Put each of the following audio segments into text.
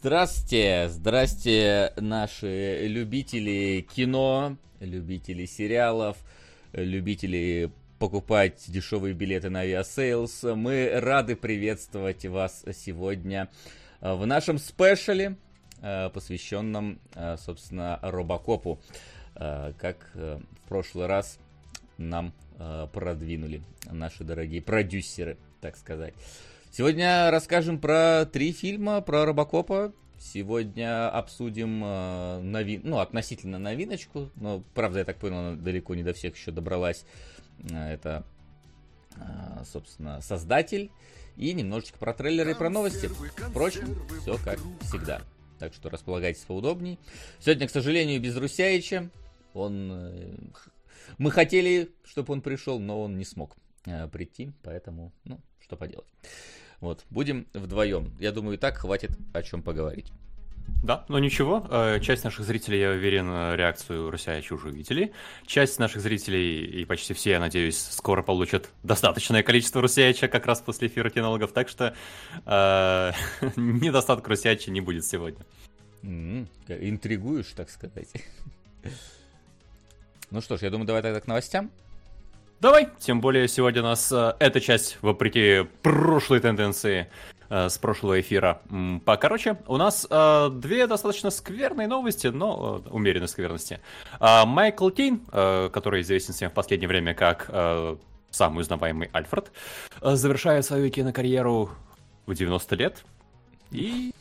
Здрасте, здрасте, наши любители кино, любители сериалов, любители покупать дешевые билеты на Aviasales. Мы рады приветствовать вас сегодня в нашем special е, э, посвященном, э, собственно, Робокопу. Э, как в прошлый раз нам продвинули наши дорогие продюсеры, так сказать. Сегодня расскажем про три фильма про Робокопа. Сегодня обсудим э, новин... ну, относительно новиночку, но, правда, я так понял, она далеко не до всех еще добралась. Э, это, э, собственно, создатель. И немножечко про трейлеры и про новости. Впрочем, все как всегда. Так что располагайтесь поудобней. Сегодня, к сожалению, без Русяича. Он... Э, мы хотели, чтобы он пришел, но он не смог э, прийти, поэтому, ну, что поделать. Вот, будем вдвоем. Я думаю, и так хватит о чем поговорить. Да, но ничего. Э, часть наших зрителей, я уверен, реакцию Русяича уже увидели. Часть наших зрителей, и почти все, я надеюсь, скоро получат достаточное количество Русяича как раз после эфира кинологов, так что э, недостатка Русяича не будет сегодня. Mm-hmm. Интригуешь, так сказать. ну что ж, я думаю, давай тогда к новостям. Давай, тем более сегодня у нас э, эта часть, вопреки прошлой тенденции э, с прошлого эфира. Покороче, у нас э, две достаточно скверные новости, но э, умеренной скверности. Э, Майкл Кейн, э, который известен всем в последнее время как э, самый узнаваемый Альфред, э, завершает свою кинокарьеру в 90 лет. И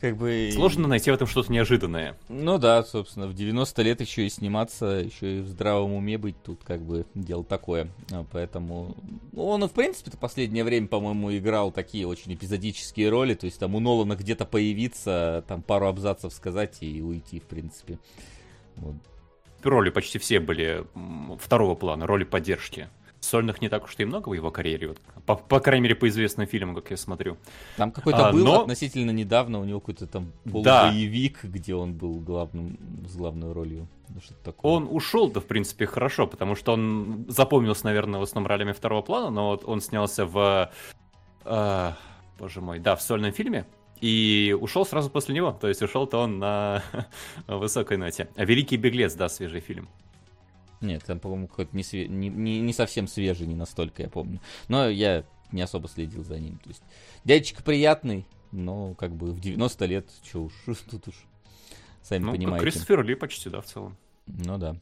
как бы... Сложно найти в этом что-то неожиданное. Ну да, собственно, в 90 лет еще и сниматься, еще и в здравом уме быть, тут как бы дело такое. А, поэтому ну, он, в принципе, в последнее время, по-моему, играл такие очень эпизодические роли, то есть там у Нолана где-то появиться, там пару абзацев сказать и уйти, в принципе. Вот. Роли почти все были второго плана, роли поддержки. Сольных не так уж и много в его карьере, вот, по, по крайней мере, по известным фильмам, как я смотрю. Там какой-то а, был но... относительно недавно, у него какой-то там полубоевик, да. где он был главным, с главной ролью. Ну, что такое. Он ушел-то, в принципе, хорошо, потому что он запомнился, наверное, в основном ролями второго плана, но вот он снялся в... Э, боже мой, да, в сольном фильме, и ушел сразу после него. То есть ушел-то он на высокой ноте. Великий беглец, да, свежий фильм. Нет, там, по-моему, какой-то не, све... не, не, не совсем свежий, не настолько, я помню. Но я не особо следил за ним. То есть, дядечка приятный, но как бы в 90 лет, что уж, тут уж, сами ну, понимаете. Кристофер Ли почти, да, в целом. Ну да.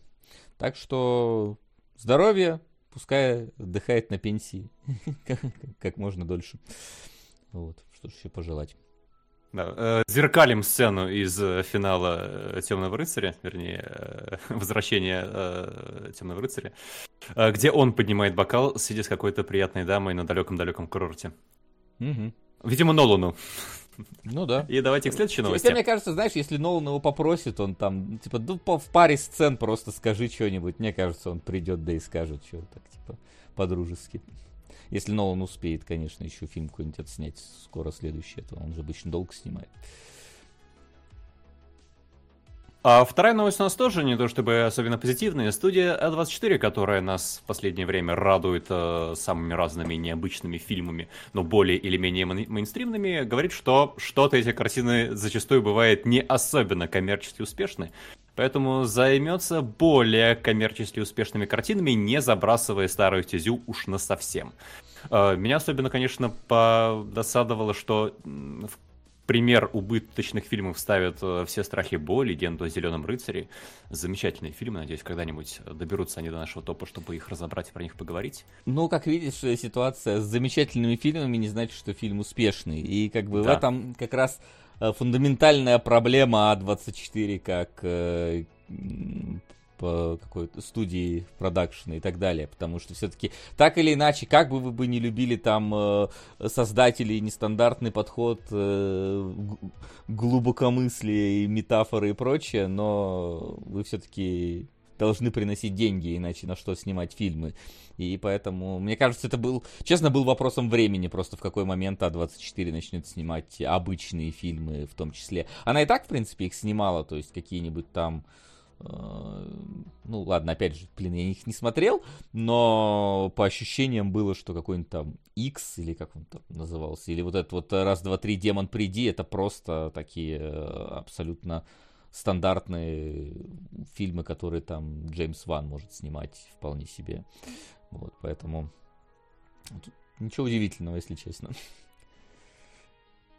Так что здоровье, пускай отдыхает на пенсии как можно дольше. Вот, что ж еще пожелать. Да, э, зеркалим сцену из э, финала э, Темного рыцаря, вернее, возвращения Темного рыцаря, где он поднимает бокал, сидя с какой-то приятной дамой на далеком-далеком курорте. Угу. Видимо, Нолану. Ну да. И давайте к следующей новости. Хотя, мне кажется, знаешь, если Нолан его попросит, он там, типа, ну, в паре сцен просто скажи что-нибудь. Мне кажется, он придет, да и скажет, что так, типа, по-дружески. Если Нолан успеет, конечно, еще фильм какой-нибудь отснять скоро следующий, это он же обычно долго снимает. А вторая новость у нас тоже не то чтобы особенно позитивная. Студия А24, которая нас в последнее время радует э, самыми разными необычными фильмами, но более или менее мейнстримными, говорит, что что-то эти картины зачастую бывает не особенно коммерчески успешны. Поэтому займется более коммерчески успешными картинами, не забрасывая старую стезю уж на совсем. Э, меня особенно, конечно, подосадовало, что в пример убыточных фильмов ставят э, «Все страхи Бо», «Легенду о Зеленом рыцаре». Замечательные фильмы, надеюсь, когда-нибудь доберутся они до нашего топа, чтобы их разобрать и про них поговорить. Ну, как видишь, ситуация с замечательными фильмами не значит, что фильм успешный. И как бы да. в этом как раз фундаментальная проблема А24 как по какой-то студии продакшена и так далее, потому что все-таки так или иначе, как бы вы бы не любили там э, создателей, нестандартный подход, э, глубокомыслие и метафоры и прочее, но вы все-таки должны приносить деньги, иначе на что снимать фильмы. И поэтому, мне кажется, это был, честно, был вопросом времени, просто в какой момент А24 начнет снимать обычные фильмы в том числе. Она и так, в принципе, их снимала, то есть какие-нибудь там Э, ну, ладно, опять же, блин, я их не смотрел, но по ощущениям было, что какой-нибудь там X, или как он там назывался, или вот этот вот раз, два, три, демон, приди, это просто такие э, абсолютно стандартные фильмы, которые там Джеймс Ван может снимать вполне себе. Вот, поэтому ничего удивительного, если честно.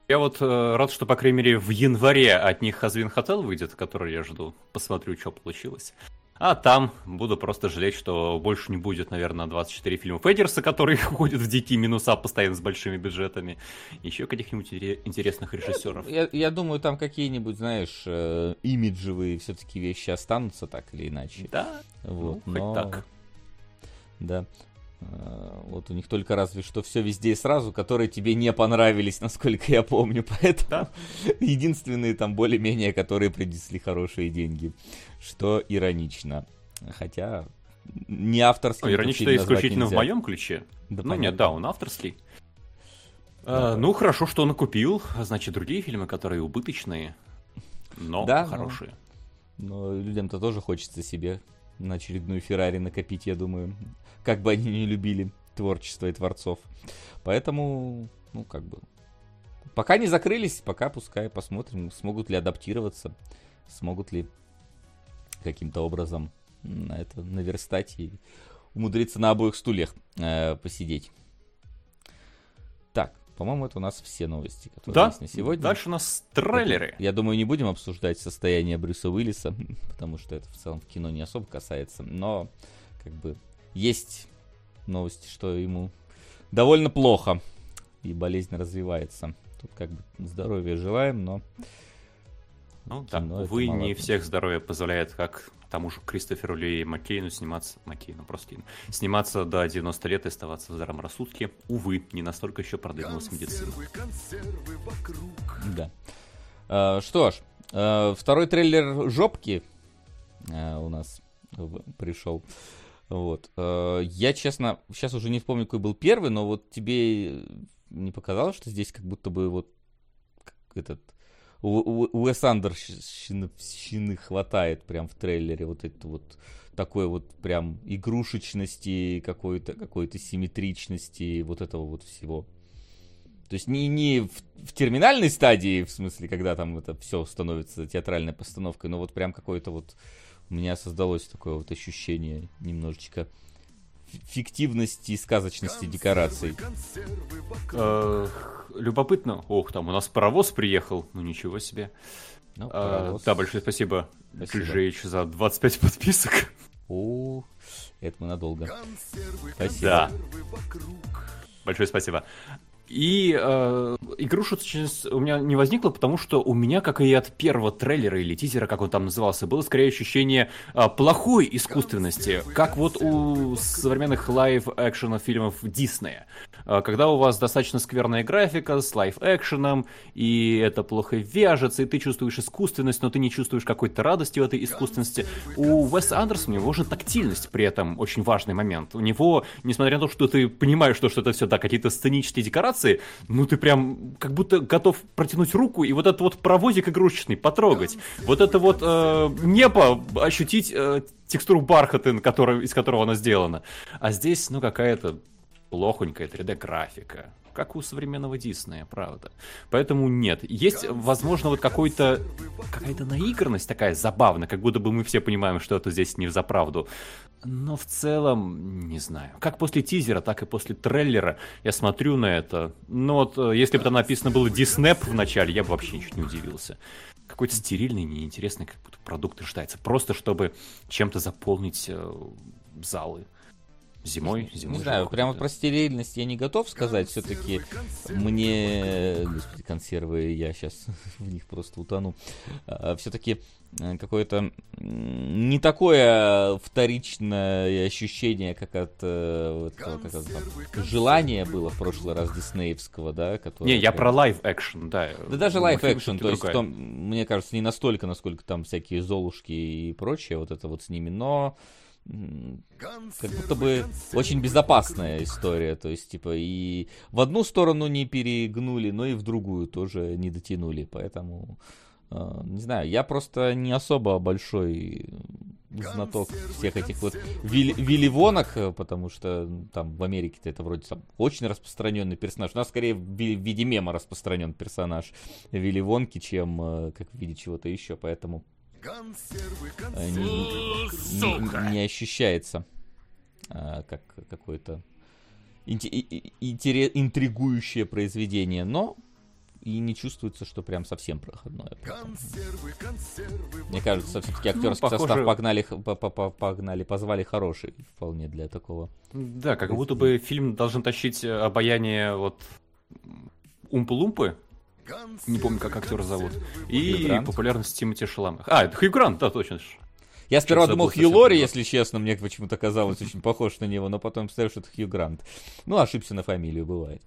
Я вот э, рад, что, по крайней мере, в январе от них Хазвин Хотел выйдет, который я жду. Посмотрю, что получилось. А там буду просто жалеть, что больше не будет, наверное, 24 фильма Федерса, которые ходят в дикие минуса постоянно с большими бюджетами. Еще каких-нибудь интересных режиссеров. Я, я думаю, там какие-нибудь, знаешь, э, имиджевые все-таки вещи останутся так или иначе. Да, вот, ну, но... так. Да. Э, вот у них только разве что все везде и сразу, которые тебе не понравились, насколько я помню. Поэтому да. единственные там более-менее, которые принесли хорошие деньги. Что иронично. Хотя не авторский. А, иронично исключительно в моем ключе. Да, ну понятно. нет, да, он авторский. Да, а, ну хорошо, что он купил. Значит, другие фильмы, которые убыточные, но да, хорошие. Но, но людям-то тоже хочется себе на очередную Феррари накопить, я думаю как бы они не любили творчество и творцов. Поэтому, ну, как бы, пока не закрылись, пока пускай посмотрим, смогут ли адаптироваться, смогут ли каким-то образом на это наверстать и умудриться на обоих стульях э, посидеть. Так, по-моему, это у нас все новости, которые да? есть на сегодня. Дальше у нас трейлеры. Я думаю, не будем обсуждать состояние Брюса Уиллиса, потому что это в целом в кино не особо касается. Но, как бы, есть новости, что ему довольно плохо и болезнь развивается. Тут как бы здоровья желаем, но... Ну да, увы, не всех здоровье позволяет, как тому же Кристоферу Ли Маккейну сниматься, Маккейну, просто Кейну, сниматься до 90 лет и оставаться в здравом рассудке. Увы, не настолько еще продвинулась медицина. Да. А, что ж, а, второй трейлер «Жопки» а, у нас пришел. Вот. Э, я, честно, сейчас уже не вспомню, какой был первый, но вот тебе не показалось, что здесь как будто бы вот этот Уэс Андерсона хватает прям в трейлере вот это вот такой вот прям игрушечности, какой-то какой-то симметричности, вот этого вот всего. То есть не, не в, в терминальной стадии, в смысле, когда там это все становится театральной постановкой, но вот прям какой-то вот у меня создалось такое вот ощущение немножечко фиктивности и сказочности декораций. Э, любопытно. Ох, там у нас паровоз приехал. Ну ничего себе. Ну, а, да, большое спасибо, спасибо. за 25 подписок. О, это мы надолго. Спасибо. Да. Большое спасибо. И э, игрушечность у меня не возникла, потому что у меня, как и от первого трейлера или тизера, как он там назывался, было скорее ощущение э, плохой искусственности, как вот у современных live-action ов фильмов Диснея. Э, когда у вас достаточно скверная графика с live-action ом, и это плохо вяжется, и ты чувствуешь искусственность, но ты не чувствуешь какой-то радости в этой искусственности. У Уэса Андерсона у него же тактильность при этом очень важный момент. У него, несмотря на то, что ты понимаешь, что, что это все, да, какие-то сценические декорации, анимации, ну ты прям как будто готов протянуть руку и вот этот вот паровозик игрушечный потрогать. Вот это вот э, небо ощутить э, текстуру бархата, который, из которого она сделана. А здесь, ну, какая-то плохонькая 3D-графика как у современного Диснея, правда. Поэтому нет. Есть, возможно, вот какой-то какая-то наигранность такая забавная, как будто бы мы все понимаем, что это здесь не за правду. Но в целом, не знаю. Как после тизера, так и после трейлера я смотрю на это. Ну вот, э, если бы там написано было Диснеп в начале, я бы вообще ничего не удивился. Какой-то стерильный, неинтересный как будто продукт рождается. Просто чтобы чем-то заполнить э, залы. Зимой, зимой. Не знаю, прямо про стерильность я не готов сказать. Все-таки мне, господи, консервы, я сейчас в них просто утону. А, Все-таки какое-то не такое вторичное ощущение, как от э, вот, как это, там, желания было в прошлый раз диснеевского, да? Которое, не, я про live-action, да. Да даже live-action, то есть, том, мне кажется, не настолько, насколько там всякие Золушки и прочее, вот это вот с ними, но как будто бы очень безопасная история. То есть, типа, и в одну сторону не перегнули, но и в другую тоже не дотянули. Поэтому Э, не знаю, я просто не особо большой знаток всех этих вот вили, виливонок, э, потому что там в Америке-то это вроде там очень распространенный персонаж. У нас скорее в виде мема распространен персонаж Виливонки, чем э, как в виде чего-то еще, поэтому не, не, не ощущается как какое-то интригующее произведение, но и не чувствуется, что прям совсем проходное. Консервы, консервы, Мне кажется, все-таки актерский ну, похоже... состав погнали, погнали, позвали хороший вполне для такого. Да, как будто бы фильм должен тащить э, обаяние вот Умпы-Лумпы, не помню, как актера зовут, и популярность Тимоти Шаламе. А, это Хью Грант, да, точно. Я сперва думал Хью Лори, если честно, мне почему-то казалось очень похож на него, но потом представил, что это Хью Грант. Ну, ошибся на фамилию, бывает.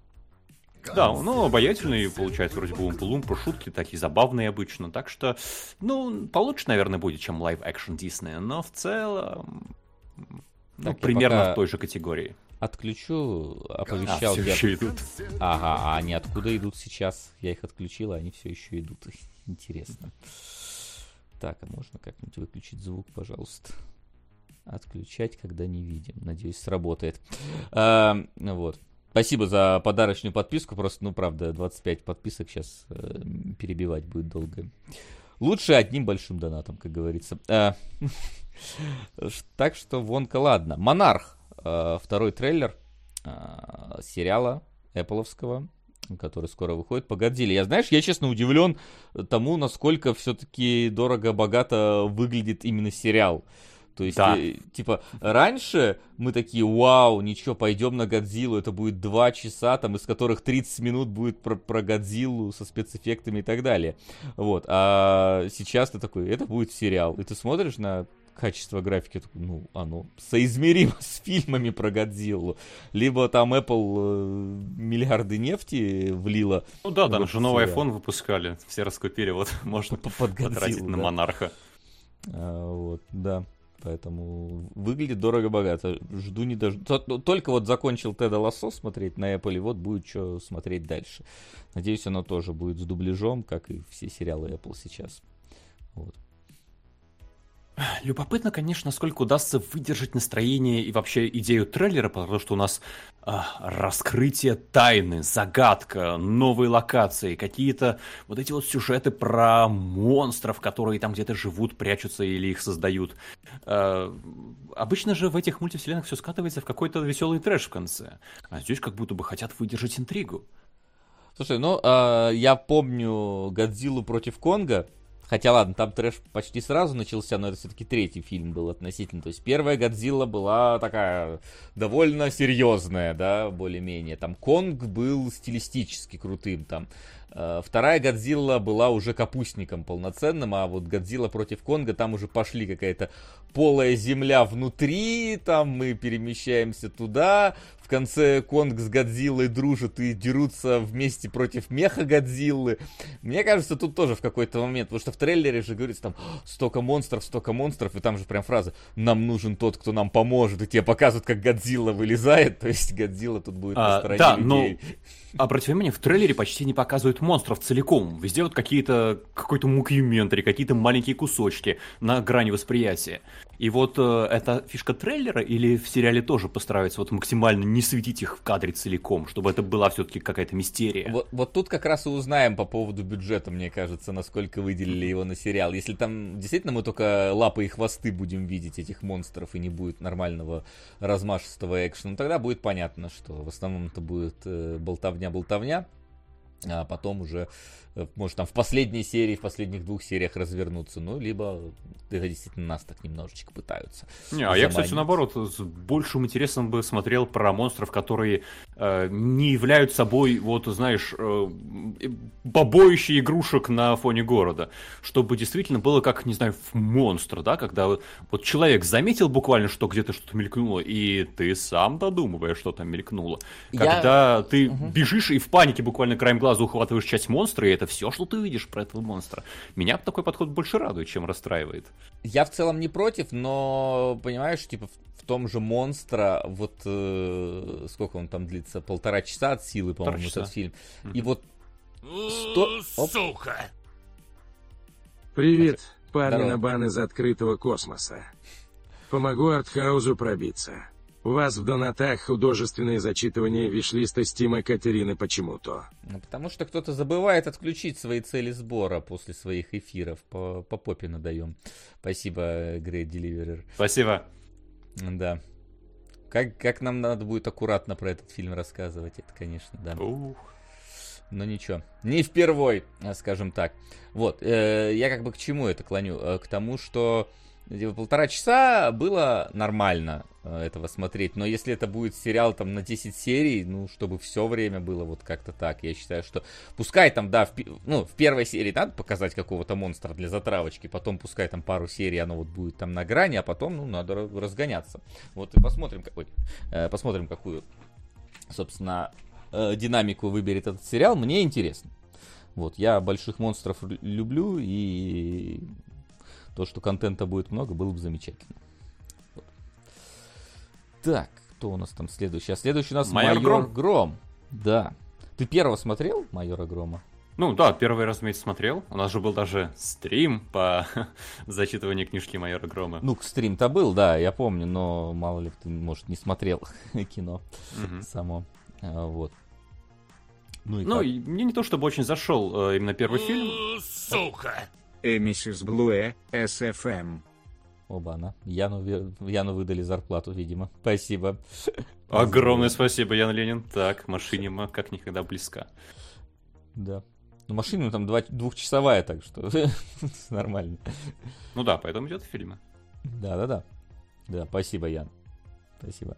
Да, ну, обаятельный, получается, вроде бы умпу-лумпу, шутки такие забавные обычно, так что, ну, получше, наверное, будет, чем live-action Диснея, но в целом, ну, так, примерно в той же категории. Отключу, оповещал. А, все я... еще идут. Ага, а они откуда идут сейчас? Я их отключил, а они все еще идут. Интересно. Так, а можно как-нибудь выключить звук, пожалуйста? Отключать, когда не видим. Надеюсь, сработает. А, вот. Спасибо за подарочную подписку. Просто, ну, правда, 25 подписок сейчас э, перебивать будет долго. Лучше одним большим донатом, как говорится. А, так что, вонка, ладно. Монарх. Э, второй трейлер э, сериала Эппловского, который скоро выходит по Годзилле. Я, знаешь, я, честно, удивлен тому, насколько все-таки дорого-богато выглядит именно сериал. То есть, да. э, типа, раньше мы такие, вау, ничего, пойдем на Годзиллу, это будет 2 часа, там, из которых 30 минут будет про, про Годзиллу со спецэффектами и так далее. Вот, а сейчас ты такой, это будет сериал, и ты смотришь на качество графики, такой, ну, оно соизмеримо с фильмами про Годзиллу. Либо там Apple э, миллиарды нефти влила. Ну да, там же новый iPhone выпускали, все раскупили, вот можно потратить на Монарха. А, вот, да. Поэтому выглядит дорого-богато. Жду не даже. Только вот закончил Теда Лассо смотреть на Apple, и вот будет что смотреть дальше. Надеюсь, оно тоже будет с дубляжом, как и все сериалы Apple сейчас. Вот. Любопытно, конечно, насколько удастся выдержать настроение и вообще идею трейлера, потому что у нас а, раскрытие тайны, загадка, новые локации, какие-то вот эти вот сюжеты про монстров, которые там где-то живут, прячутся или их создают. А, обычно же в этих мультивселенных все скатывается в какой-то веселый трэш в конце, а здесь как будто бы хотят выдержать интригу. Слушай, ну, э, я помню Годзиллу против Конга, Хотя ладно, там трэш почти сразу начался, но это все-таки третий фильм был относительно. То есть первая Годзилла была такая довольно серьезная, да, более-менее. Там Конг был стилистически крутым, там вторая Годзилла была уже капустником полноценным, а вот Годзилла против Конга, там уже пошли какая-то полая земля внутри, там мы перемещаемся туда, в конце Конг с Годзиллой дружат и дерутся вместе против меха Годзиллы. Мне кажется, тут тоже в какой-то момент, потому что в трейлере же говорится там столько монстров, столько монстров, и там же прям фраза «нам нужен тот, кто нам поможет», и тебе показывают, как Годзилла вылезает, то есть Годзилла тут будет а, на стороне да, людей. Но Обратите внимание, в трейлере почти не показывают монстров целиком. Везде вот какие-то, какой-то мукюментари, какие-то маленькие кусочки на грани восприятия. И вот э, это фишка трейлера или в сериале тоже постараются вот максимально не светить их в кадре целиком, чтобы это была все-таки какая-то мистерия? Вот, вот тут как раз и узнаем по поводу бюджета, мне кажется, насколько выделили его на сериал. Если там действительно мы только лапы и хвосты будем видеть этих монстров и не будет нормального размашистого экшена, тогда будет понятно, что в основном это будет э, болтовня болтовня-болтовня, а потом уже может, там в последней серии, в последних двух сериях развернуться, ну, либо это действительно нас так немножечко пытаются. Не, а я, кстати, наоборот, с большим интересом бы смотрел про монстров, которые э, не являются собой, вот, знаешь, э, побоище игрушек на фоне города, чтобы действительно было как, не знаю, монстр, да, когда вот человек заметил буквально, что где-то что-то мелькнуло, и ты сам додумываешь, что там мелькнуло. Когда я... ты угу. бежишь и в панике буквально краем глаза ухватываешь часть монстра, и это все, что ты видишь про этого монстра. Меня такой подход больше радует, чем расстраивает. Я в целом не против, но, понимаешь, типа в том же монстра, вот э, сколько он там длится, полтора часа от силы, по-моему, этот фильм. Mm-hmm. И вот... Сто... Сука! Привет, Парнинабан из открытого космоса. Помогу артхаузу пробиться. У вас в донатах художественное зачитывание вишлиста Стима Катерины почему-то. Ну, потому что кто-то забывает отключить свои цели сбора после своих эфиров. По, по попе надаем. Спасибо, Great Deliverer. Спасибо. Да. Как, как нам надо будет аккуратно про этот фильм рассказывать, это, конечно, да. Ух. Но ничего. Не впервой, скажем так. Вот, э, я как бы к чему это клоню? Э, к тому, что полтора часа было нормально э, этого смотреть, но если это будет сериал там на 10 серий, ну, чтобы все время было вот как-то так, я считаю, что пускай там, да, в, ну, в первой серии надо показать какого-то монстра для затравочки, потом пускай там пару серий оно вот будет там на грани, а потом, ну, надо разгоняться. Вот и посмотрим, какой, э, посмотрим, какую, собственно, э, динамику выберет этот сериал, мне интересно. Вот, я больших монстров люблю, и то, что контента будет много, было бы замечательно. Вот. Так, кто у нас там следующий? А следующий у нас Майор, Майор Гром. Гром. Да. Ты первого смотрел Майора Грома? Ну да, первый раз вместе смотрел. У нас же был даже стрим по зачитыванию книжки Майора Грома. Ну, стрим-то был, да, я помню, но мало ли ты, может, не смотрел кино угу. само. А, вот. Ну, и ну и мне не то чтобы очень зашел э, именно первый фильм. Сука! Эмисис Блуэ, СФМ. Оба-на. Яну, Яну выдали зарплату, видимо. Спасибо. Огромное спасибо, Ян Ленин. Так, машинима как никогда близка. Да. Ну, машина там два, двухчасовая, так что нормально. Ну да, поэтому идет фильмы. Да-да-да. Да, спасибо, Ян. Спасибо.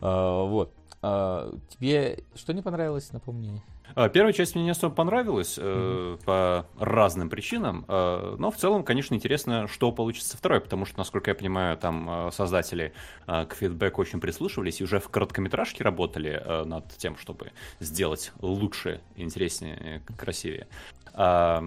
А, вот. А, тебе что не понравилось, напомни? А, первая часть мне не особо понравилась mm-hmm. по разным причинам, э, но в целом, конечно, интересно, что получится второй, потому что, насколько я понимаю, там э, создатели к фидбэку очень прислушивались и уже в короткометражке работали над тем, чтобы сделать лучше, интереснее, красивее. А,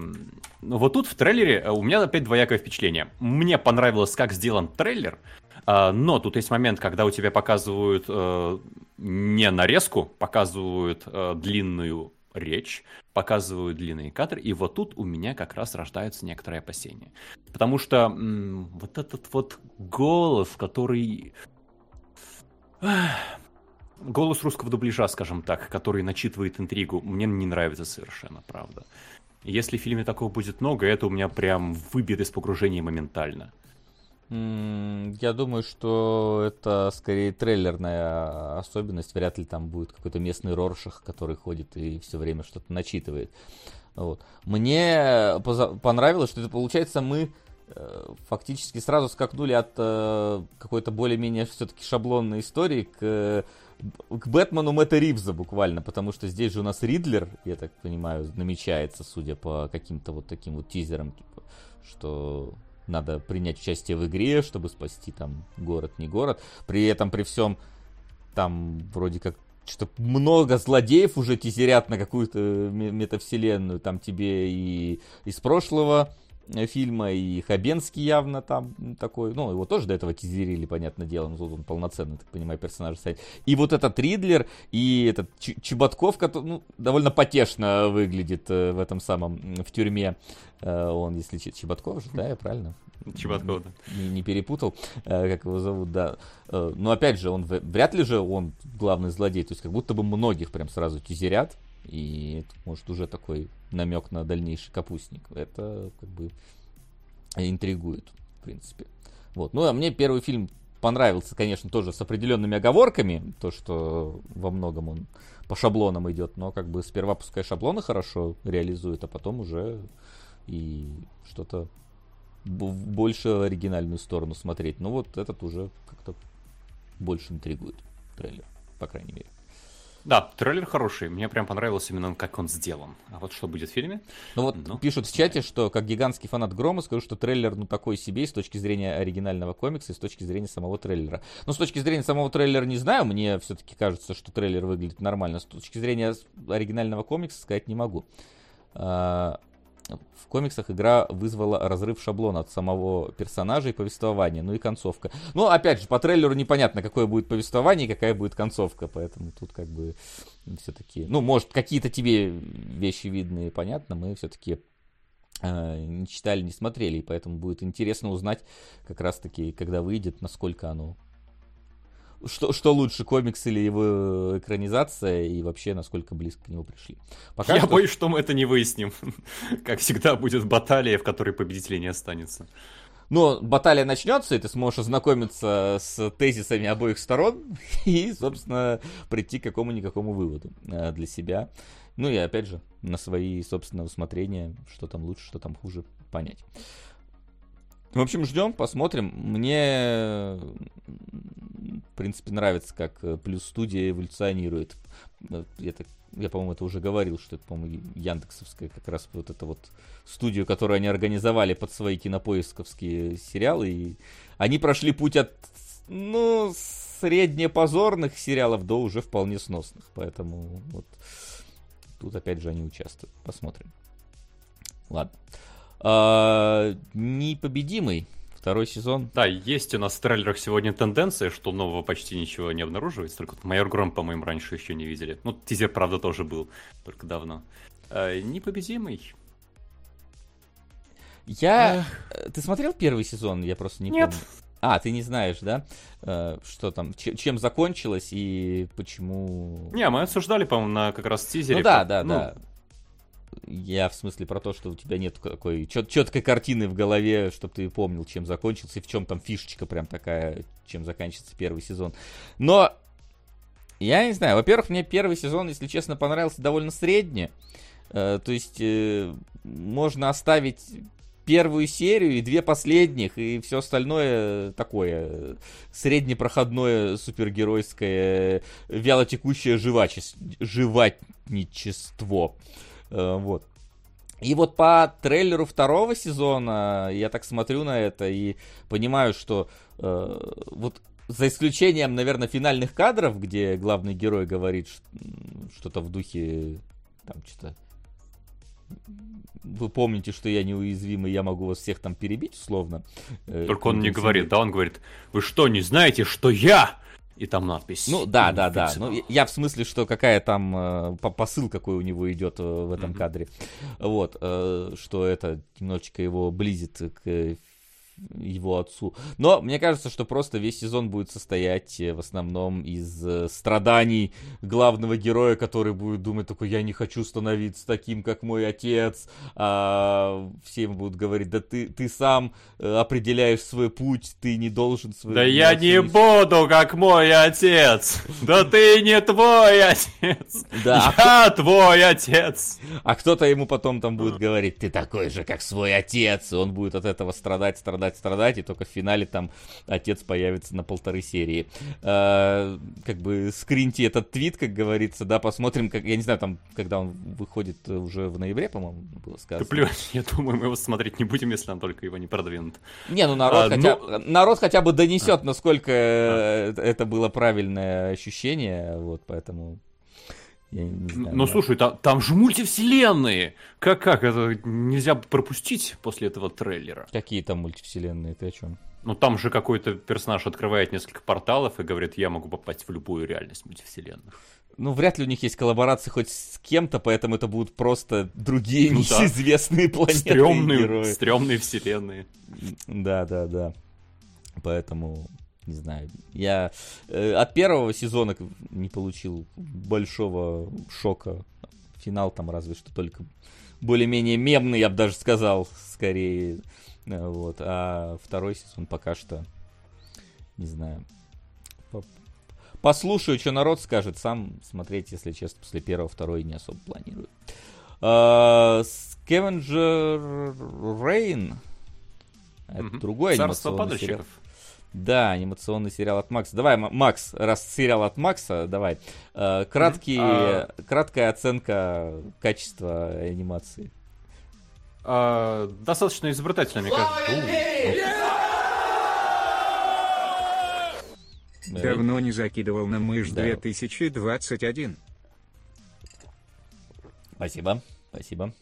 вот тут в трейлере у меня опять двоякое впечатление. Мне понравилось, как сделан трейлер, а, но тут есть момент, когда у тебя показывают э, не нарезку, показывают э, длинную речь, показывают длинные кадры, и вот тут у меня как раз рождаются некоторые опасения. Потому что м- вот этот вот голос, который... Голос русского дубляжа, скажем так, который начитывает интригу, мне не нравится совершенно, правда. Если в фильме такого будет много, это у меня прям выбьет из погружения моментально. Я думаю, что это скорее трейлерная особенность. Вряд ли там будет какой-то местный Роршах, который ходит и все время что-то начитывает. Вот. Мне понравилось, что это получается мы э, фактически сразу скакнули от э, какой-то более-менее все-таки шаблонной истории к, к Бэтмену Мэтта Ривза буквально, потому что здесь же у нас Ридлер, я так понимаю, намечается, судя по каким-то вот таким вот тизерам, типа, что надо принять участие в игре, чтобы спасти там город, не город. При этом, при всем, там вроде как что много злодеев уже тизерят на какую-то метавселенную. Там тебе и из прошлого Э, фильма, и Хабенский явно там такой, ну, его тоже до этого тизерили, понятное дело, но тут он полноценный, так понимаю, персонаж стоит. И вот этот Ридлер, и этот Ч- Чеботков, который, ну, довольно потешно выглядит э, в этом самом, в тюрьме. Э, он, если Чеботков же, да, я правильно? Чеботков, да. Не, не перепутал, как его зовут, да. Но опять же, он вряд ли же он главный злодей, то есть как будто бы многих прям сразу тизерят, и это, может, уже такой намек на дальнейший капустник. Это как бы интригует, в принципе. Вот. Ну, а мне первый фильм понравился, конечно, тоже с определенными оговорками, то, что во многом он по шаблонам идет, но как бы сперва пускай шаблоны хорошо реализует, а потом уже и что-то в больше оригинальную сторону смотреть. Ну вот этот уже как-то больше интригует трейлер, по крайней мере. Да, трейлер хороший. Мне прям понравилось именно как он сделан. А вот что будет в фильме? Ну вот ну, пишут в чате, что как гигантский фанат Грома скажу, что трейлер ну такой себе с точки зрения оригинального комикса и с точки зрения самого трейлера. Ну с точки зрения самого трейлера не знаю, мне все-таки кажется, что трейлер выглядит нормально. С точки зрения оригинального комикса сказать не могу. А, в комиксах игра вызвала разрыв шаблона от самого персонажа и повествования, ну и концовка. Ну, опять же, по трейлеру непонятно, какое будет повествование и какая будет концовка, поэтому тут как бы все-таки, ну, может, какие-то тебе вещи видны, понятно, мы все-таки э, не читали, не смотрели, и поэтому будет интересно узнать как раз-таки, когда выйдет, насколько оно что, что лучше, комикс или его экранизация, и вообще, насколько близко к нему пришли. Пока Я что... боюсь, что мы это не выясним. как всегда, будет баталия, в которой победителей не останется. Но баталия начнется, и ты сможешь ознакомиться с тезисами обоих сторон и, собственно, прийти к какому-никакому выводу э, для себя. Ну и, опять же, на свои, собственно, усмотрения, что там лучше, что там хуже, понять. В общем, ждем, посмотрим. Мне, в принципе, нравится, как э, плюс студия эволюционирует. Я, я по-моему, это уже говорил, что это, по-моему, Яндексовская как раз вот эта вот студию, которую они организовали под свои кинопоисковские сериалы. И они прошли путь от, ну, среднепозорных сериалов до уже вполне сносных. Поэтому вот тут опять же они участвуют. Посмотрим. Ладно. А, непобедимый. Второй сезон. Да, есть у нас в трейлерах сегодня тенденция, что нового почти ничего не обнаруживается. Только Майор Гром, по-моему, раньше еще не видели. Ну, тизер, правда, тоже был, только давно. А, непобедимый. Я... Эх. Ты смотрел первый сезон? Я просто не Нет. помню. А, ты не знаешь, да? Э, что там, чем закончилось и почему... Не, мы обсуждали, по-моему, на как раз тизере. Ну да, да, ну, да. Я в смысле про то, что у тебя нет такой чет- четкой картины в голове, чтобы ты помнил, чем закончился и в чем там фишечка прям такая, чем заканчивается первый сезон. Но я не знаю. Во-первых, мне первый сезон, если честно, понравился довольно средне. Э, то есть э, можно оставить первую серию и две последних, и все остальное такое среднепроходное супергеройское вялотекущее жеваче... живатничество. Э, вот. И вот по трейлеру второго сезона я так смотрю на это и понимаю, что э, вот за исключением, наверное, финальных кадров, где главный герой говорит что-то в духе там что-то вы помните, что я неуязвимый, я могу вас всех там перебить, условно. Э, Только он не говорит, да, он говорит, вы что, не знаете, что я и там надпись. Ну да, да, да. Ну, я в смысле, что какая там э, посыл какой у него идет э, в этом mm-hmm. кадре. Вот, э, что это немножечко его близит к его отцу. Но мне кажется, что просто весь сезон будет состоять э, в основном из э, страданий главного героя, который будет думать такой, я не хочу становиться таким, как мой отец. А все ему будут говорить, да ты, ты сам э, определяешь свой путь, ты не должен свой... Да я не буду, как мой отец! Да ты не твой отец! Да. Я твой отец! А кто-то ему потом там будет говорить, ты такой же, как свой отец, и он будет от этого страдать, страдать страдать, страдать, и только в финале там отец появится на полторы серии. Э, как бы скриньте этот твит, как говорится, да, посмотрим, как, я не знаю, там, когда он выходит уже в ноябре, по-моему, было сказано. Да плевать, я думаю, мы его смотреть не будем, если он только его не продвинут. Не, ну народ, а, хотя, ну... народ хотя бы донесет, а. насколько а. это было правильное ощущение, вот, поэтому... Я не знаю, ну, да. слушай, там, там же мультивселенные. Как, как это нельзя пропустить после этого трейлера? Какие там мультивселенные? Ты о чем? Ну, там же какой-то персонаж открывает несколько порталов и говорит, я могу попасть в любую реальность мультивселенных. Ну, вряд ли у них есть коллаборации хоть с кем-то, поэтому это будут просто другие ну, неизвестные да. планеты стрёмные, герои. Стрёмные вселенные. Да, да, да. Поэтому не знаю. Я э, от первого сезона не получил большого шока. Финал там разве что только более-менее мемный, я бы даже сказал, скорее. Э, вот. А второй сезон пока что, не знаю. Послушаю, что народ скажет. Сам смотреть, если честно, после первого, второй не особо планирую. Скевенджер Рейн. Это mm-hmm. другой анимационный сериал. Да, анимационный сериал от Макса. Давай, Макс, раз сериал от Макса, давай. Э, краткий, а... Краткая оценка качества анимации. А, достаточно изобретательно, мне кажется. Давно не закидывал на мышь да. 2021. Спасибо, спасибо.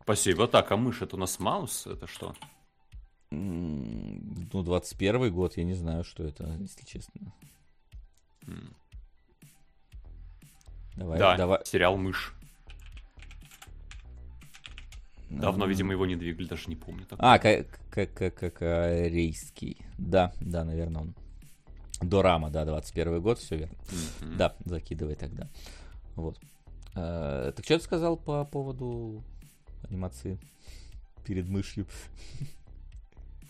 Спасибо. Так, а мышь это у нас Маус? Это что? Ну, 21 год, я не знаю, что это, если честно. Давай, да, давай. сериал «Мышь». Давно, видимо, его не двигали, даже не помню. Такого. А, как, как, как, как корейский. Да, да, наверное, он. Дорама, да, 21 год, все верно. Mm-hmm. Да, закидывай тогда. Вот. А, так что ты сказал по поводу анимации перед мышью?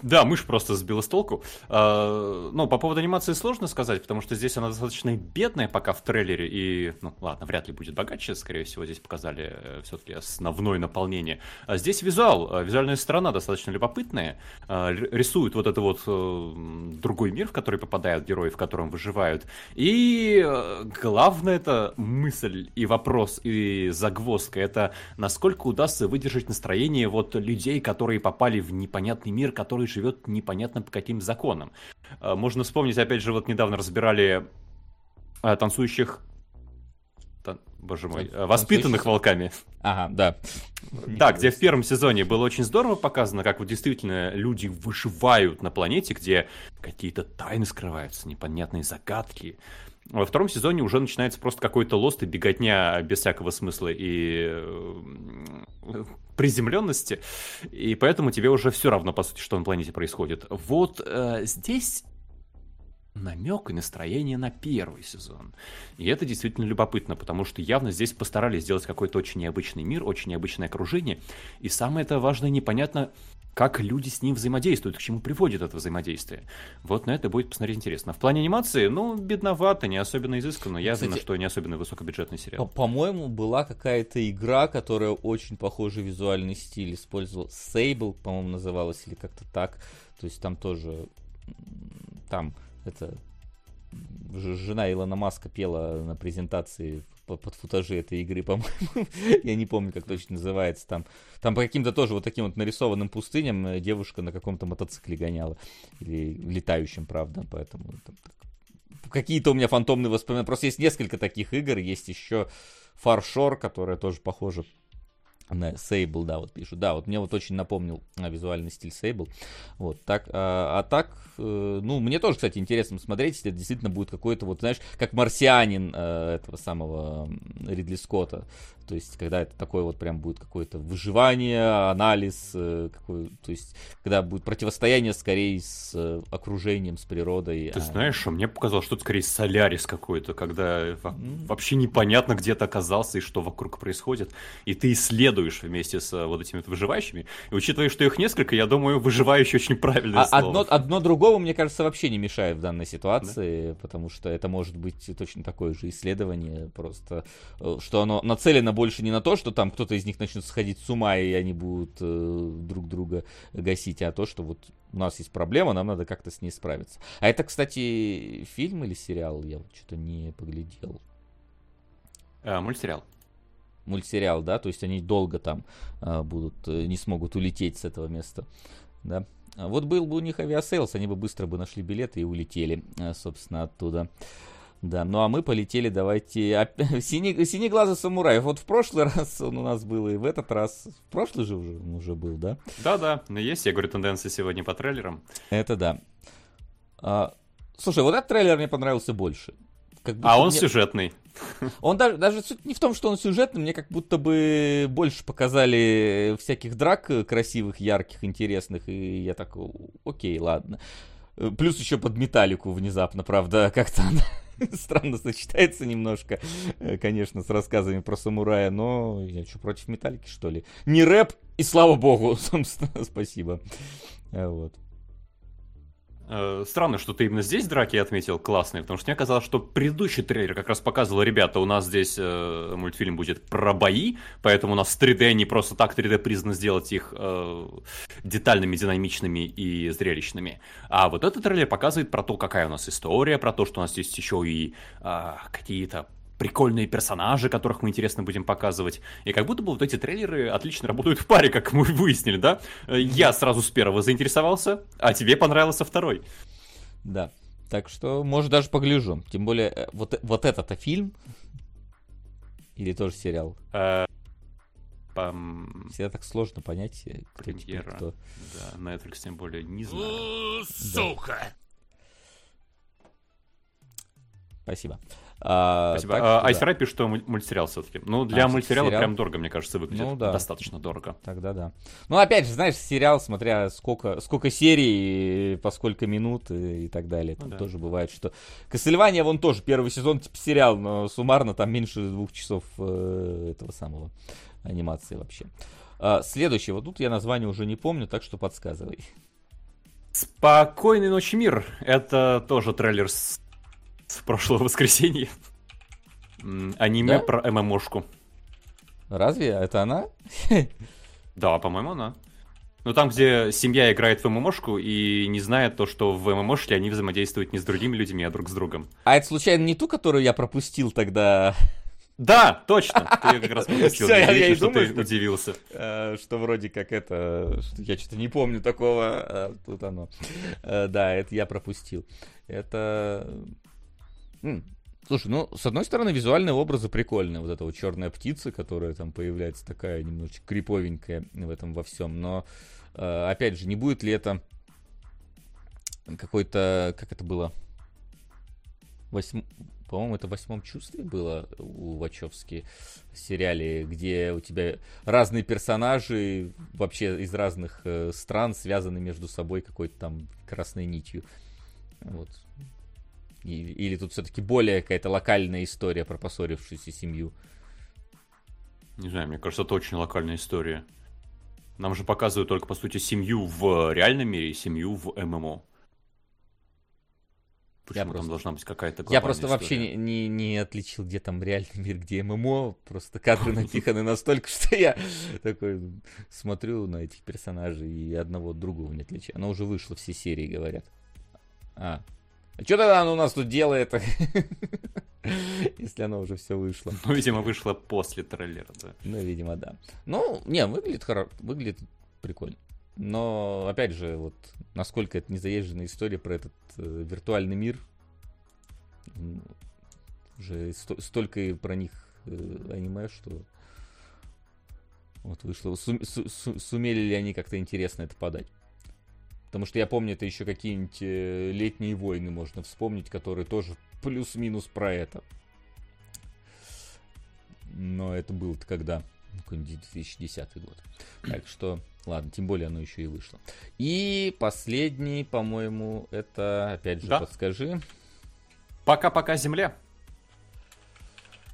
Да, мышь просто сбила с толку. А, ну, по поводу анимации сложно сказать, потому что здесь она достаточно бедная пока в трейлере, и, ну, ладно, вряд ли будет богаче, скорее всего, здесь показали э, все-таки основное наполнение. А здесь визуал, э, визуальная сторона достаточно любопытная, э, рисует вот это вот другой мир, в который попадают герои, в котором выживают. И главное это мысль и вопрос, и загвоздка, это насколько удастся выдержать настроение вот людей, которые попали в непонятный мир, который который живет непонятно по каким законам. А, можно вспомнить, опять же, вот недавно разбирали а, танцующих боже мой, Танцующих? воспитанных волками. Ага, да. Да, где в первом сезоне было очень здорово показано, как вот действительно люди выживают на планете, где какие-то тайны скрываются, непонятные загадки. Во втором сезоне уже начинается просто какой-то лост и беготня без всякого смысла и э, приземленности, и поэтому тебе уже все равно, по сути, что на планете происходит. Вот э, здесь намек и настроение на первый сезон. И это действительно любопытно, потому что явно здесь постарались сделать какой-то очень необычный мир, очень необычное окружение. И самое это важное, непонятно, как люди с ним взаимодействуют, к чему приводит это взаимодействие. Вот на это будет посмотреть интересно. В плане анимации, ну, бедновато, не особенно изысканно. Ясно, Кстати, что не особенно высокобюджетный сериал. По-моему, была какая-то игра, которая очень похожий визуальный стиль использовала. Sable, по-моему, называлась, или как-то так. То есть там тоже... Там это жена Илона Маска пела на презентации под футажи этой игры, по-моему. Я не помню, как точно называется. Там, там по каким-то тоже вот таким вот нарисованным пустыням э, девушка на каком-то мотоцикле гоняла. Или летающем, правда. Поэтому там, какие-то у меня фантомные воспоминания. Просто есть несколько таких игр. Есть еще Фаршор, которая тоже похожа на Sable, да, вот пишут. Да, вот мне вот очень напомнил а, визуальный стиль Sable. Вот, так, а, а так, э, ну, мне тоже, кстати, интересно смотреть, если это действительно будет какой-то, вот, знаешь, как марсианин э, этого самого Ридли Скотта. То есть, когда это такое вот прям будет какое-то выживание, анализ, э, какой, то есть, когда будет противостояние скорее с э, окружением, с природой. Ты а... знаешь, а мне показалось, что это скорее Солярис какой-то, когда mm. вообще непонятно, где ты оказался и что вокруг происходит, и ты исследуешь вместе с вот этими вот выживающими. И учитывая, что их несколько, я думаю, выживающий очень правильное а, слово. Одно, одно другому, мне кажется, вообще не мешает в данной ситуации, да? потому что это может быть точно такое же исследование, просто э, что оно нацелено больше не на то, что там кто-то из них начнет сходить с ума, и они будут э, друг друга гасить, а то, что вот у нас есть проблема, нам надо как-то с ней справиться. А это, кстати, фильм или сериал? Я вот что-то не поглядел. А, мультсериал. Мультсериал, да, то есть они долго там а, будут, э, не смогут улететь с этого места, да. Вот был бы у них Aviasales, они бы быстро бы нашли билеты и улетели, собственно, оттуда. Да, ну а мы полетели, давайте, синий, синеглазый самурай. Вот в прошлый раз он у нас был, и в этот раз, в прошлый же уже, уже был, да? Да-да, но есть, я говорю, тенденции сегодня по трейлерам. Это да. А, слушай, вот этот трейлер мне понравился больше. Как а он мне... сюжетный. Он даже, даже суть не в том, что он сюжетный, мне как будто бы больше показали всяких драк красивых, ярких, интересных, и я так, окей, ладно. Плюс еще под металлику внезапно, правда, как-то она странно сочетается немножко, э, конечно, с рассказами про самурая, но я что, против металлики, что ли? Не рэп, и слава богу, собственно, спасибо. Э, вот. Э, странно, что ты именно здесь драки отметил классные, потому что мне казалось, что предыдущий трейлер как раз показывал, ребята, у нас здесь э, мультфильм будет про бои, поэтому у нас 3D не просто так 3D признано сделать их э, детальными, динамичными и зрелищными. А вот этот трейлер показывает про то, какая у нас история, про то, что у нас есть еще и э, какие-то прикольные персонажи, которых мы интересно будем показывать. И как будто бы вот эти трейлеры отлично работают в паре, как мы выяснили, да? Я сразу с первого заинтересовался, а тебе понравился второй. Да. Так что, может, даже погляжу. Тем более, э, вот, вот этот-то фильм или тоже сериал? Э, пам... Всегда так сложно понять, э, кто Премьера. теперь кто. Да, Netflix тем более не знаю. Сука! Спасибо. А, Спасибо. А, да. Айсрай пишет, что мультсериал все-таки. Ну, для а, мультсериала сериал? прям дорого, мне кажется, выглядит. Ну, да. Достаточно дорого. Тогда да. Ну, опять же, знаешь, сериал, смотря сколько, сколько серий, по сколько минут и, и так далее. Там ну, да. тоже бывает, что... Кассельвания, вон тоже первый сезон типа сериал, но суммарно там меньше двух часов э, этого самого анимации вообще. А, следующий, вот тут я название уже не помню, так что подсказывай. Спокойной ночи, мир. Это тоже трейлер с с прошлого воскресенья. Аниме да? про ММОшку. Разве? Это она? Да, по-моему, она. Ну, там, где семья играет в ММОшку и не знает то, что в ММОшке они взаимодействуют не с другими людьми, а друг с другом. А это, случайно, не ту, которую я пропустил тогда? Да, точно. Ты ее как раз пропустил. Все, я, я и что думаю, ты удивился. Э, что вроде как это... Что я что-то не помню такого. А тут оно. Э, да, это я пропустил. Это Слушай, ну, с одной стороны, визуальные образы прикольные. Вот эта вот черная птица, которая там появляется, такая немножечко криповенькая в этом во всем. Но, э, опять же, не будет ли это какой-то, как это было, восьм... по-моему, это в восьмом чувстве было у Вачовски сериале, где у тебя разные персонажи вообще из разных э, стран связаны между собой какой-то там красной нитью. Вот. Или тут все-таки более какая-то локальная история про поссорившуюся семью? Не знаю, мне кажется, это очень локальная история. Нам же показывают только, по сути, семью в реальном мире и семью в ММО. Почему я там просто... должна быть какая-то Я просто история? вообще не, не, не отличил, где там реальный мир, где ММО. Просто кадры напиханы настолько, что я такой смотрю на этих персонажей и одного от другого не отличаю. Оно уже вышло, все серии говорят. А, а что тогда оно у нас тут делает? Если оно уже все вышло. Ну, видимо, вышло после трейлера, да. Ну, видимо, да. Ну, не, выглядит хорошо, выглядит прикольно. Но, опять же, вот, насколько это незаезженная история про этот э, виртуальный мир, уже сто, столько и про них э, аниме, что вот вышло. Сум, су, су, сумели ли они как-то интересно это подать? Потому что я помню, это еще какие-нибудь э, летние войны можно вспомнить, которые тоже плюс-минус про это. Но это было-то когда? Какой-нибудь 2010 год. Так что, ладно, тем более оно еще и вышло. И последний, по-моему, это, опять же, да. подскажи. Пока-пока, Земля.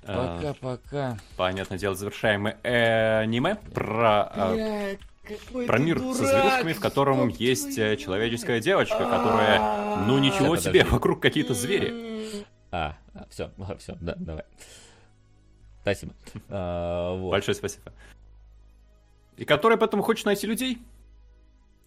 Пока-пока. Понятное дело, завершаем э, аниме про... Э, какой про мир дурак, со зверушками, в котором есть э, человеческая девочка, которая, ну ничего Сейчас, себе, вокруг какие-то звери. А, все, все, да, давай. Спасибо. А, вот. Большое спасибо. И которая поэтому хочет найти людей.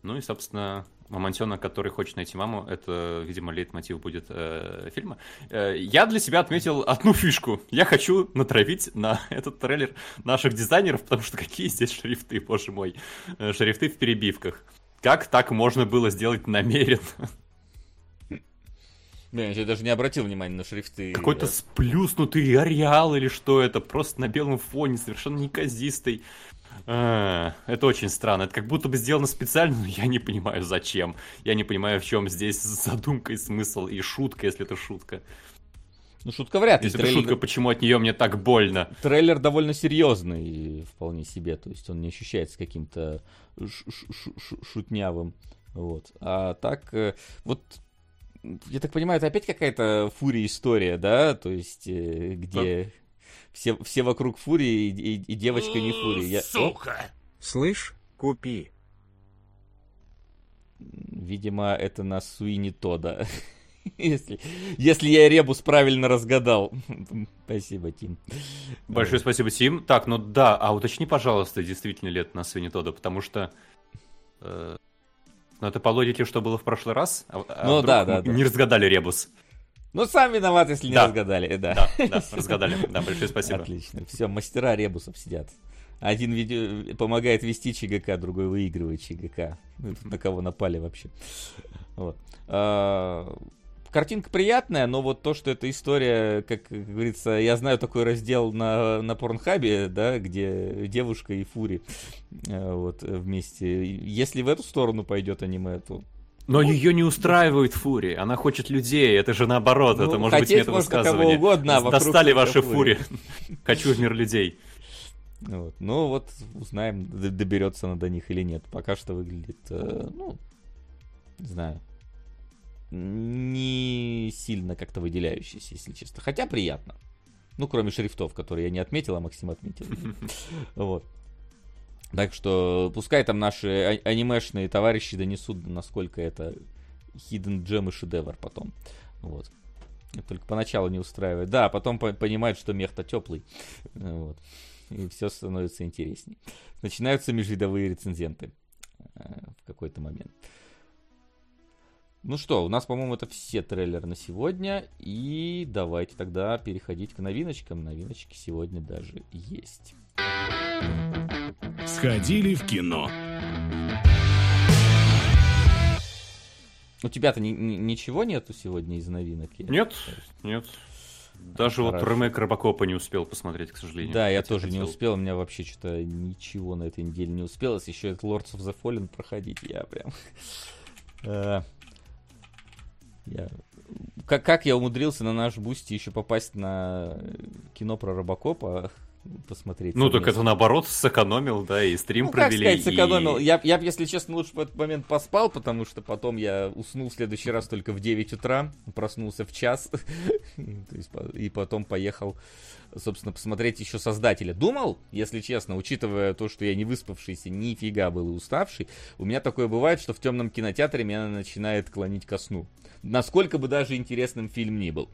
Ну и, собственно, Мамонтенок, который хочет найти маму, это, видимо, лейтмотив будет э, фильма. Э, я для себя отметил одну фишку. Я хочу натравить на этот трейлер наших дизайнеров, потому что какие здесь шрифты, боже мой. Э, шрифты в перебивках. Как так можно было сделать намеренно? Блин, я даже не обратил внимания на шрифты. Какой-то сплюснутый ареал или что это, просто на белом фоне, совершенно неказистый. А, это очень странно. Это как будто бы сделано специально, но я не понимаю, зачем. Я не понимаю, в чем здесь задумка и смысл, и шутка, если это шутка. Ну, шутка вряд ли. Если трейлер... это шутка, почему от нее мне так больно? Трейлер довольно серьезный, вполне себе. То есть он не ощущается каким-то шутнявым. Вот. А так, э, вот я так понимаю, это опять какая-то фурия история, да? То есть, э, где все, все вокруг фурии и, и, и девочка не фурия. Я... Сука! Слышь, купи. Видимо, это на Суини Тода. если, если я Ребус правильно разгадал. спасибо, Тим. Большое спасибо, Тим. Так, ну да, а уточни, пожалуйста, действительно ли это на Суини Тода, потому что... Э, ну, это по логике, что было в прошлый раз. А, а ну, да, да, да. Не разгадали Ребус. Ну, сам виноват, если не да. разгадали. Да. да, да, разгадали. Да, большое спасибо. Отлично. Все, мастера ребусов сидят. Один видео... помогает вести ЧГК, другой выигрывает ЧГК. Ну, на кого напали вообще. Вот. А, картинка приятная, но вот то, что эта история, как говорится, я знаю такой раздел на, на Порнхабе, да, где девушка и Фури э, вот вместе. Если в эту сторону пойдет аниме, то Но ну, ее не устраивает Фури, она хочет людей, это же наоборот, ну, это может быть метод высказывания. угодно, а Достали ваши Фури, хочу в мир людей. Вот. Ну вот узнаем, доберется она до них или нет. Пока что выглядит, э, ну, не знаю, не сильно как-то выделяющийся, если честно. Хотя приятно. Ну, кроме шрифтов, которые я не отметил, а Максим отметил. Вот. Так что пускай там наши а- анимешные товарищи донесут, насколько это hidden gem и шедевр потом. Вот. Только поначалу не устраивает. Да, потом по- понимают, что мех-то теплый. Вот. И все становится интересней. Начинаются межвидовые рецензенты э, в какой-то момент. Ну что, у нас, по-моему, это все трейлеры на сегодня. И давайте тогда переходить к новиночкам. Новиночки сегодня даже есть. Сходили в кино. У тебя-то ни, ни, ничего нету сегодня из новинок? Нет, нет. Даже Хорошо. вот ремейк Робокопа не успел посмотреть, к сожалению. Да, я тоже хотел. не успел. У меня вообще что-то ничего на этой неделе не успелось. Еще это Lords of the Fallen проходить. Я прям... Э, я... Как, как я умудрился на наш Boosty еще попасть на кино про Робокопа, посмотреть. Ну, так это наоборот сэкономил, да, и стрим ну, провели. Как сказать, сэкономил. И... Я, я, если честно, лучше в этот момент поспал, потому что потом я уснул в следующий раз только в 9 утра, проснулся в час, и потом поехал собственно, посмотреть еще создателя. Думал, если честно, учитывая то, что я не выспавшийся, нифига был и уставший, у меня такое бывает, что в темном кинотеатре меня начинает клонить ко сну. Насколько бы даже интересным фильм ни был.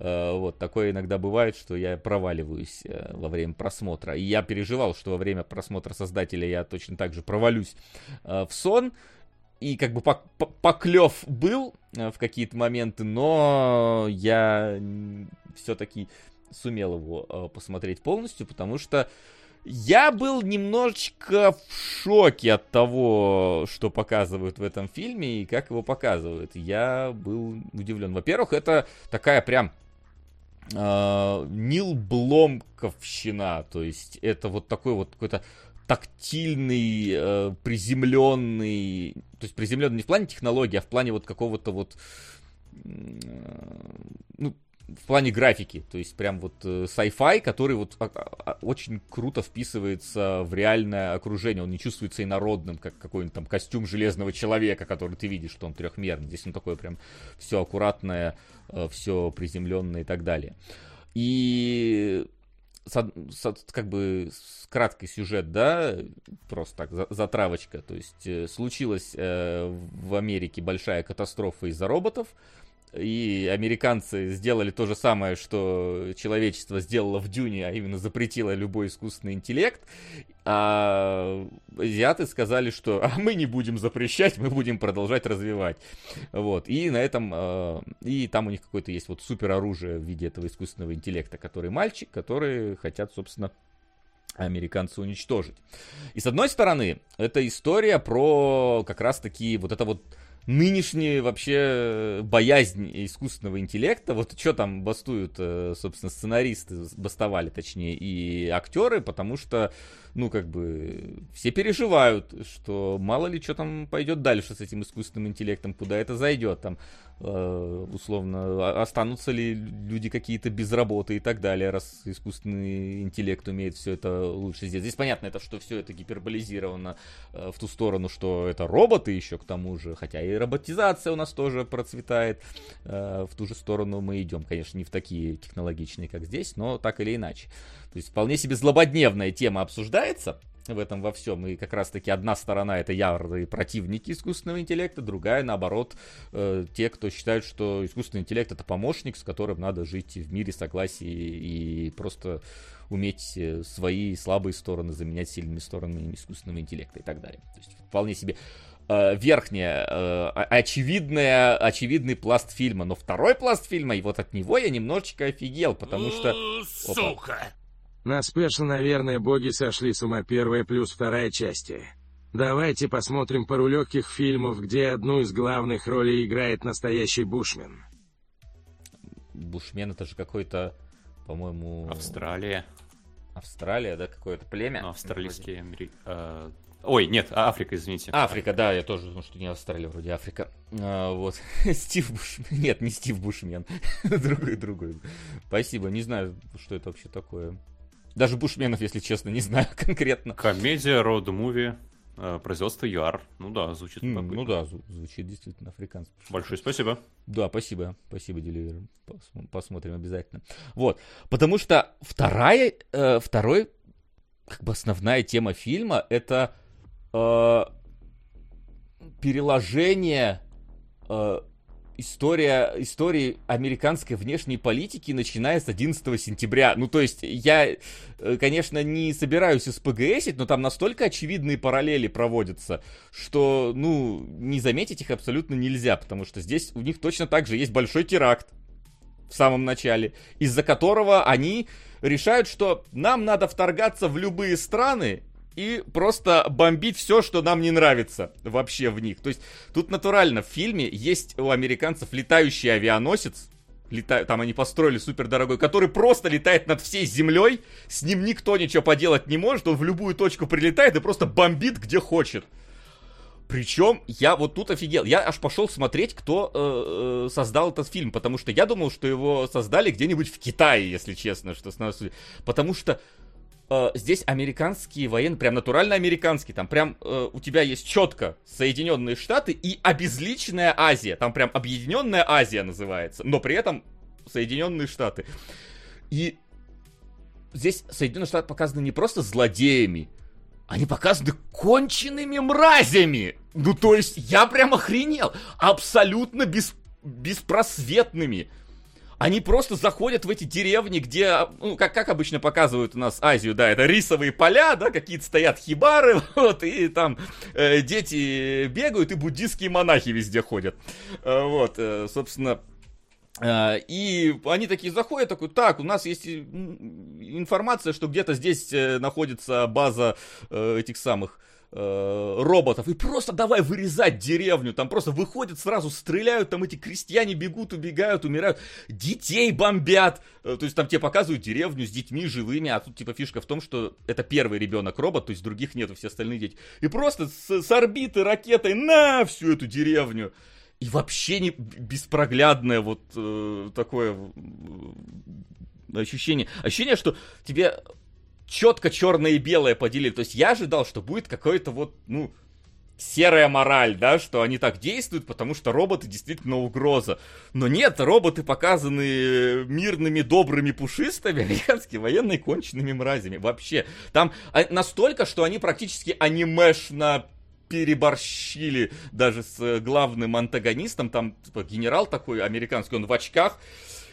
Э, вот, такое иногда бывает, что я проваливаюсь э, во время просмотра. И я переживал, что во время просмотра создателя я точно так же провалюсь э, в сон. И как бы поклев был в какие-то моменты, но я все-таки сумел его э, посмотреть полностью, потому что я был немножечко в шоке от того, что показывают в этом фильме и как его показывают. Я был удивлен. Во-первых, это такая прям э, Нил Бломковщина. То есть это вот такой вот какой-то тактильный, э, приземленный, то есть приземленный не в плане технологии, а в плане вот какого-то вот, э, ну, в плане графики, то есть прям вот э, sci-fi, который вот а, а, очень круто вписывается в реальное окружение, он не чувствуется инородным, как какой-нибудь там костюм железного человека, который ты видишь, что он трехмерный, здесь он такой прям все аккуратное, э, все приземленное и так далее. И с, с, как бы с краткий сюжет, да, просто так, за, затравочка, то есть э, случилась э, в Америке большая катастрофа из-за роботов, и американцы сделали то же самое, что человечество сделало в Дюне, а именно запретило любой искусственный интеллект. А азиаты сказали, что а мы не будем запрещать, мы будем продолжать развивать. Вот. И на этом... Э, и там у них какое-то есть вот супер оружие в виде этого искусственного интеллекта, который мальчик, который хотят, собственно, американцы уничтожить. И с одной стороны, это история про как раз-таки вот это вот нынешняя вообще боязнь искусственного интеллекта. Вот что там бастуют, э, собственно, сценаристы, бастовали, точнее, и актеры, потому что ну, как бы, все переживают, что мало ли что там пойдет дальше с этим искусственным интеллектом, куда это зайдет, там, э, условно, останутся ли люди какие-то без работы и так далее, раз искусственный интеллект умеет все это лучше сделать. Здесь понятно, это, что все это гиперболизировано э, в ту сторону, что это роботы еще к тому же, хотя и роботизация у нас тоже процветает, э, в ту же сторону мы идем, конечно, не в такие технологичные, как здесь, но так или иначе. То есть вполне себе злободневная тема обсуждается в этом во всем. И как раз-таки одна сторона это ярые противники искусственного интеллекта, другая, наоборот, э, те, кто считают, что искусственный интеллект это помощник, с которым надо жить в мире согласии и просто уметь э, свои слабые стороны заменять сильными сторонами искусственного интеллекта и так далее. То есть вполне себе э, верхняя, очевидная, очевидный пласт фильма. Но второй пласт фильма, и вот от него я немножечко офигел, потому что... Сука! На спешл, наверное, боги сошли с ума первая плюс вторая части. Давайте посмотрим пару легких фильмов, где одну из главных ролей играет настоящий бушмен. Бушмен это же какой-то, по-моему... Австралия. Австралия, да, какое-то племя? Ну, австралийские, амери... э, Ой, нет, а Африка, извините. Африка, да, я тоже думаю, что не Австралия, вроде Африка. А, вот. Стив Бушмен. Нет, не Стив Бушмен. другой, другой. Спасибо, не знаю, что это вообще такое. Даже Бушменов, если честно, не знаю конкретно. Комедия, роуд-муви. Э, производство ЮАР. Ну да, звучит mm, Ну да, звучит действительно африкански. Большое спасибо. Да, спасибо. Спасибо, Деливер. Посмотрим обязательно. Вот. Потому что вторая, э, второй, как бы основная тема фильма это э, переложение э, история, истории американской внешней политики, начиная с 11 сентября. Ну, то есть, я, э, конечно, не собираюсь СПГСить, но там настолько очевидные параллели проводятся, что, ну, не заметить их абсолютно нельзя, потому что здесь у них точно так же есть большой теракт в самом начале, из-за которого они решают, что нам надо вторгаться в любые страны, и просто бомбить все, что нам не нравится вообще в них. То есть тут натурально в фильме есть у американцев летающий авианосец, лета... там они построили супер дорогой, который просто летает над всей землей, с ним никто ничего поделать не может, он в любую точку прилетает и просто бомбит где хочет. Причем я вот тут офигел. Я аж пошел смотреть, кто э, э, создал этот фильм, потому что я думал, что его создали где-нибудь в Китае, если честно, что Потому что э, здесь американские военные, прям натурально американские, там прям э, у тебя есть четко Соединенные Штаты и обезличенная Азия, там прям Объединенная Азия называется, но при этом Соединенные Штаты. И здесь Соединенные Штаты показаны не просто злодеями, они показаны конченными мразями. Ну, то есть, я прям охренел. Абсолютно без, беспросветными. Они просто заходят в эти деревни, где, ну, как, как обычно показывают у нас Азию, да, это рисовые поля, да, какие-то стоят хибары, вот, и там э, дети бегают, и буддийские монахи везде ходят. Э, вот, э, собственно, э, и они такие заходят, такой, так, у нас есть информация, что где-то здесь э, находится база э, этих самых Э, роботов. И просто давай вырезать деревню, там просто выходят сразу, стреляют, там эти крестьяне бегут, убегают, умирают, детей бомбят, э, то есть там тебе показывают деревню с детьми живыми, а тут типа фишка в том, что это первый ребенок робот, то есть других нету, все остальные дети, и просто с, с орбиты ракетой на всю эту деревню. И вообще не беспроглядное вот э, такое э, ощущение. Ощущение, что тебе четко черное и белое поделили. То есть я ожидал, что будет какой-то вот, ну, серая мораль, да, что они так действуют, потому что роботы действительно угроза. Но нет, роботы показаны мирными, добрыми, пушистыми, американские военные конченными мразями. Вообще, там а, настолько, что они практически анимешно переборщили даже с главным антагонистом, там типа, генерал такой американский, он в очках,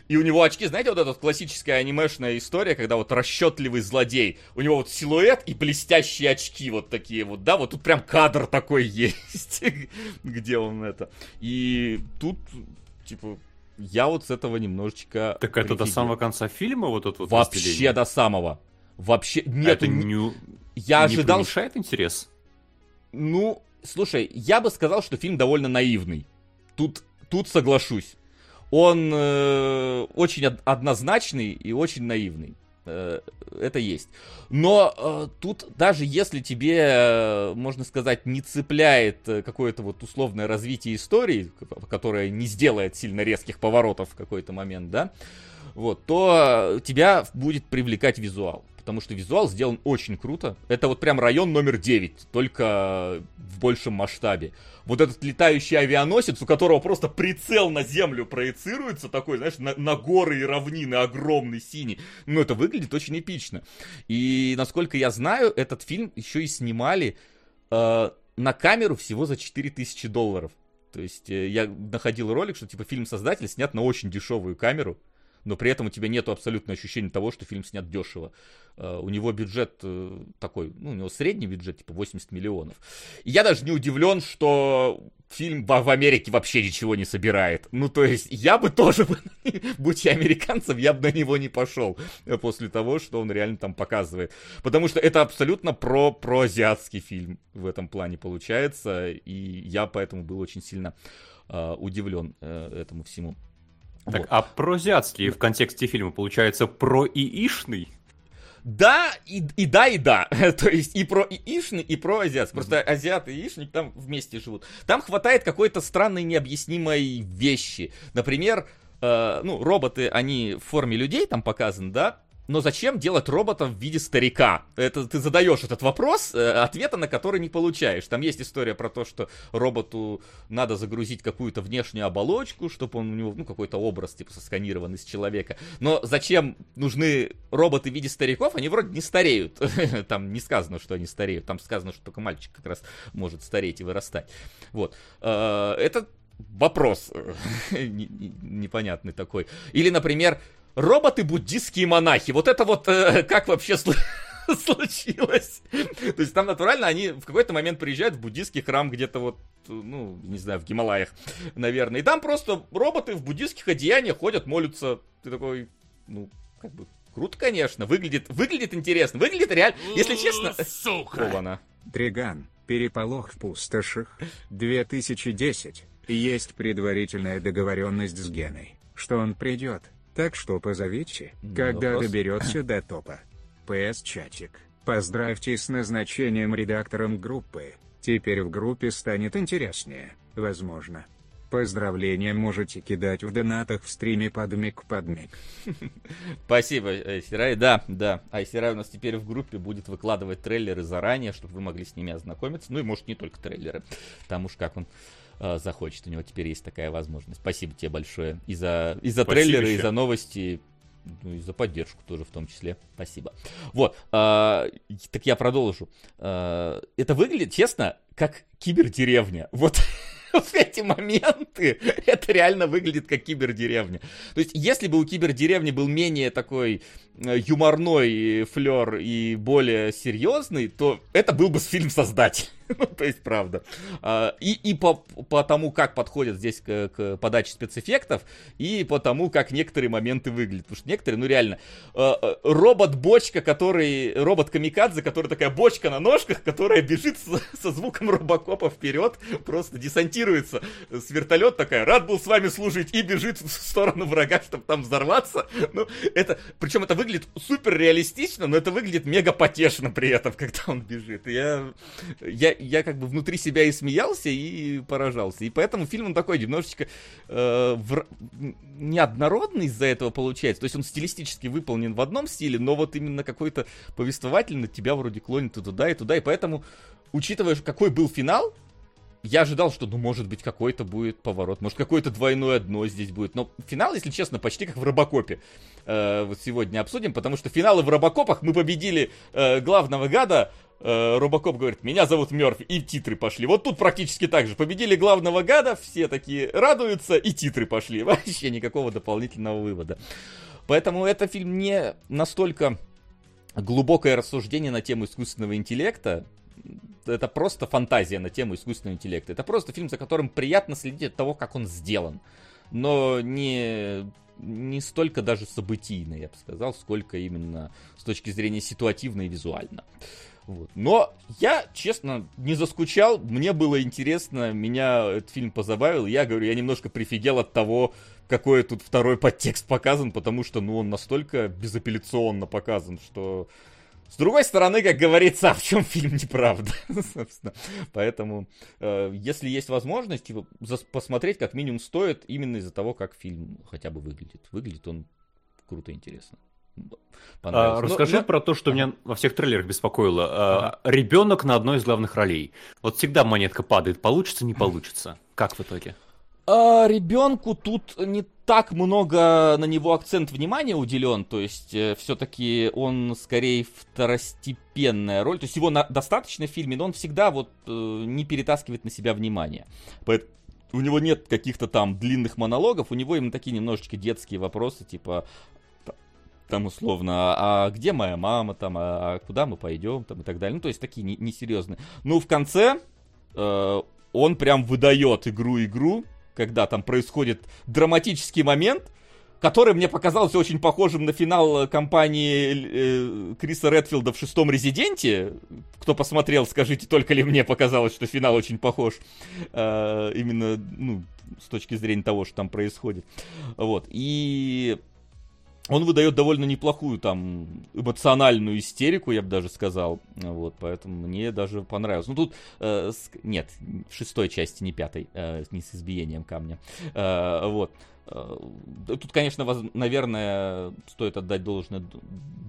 и у него очки, знаете, вот эта классическая анимешная история, когда вот расчетливый злодей, у него вот силуэт и блестящие очки вот такие вот, да, вот тут прям кадр такой есть, где он это. И тут, типа, я вот с этого немножечко... Так это до самого конца фильма вот это вот Вообще до самого. Вообще, нет. Это не, я не ожидал... мешает интерес? Ну, слушай, я бы сказал, что фильм довольно наивный. Тут, тут соглашусь он э, очень однозначный и очень наивный. Э, это есть. Но э, тут даже если тебе, э, можно сказать, не цепляет э, какое-то вот условное развитие истории, которое не сделает сильно резких поворотов в какой-то момент, да, вот, то тебя будет привлекать визуал потому что визуал сделан очень круто. Это вот прям район номер 9, только в большем масштабе. Вот этот летающий авианосец, у которого просто прицел на землю проецируется, такой, знаешь, на, на горы и равнины, огромный, синий. Ну, это выглядит очень эпично. И, насколько я знаю, этот фильм еще и снимали э, на камеру всего за 4000 долларов. То есть э, я находил ролик, что типа фильм создатель снят на очень дешевую камеру но при этом у тебя нет абсолютно ощущения того, что фильм снят дешево. Uh, у него бюджет uh, такой, ну, у него средний бюджет, типа 80 миллионов. И я даже не удивлен, что фильм в, Америке вообще ничего не собирает. Ну, то есть, я бы тоже, будь я американцем, я бы на него не пошел после того, что он реально там показывает. Потому что это абсолютно про, про азиатский фильм в этом плане получается, и я поэтому был очень сильно uh, удивлен этому всему. Так, вот. а про азиатский в контексте фильма получается про иишный? да, и, и да, и да. То есть и про яичник, и про азиат. Просто азиат и яичник там вместе живут. Там хватает какой-то странной необъяснимой вещи. Например, э, ну, роботы, они в форме людей там показаны, да? Но зачем делать робота в виде старика? Это ты задаешь этот вопрос, э, ответа на который не получаешь. Там есть история про то, что роботу надо загрузить какую-то внешнюю оболочку, чтобы он у него ну какой-то образ типа сосканирован из человека. Но зачем нужны роботы в виде стариков? Они вроде не стареют. Там не сказано, что они стареют. Там сказано, что только мальчик как раз может стареть и вырастать. Вот. Э, это вопрос непонятный такой. Или, например, роботы-буддистские монахи. Вот это вот э, как вообще случилось? То есть там натурально они в какой-то момент приезжают в буддийский храм где-то вот, ну, не знаю, в Гималаях, наверное. И там просто роботы в буддийских одеяниях ходят, молятся. Ты такой, ну, как бы, круто, конечно. Выглядит, выглядит интересно. Выглядит реально, если честно... Сука! Триган. Переполох в пустошах. 2010. Есть предварительная договоренность с Геной, что он придет. Так что позовите, когда вопрос. доберется до топа. ПС чатик. Поздравьте с назначением редактором группы. Теперь в группе станет интереснее, возможно. Поздравления можете кидать в донатах в стриме подмиг подмиг. Спасибо, Айсирай. Да, да. Айсирай у нас теперь в группе будет выкладывать трейлеры заранее, чтобы вы могли с ними ознакомиться. Ну и может не только трейлеры. Потому что как он э, захочет. У него теперь есть такая возможность. Спасибо тебе большое и за, и за Спасибо трейлеры, и еще. за новости, ну и за поддержку тоже в том числе. Спасибо. Вот, э, так я продолжу. Э, это выглядит, честно, как кибердеревня. Вот в эти моменты это реально выглядит как кибердеревня. То есть, если бы у кибердеревни был менее такой э, юморной флер и более серьезный, то это был бы фильм создать. Ну, то есть, правда. А, И, и по, по тому, как подходят здесь к, к подаче спецэффектов, и по тому, как некоторые моменты выглядят. Потому что некоторые, ну реально, э, э, робот-бочка, который, робот-камикадзе, который такая бочка на ножках, которая бежит со, со звуком робокопа вперед, просто десантируется с вертолет такая, рад был с вами служить, и бежит в сторону врага, чтобы там взорваться. Ну, это, причем это выглядит супер реалистично, но это выглядит мега потешно при этом, когда он бежит. Я, я, я как бы внутри себя и смеялся, и поражался. И поэтому фильм он такой немножечко э, вр- неоднородный из-за этого получается. То есть он стилистически выполнен в одном стиле, но вот именно какой-то повествовательно тебя вроде клонит и туда, и туда. И поэтому, учитывая, какой был финал, я ожидал, что, ну, может быть, какой-то будет поворот, может, какое-то двойное дно здесь будет. Но финал, если честно, почти как в Робокопе. Э, вот сегодня обсудим, потому что финалы в Робокопах мы победили э, главного гада. Э, Робокоп говорит, меня зовут Мерфи, и титры пошли. Вот тут практически так же. Победили главного гада, все такие радуются, и титры пошли. Вообще никакого дополнительного вывода. Поэтому это фильм не настолько глубокое рассуждение на тему искусственного интеллекта. Это просто фантазия на тему искусственного интеллекта. Это просто фильм, за которым приятно следить от того, как он сделан. Но не, не столько даже событийно, я бы сказал, сколько именно с точки зрения ситуативно и визуально. Вот. Но я, честно, не заскучал, мне было интересно, меня этот фильм позабавил. Я говорю, я немножко прифигел от того, какой тут второй подтекст показан, потому что, ну, он настолько безапелляционно показан, что... С другой стороны, как говорится, а в чем фильм неправда, собственно. Поэтому, э, если есть возможность, типа, зас- посмотреть как минимум стоит именно из-за того, как фильм хотя бы выглядит. Выглядит он круто интересно. Понравилось. А, Но- расскажи но- про то, что меня во всех трейлерах беспокоило. А, ребенок на одной из главных ролей. Вот всегда монетка падает, получится, не получится. Как в итоге? А, ребенку тут не так много на него акцент внимания уделен, то есть все-таки он скорее второстепенная роль, то есть его на- достаточно в фильме, но он всегда вот э, не перетаскивает на себя внимание. Поэт- у него нет каких-то там длинных монологов, у него именно такие немножечко детские вопросы, типа там условно, а где моя мама, там, а куда мы пойдем, там и так далее. Ну, то есть такие не- несерьезные. Ну, в конце э, он прям выдает игру-игру, когда там происходит драматический момент, который мне показался очень похожим на финал кампании э, Криса Редфилда в шестом Резиденте. Кто посмотрел, скажите, только ли мне показалось, что финал очень похож. Э, именно, ну, с точки зрения того, что там происходит. Вот. И он выдает довольно неплохую там эмоциональную истерику, я бы даже сказал. Вот, поэтому мне даже понравилось. Ну тут, э, с, нет, в шестой части, не пятой, э, не с избиением камня. Э, вот. Э, тут, конечно, воз, наверное, стоит отдать должное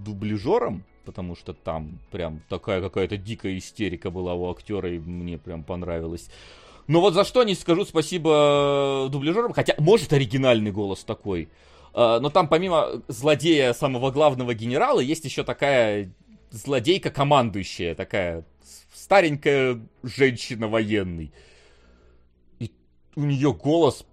дубляжерам, потому что там прям такая какая-то дикая истерика была у актера, и мне прям понравилось. Но вот за что не скажу спасибо дубляжерам, хотя, может, оригинальный голос такой. Э, но там помимо злодея самого главного генерала есть еще такая злодейка командующая, такая старенькая женщина военный. И у нее голос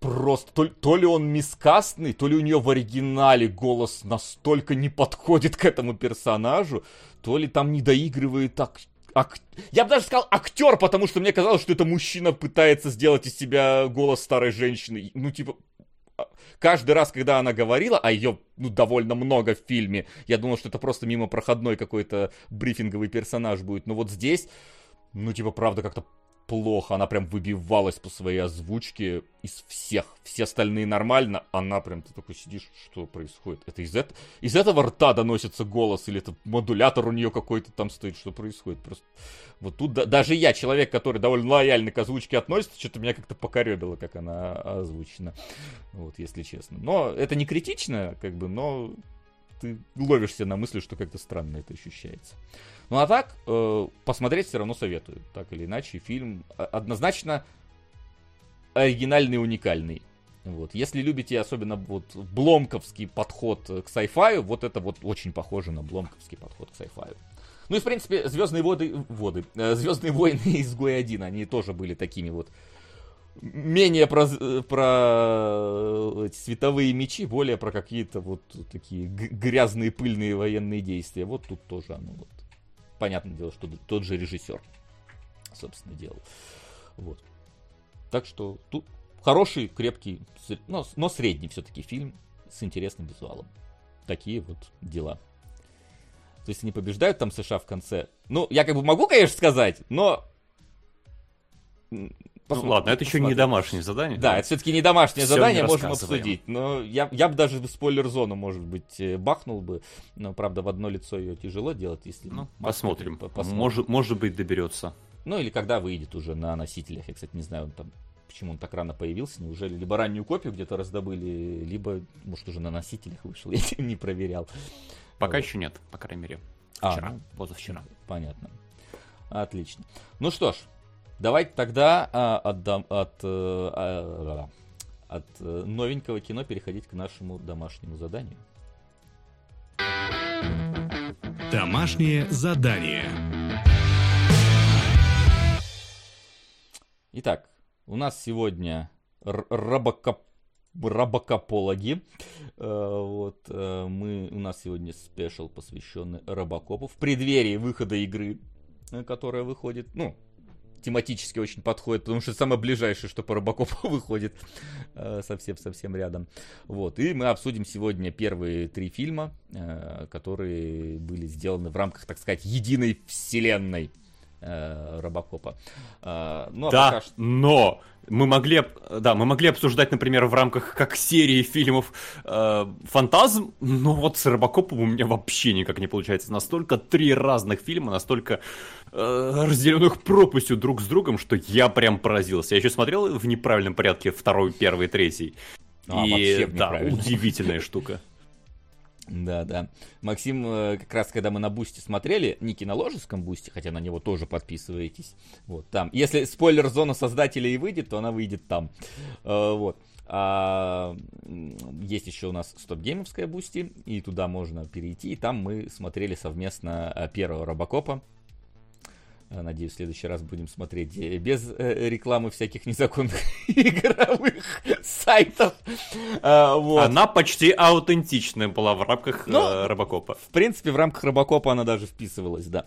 просто... То, то ли он мискастный, то ли у нее в оригинале голос настолько не подходит к этому персонажу, то ли там не доигрывает так ак... Я бы даже сказал актер, потому что мне казалось, что это мужчина пытается сделать из себя голос старой женщины. Ну, типа, каждый раз, когда она говорила, а ее ну, довольно много в фильме, я думал, что это просто мимо проходной какой-то брифинговый персонаж будет. Но вот здесь, ну, типа, правда, как-то плохо. Она прям выбивалась по своей озвучке из всех. Все остальные нормально. Она прям, ты такой сидишь, что происходит? Это из, это, из этого рта доносится голос? Или это модулятор у нее какой-то там стоит? Что происходит? Просто вот тут да, даже я, человек, который довольно лояльно к озвучке относится, что-то меня как-то покоребило, как она озвучена. Вот, если честно. Но это не критично, как бы, но ты ловишься на мысли, что как-то странно это ощущается. Ну а так, э, посмотреть все равно советую. Так или иначе, фильм однозначно оригинальный и уникальный. Вот. Если любите особенно вот бломковский подход к sci-fi, вот это вот очень похоже на бломковский подход к sci-fi. Ну и в принципе Звездные воды, воды, э, Звездные войны из Гой 1, они тоже были такими вот менее про, про эти световые мечи, более про какие-то вот такие грязные пыльные военные действия. Вот тут тоже оно вот понятное дело, что тот же режиссер, собственно, делал. Вот. Так что тут хороший, крепкий, но, но средний все-таки фильм с интересным визуалом. Такие вот дела. То есть они побеждают там США в конце. Ну, я как бы могу, конечно, сказать, но Посмотрим, ну ладно, это еще не домашнее задание. Да, это все-таки не домашнее Все задание, не можем обсудить. Но я, я бы даже в спойлер-зону, может быть, э, бахнул бы. Но, правда, в одно лицо ее тяжело делать, если... Ну, посмотрим. посмотрим. Может, может быть, доберется. Ну, или когда выйдет уже на носителях. Я, кстати, не знаю, он там почему он так рано появился. Неужели либо раннюю копию где-то раздобыли, либо, может, уже на носителях вышел. Я не проверял. Пока вот. еще нет, по крайней мере. А, Вчера, а, ну, позавчера. Понятно. Отлично. Ну что ж, Давайте тогда а, отдам, от, э, а, от э, новенького кино переходить к нашему домашнему заданию. Домашнее задание. Итак, у нас сегодня рабокоп рабокопологи. Э, вот, мы, у нас сегодня спешл, посвященный Робокопу. В преддверии выхода игры, которая выходит, ну, тематически очень подходит, потому что самое ближайшее, что по Робокопу выходит совсем-совсем э, рядом. Вот. И мы обсудим сегодня первые три фильма, э, которые были сделаны в рамках, так сказать, единой вселенной Робокопа. Ну, а да, пока что... но мы могли, да, мы могли обсуждать, например, в рамках как серии фильмов э, Фантазм, но вот с Робокопом у меня вообще никак не получается. Настолько три разных фильма, настолько э, разделенных пропастью друг с другом, что я прям поразился. Я еще смотрел в неправильном порядке второй, первый, третий. А, И да, удивительная штука. Да, да. Максим, э, как раз когда мы на Boosty смотрели, не кинологическом Boosty, хотя на него тоже подписываетесь, вот там. Если спойлер-зона создателя и выйдет, то она выйдет там. Э, вот. А, есть еще у нас StopGame овская Boosty, и туда можно перейти. И там мы смотрели совместно э, первого Робокопа, надеюсь, в следующий раз будем смотреть э, без э, рекламы всяких незаконных игровых сайтов. Вот. Она почти аутентичная была в рамках ну, Робокопа. В принципе, в рамках Робокопа она даже вписывалась, да.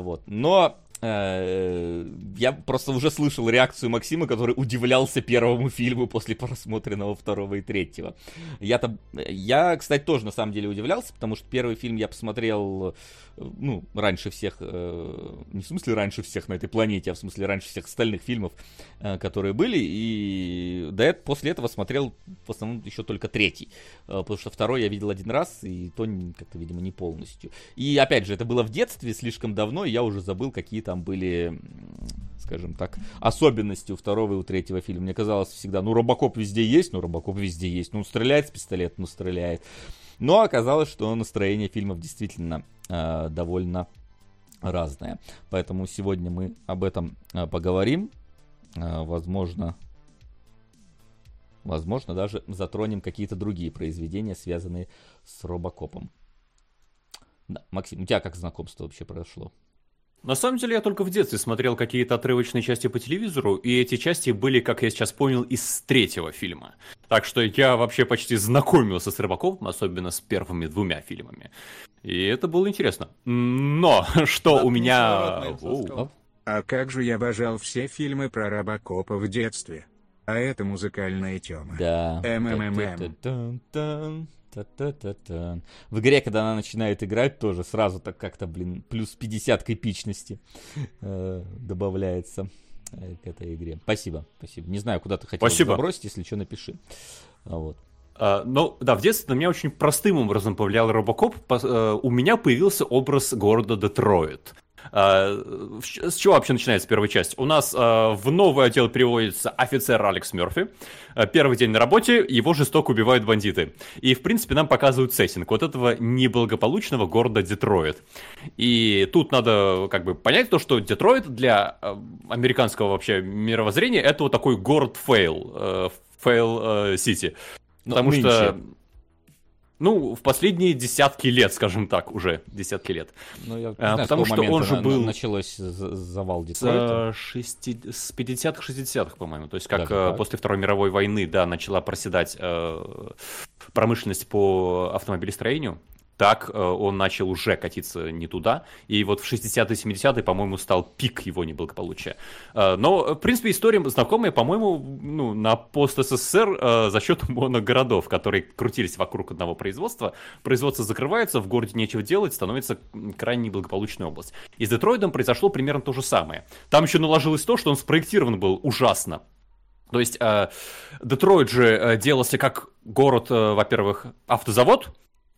Вот. Но Э, я просто уже слышал реакцию Максима, который удивлялся первому фильму после просмотренного второго и третьего. Я-то, я, кстати, тоже на самом деле удивлялся, потому что первый фильм я посмотрел, ну, раньше всех, э, не в смысле раньше всех на этой планете, а в смысле раньше всех остальных фильмов, э, которые были, и до этого, после этого смотрел в основном еще только третий, потому что второй я видел один раз, и то как-то, видимо, не полностью. И опять же, это было в детстве, слишком давно, и я уже забыл, какие там были, скажем так, особенности у второго и у третьего фильма. Мне казалось всегда, ну, Робокоп везде есть, ну, Робокоп везде есть. Ну, стреляет с пистолета, ну, стреляет. Но оказалось, что настроение фильмов действительно э, довольно разное. Поэтому сегодня мы об этом э, поговорим. Э, возможно, возможно, даже затронем какие-то другие произведения, связанные с Робокопом. Да, Максим, у тебя как знакомство вообще прошло? На самом деле я только в детстве смотрел какие-то отрывочные части по телевизору, и эти части были, как я сейчас понял, из третьего фильма. Так что я вообще почти знакомился с Рыбаковым, особенно с первыми двумя фильмами. И это было интересно. Но что да, у меня... А как же я обожал все фильмы про Робокопа в детстве. А это музыкальная тема. Да. МММ. Та-та-та-та. В игре, когда она начинает играть, тоже сразу так как-то, блин, плюс 50 к эпичности э, добавляется э, к этой игре. Спасибо, спасибо. Не знаю, куда ты хотел спасибо. забросить, если что, напиши. А вот. Uh, ну, да, в детстве на меня очень простым образом повлиял Робокоп. Uh, у меня появился образ города Детройт. А, с чего вообще начинается первая часть? У нас а, в новый отдел переводится офицер Алекс Мерфи. А, первый день на работе, его жестоко убивают бандиты. И, в принципе, нам показывают сеттинг вот этого неблагополучного города Детройт. И тут надо как бы понять то, что Детройт для американского вообще мировоззрения это вот такой город-фейл, fail city. Потому нынче. что ну, в последние десятки лет, скажем так, уже десятки лет. Ну, я а, знаю, потому что он же был... Началось завал Детройта. С, 60... с 50-х, 60-х, по-моему. То есть, как Даже э, после Второй мировой войны, да, начала проседать э, промышленность по автомобилестроению так э, он начал уже катиться не туда. И вот в 60-е, 70-е, по-моему, стал пик его неблагополучия. Э, но, в принципе, история знакомая, по-моему, ну, на пост-СССР э, за счет моногородов, которые крутились вокруг одного производства. Производство закрывается, в городе нечего делать, становится крайне неблагополучная область. И с Детройтом произошло примерно то же самое. Там еще наложилось то, что он спроектирован был ужасно. То есть э, Детройт же э, делался как город, э, во-первых, автозавод,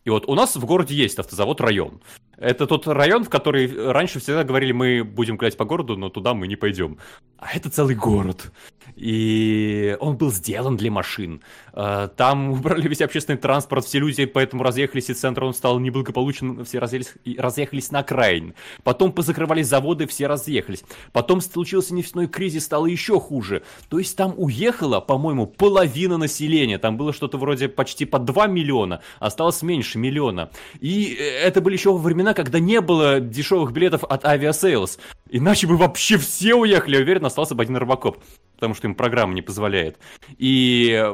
и вот у нас в городе есть автозавод район. Это тот район, в который раньше всегда говорили, мы будем гулять по городу, но туда мы не пойдем. А это целый город. И он был сделан для машин. А, там убрали весь общественный транспорт, все люди поэтому разъехались из центра, он стал неблагополучен, все разъехались, разъехались на окраин. Потом позакрывались заводы, все разъехались. Потом случился нефтяной кризис, стало еще хуже. То есть там уехала, по-моему, половина населения. Там было что-то вроде почти по 2 миллиона, осталось меньше миллиона. И это были еще времена, когда не было дешевых билетов от Aviasales. Иначе бы вообще все уехали, я уверен, остался бы один Робокоп потому что им программа не позволяет. И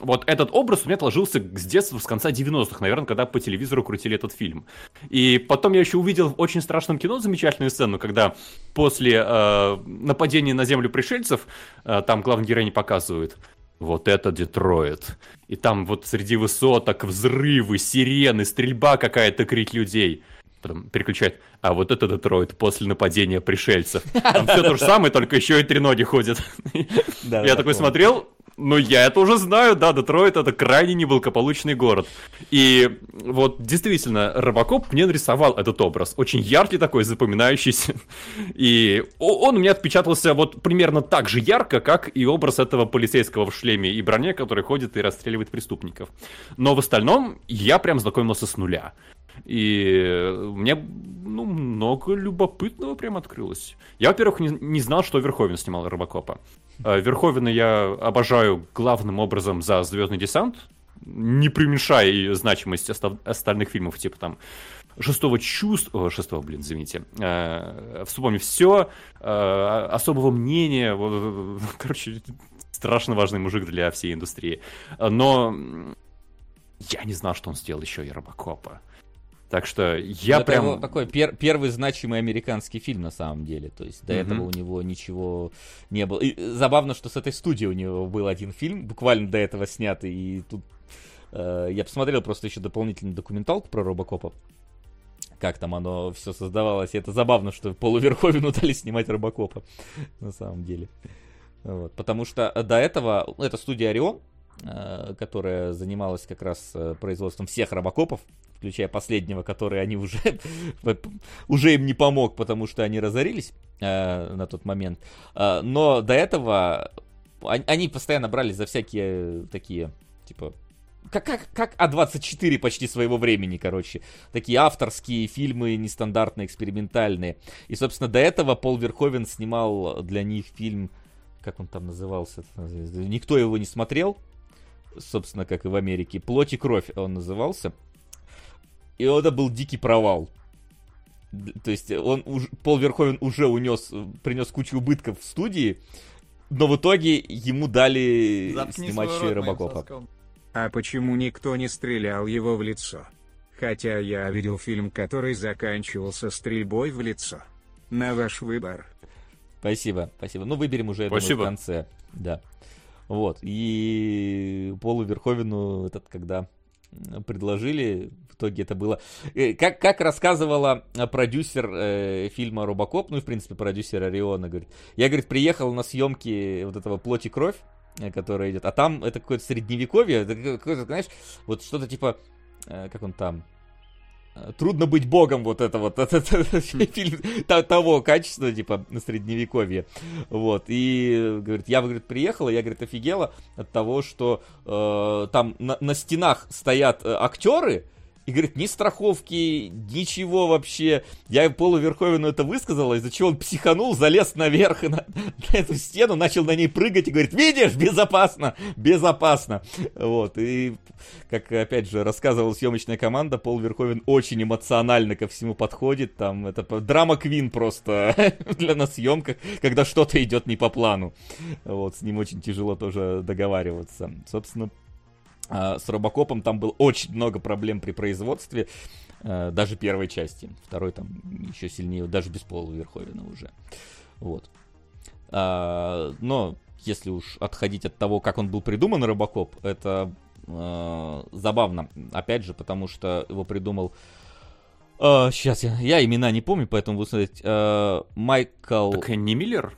вот этот образ у меня отложился с детства, с конца 90-х, наверное, когда по телевизору крутили этот фильм. И потом я еще увидел в очень страшном кино замечательную сцену, когда после э, нападения на землю пришельцев, э, там главный герой не показывают, вот это Детройт. И там вот среди высоток взрывы, сирены, стрельба какая-то, крик людей потом переключает, а вот это Детройт после нападения пришельцев. Там все то же самое, только еще и треноги ходят. Я такой смотрел, ну, я это уже знаю, да, Детройт это крайне неблагополучный город. И вот действительно, Робокоп мне нарисовал этот образ. Очень яркий такой, запоминающийся. И он у меня отпечатался вот примерно так же ярко, как и образ этого полицейского в шлеме и броне, который ходит и расстреливает преступников. Но в остальном я прям знакомился с нуля. И мне ну, много любопытного прям открылось. Я, во-первых, не, не знал, что Верховен снимал Робокопа. Э, Верховена я обожаю главным образом за Звездный десант, не преуменьшая значимость остальных фильмов, типа там шестого чувства, шестого, блин, извините, э, вспомнив все, э, особого мнения, короче, страшно важный мужик для всей индустрии. Но я не знал, что он сделал еще и Робокопа. Так что я это прям... такой пер первый значимый американский фильм на самом деле. То есть до mm-hmm. этого у него ничего не было. И забавно, что с этой студии у него был один фильм, буквально до этого снятый. И тут э, я посмотрел просто еще дополнительную документалку про Робокопа. Как там оно все создавалось. И это забавно, что Полу Верховину дали снимать Робокопа. На самом деле. Вот. Потому что до этого, это студия Орион, которая занималась как раз э, производством всех робокопов, включая последнего, который они уже, уже им не помог, потому что они разорились э, на тот момент. Э, но до этого они постоянно брались за всякие такие, типа, как, как, как А24 почти своего времени, короче. Такие авторские фильмы, нестандартные, экспериментальные. И, собственно, до этого Пол Верховен снимал для них фильм, как он там назывался? Никто его не смотрел, собственно, как и в Америке. «Плоть и кровь» он назывался. И это был дикий провал. То есть он уж, Пол Верховен уже унес, принес кучу убытков в студии, но в итоге ему дали Заткни снимать еще и Робокопа. А почему никто не стрелял его в лицо? Хотя я видел фильм, который заканчивался стрельбой в лицо. На ваш выбор. Спасибо, спасибо. Ну, выберем уже, спасибо. думаю, в конце. Да. Вот. И Полу Верховину этот, когда предложили. В итоге это было... Э, как, как рассказывала продюсер э, фильма «Робокоп», ну и, в принципе, продюсер Ориона, говорит, я, говорит, приехал на съемки вот этого «Плоть и кровь», э, которая идет, а там это какое-то средневековье, это какое-то, знаешь, вот что-то типа, э, как он там, Трудно быть богом, вот это вот, это, это, фильм того качества, типа, на средневековье. Вот, и, говорит, я, говорит, приехала, я, говорит, офигела от того, что э, там на, на стенах стоят э, актеры, и говорит, ни страховки, ничего вообще. Я Полу Верховину это высказал, из-за чего он психанул, залез наверх на, на эту стену, начал на ней прыгать и говорит, видишь, безопасно, безопасно. Вот, и как, опять же, рассказывала съемочная команда, Пол Верховен очень эмоционально ко всему подходит. Там это драма Квин просто для на съемках, когда что-то идет не по плану. Вот, с ним очень тяжело тоже договариваться. Собственно, с Робокопом там было очень много проблем при производстве, а, даже первой части. Второй там еще сильнее, даже без Пола Верховена уже. Вот. А, но если уж отходить от того, как он был придуман, Робокоп, это забавно. Опять же, потому что его придумал сейчас я, я имена не помню, поэтому буду смотреть. Майкл... Так не Миллер?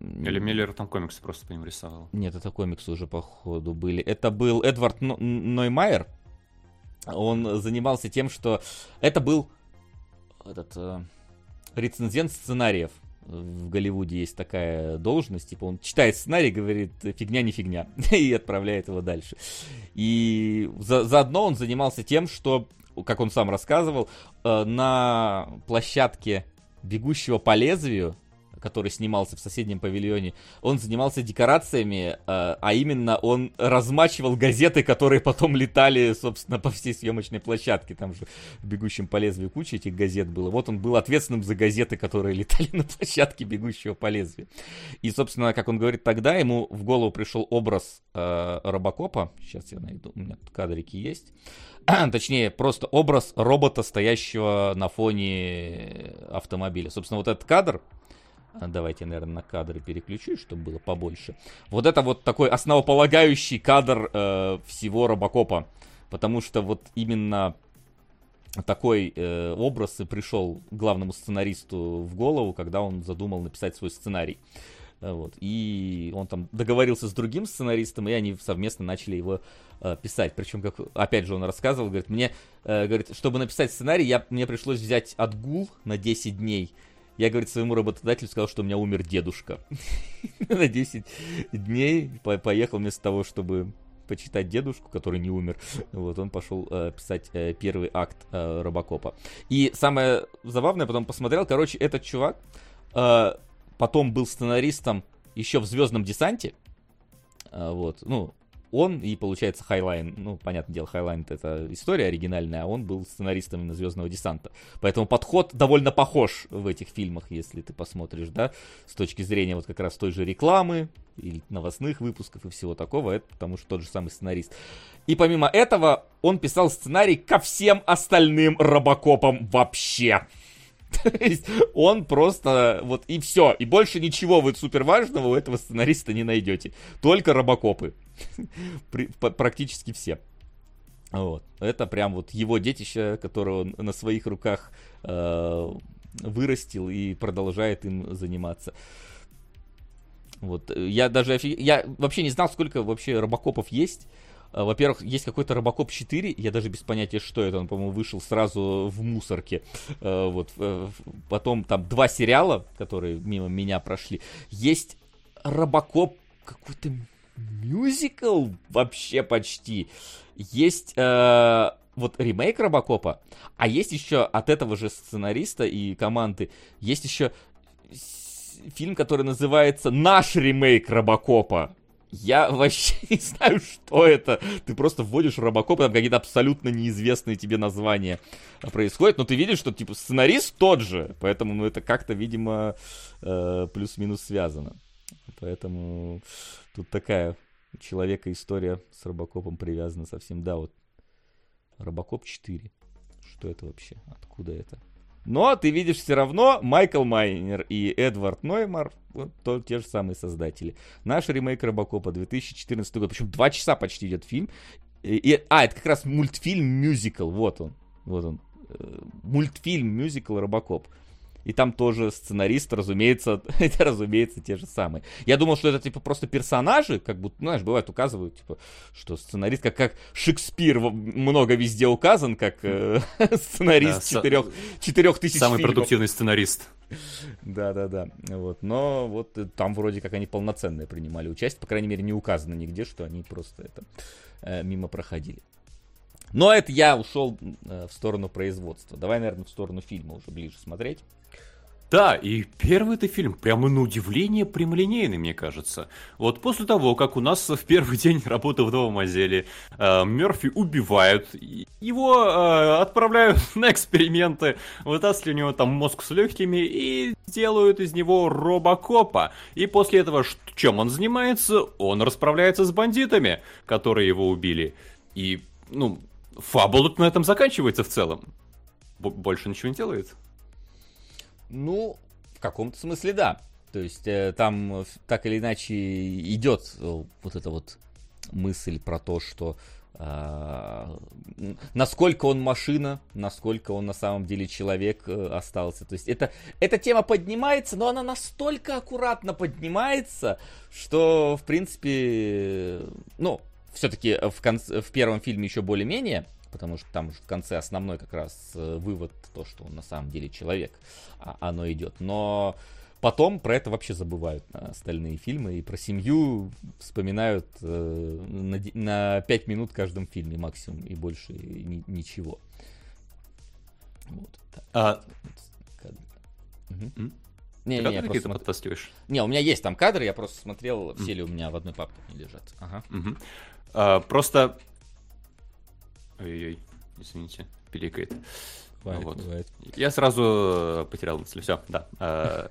Или Миллер там комиксы просто по ним рисовал? Нет, это комиксы уже, походу, были. Это был Эдвард Ноймайер. Он занимался тем, что это был этот э, рецензент сценариев. В Голливуде есть такая должность, типа он читает сценарий, говорит фигня не фигня, и отправляет его дальше. И за, заодно он занимался тем, что, как он сам рассказывал, э, на площадке бегущего по лезвию который снимался в соседнем павильоне, он занимался декорациями, э, а именно он размачивал газеты, которые потом летали, собственно, по всей съемочной площадке. Там же в «Бегущем по лезвию» куча этих газет было. Вот он был ответственным за газеты, которые летали на площадке «Бегущего по лезвию». И, собственно, как он говорит, тогда ему в голову пришел образ э, Робокопа. Сейчас я найду, у меня тут кадрики есть. Точнее, просто образ робота, стоящего на фоне автомобиля. Собственно, вот этот кадр, давайте, наверное, на кадры переключу, чтобы было побольше. Вот это вот такой основополагающий кадр э, всего Робокопа. Потому что вот именно такой э, образ и пришел главному сценаристу в голову, когда он задумал написать свой сценарий. Э, вот. И он там договорился с другим сценаристом, и они совместно начали его э, писать. Причем, как опять же он рассказывал, говорит, мне, э, говорит, чтобы написать сценарий, я, мне пришлось взять отгул на 10 дней я, говорит, своему работодателю сказал, что у меня умер дедушка. На 10 дней поехал вместо того, чтобы почитать дедушку, который не умер. Вот, он пошел э, писать э, первый акт э, Робокопа. И самое забавное, потом посмотрел, короче, этот чувак э, потом был сценаристом еще в Звездном десанте. Э, вот, ну, он и, получается, Хайнлайн. Ну, понятное дело, Хайнлайн это история оригинальная, а он был сценаристом именно Звездного десанта. Поэтому подход довольно похож в этих фильмах, если ты посмотришь, да, с точки зрения вот как раз той же рекламы, или новостных выпусков и всего такого, это потому что тот же самый сценарист. И помимо этого, он писал сценарий ко всем остальным робокопам вообще. То есть он просто вот и все. И больше ничего вот супер важного у этого сценариста не найдете. Только робокопы. Практически все. Вот. Это прям вот его детище, которое он на своих руках э, вырастил и продолжает им заниматься. Вот. Я даже я вообще не знал, сколько вообще робокопов есть. А, во-первых, есть какой-то Робокоп 4, я даже без понятия, что это, он, по-моему, вышел сразу в мусорке. А, вот. Э, потом там два сериала, которые мимо меня прошли. Есть Робокоп какой-то мюзикл вообще почти. Есть э, вот ремейк Робокопа, а есть еще от этого же сценариста и команды, есть еще фильм, который называется «Наш ремейк Робокопа». Я вообще не знаю, что это. Ты просто вводишь Робокоп, там какие-то абсолютно неизвестные тебе названия происходят, но ты видишь, что типа сценарист тот же, поэтому ну, это как-то, видимо, э, плюс-минус связано. Поэтому тут такая человека история с Робокопом привязана совсем. Да, вот Робокоп 4. Что это вообще? Откуда это? Но ты видишь все равно Майкл Майнер и Эдвард Ноймар, вот, то, те же самые создатели. Наш ремейк Робокопа 2014 год. Причем два часа почти идет фильм. И, и, а, это как раз мультфильм-мюзикл. Вот он. Вот он. Э, мультфильм-мюзикл Робокоп. И там тоже сценарист, разумеется, это, разумеется, те же самые. Я думал, что это, типа, просто персонажи, как будто, ну, знаешь, бывает, указывают, типа, что сценарист, как, как Шекспир много везде указан, как э, сценарист да, четырех, четырех тысяч Самый фильмов. продуктивный сценарист. Да-да-да, вот, но вот э, там вроде как они полноценные принимали участие, по крайней мере, не указано нигде, что они просто это э, мимо проходили. Но это я ушел э, в сторону производства. Давай, наверное, в сторону фильма уже ближе смотреть. Да, и первый это фильм прямо на удивление прямолинейный, мне кажется. Вот после того, как у нас в первый день работы в новом отделе э, Мерфи убивают, его э, отправляют на эксперименты, вытаскивают у него там мозг с легкими и делают из него робокопа. И после этого чем он занимается? Он расправляется с бандитами, которые его убили. И, ну, фабула на этом заканчивается в целом. Б- больше ничего не делает. Ну, в каком-то смысле да. То есть э, там э, так или иначе идет э, вот эта вот мысль про то, что э, насколько он машина, насколько он на самом деле человек э, остался. То есть это, эта тема поднимается, но она настолько аккуратно поднимается, что, в принципе, ну, все-таки в, конце, в первом фильме еще более-менее, потому что там в конце основной как раз э, вывод, то, что он на самом деле человек, а оно идет. Но потом про это вообще забывают на остальные фильмы, и про семью вспоминают э, на, на 5 минут в каждом фильме максимум, и больше ни, ничего. Вот. А... Угу. Не, не, не, просто смотр... Не, у меня есть там кадры, я просто смотрел, все ли у меня в одной папке не лежат. Ага. Угу. А, просто Ой-ой, извините, пиликает. Бывает, вот. бывает. Я сразу э, потерял мысль. Все, да. Э,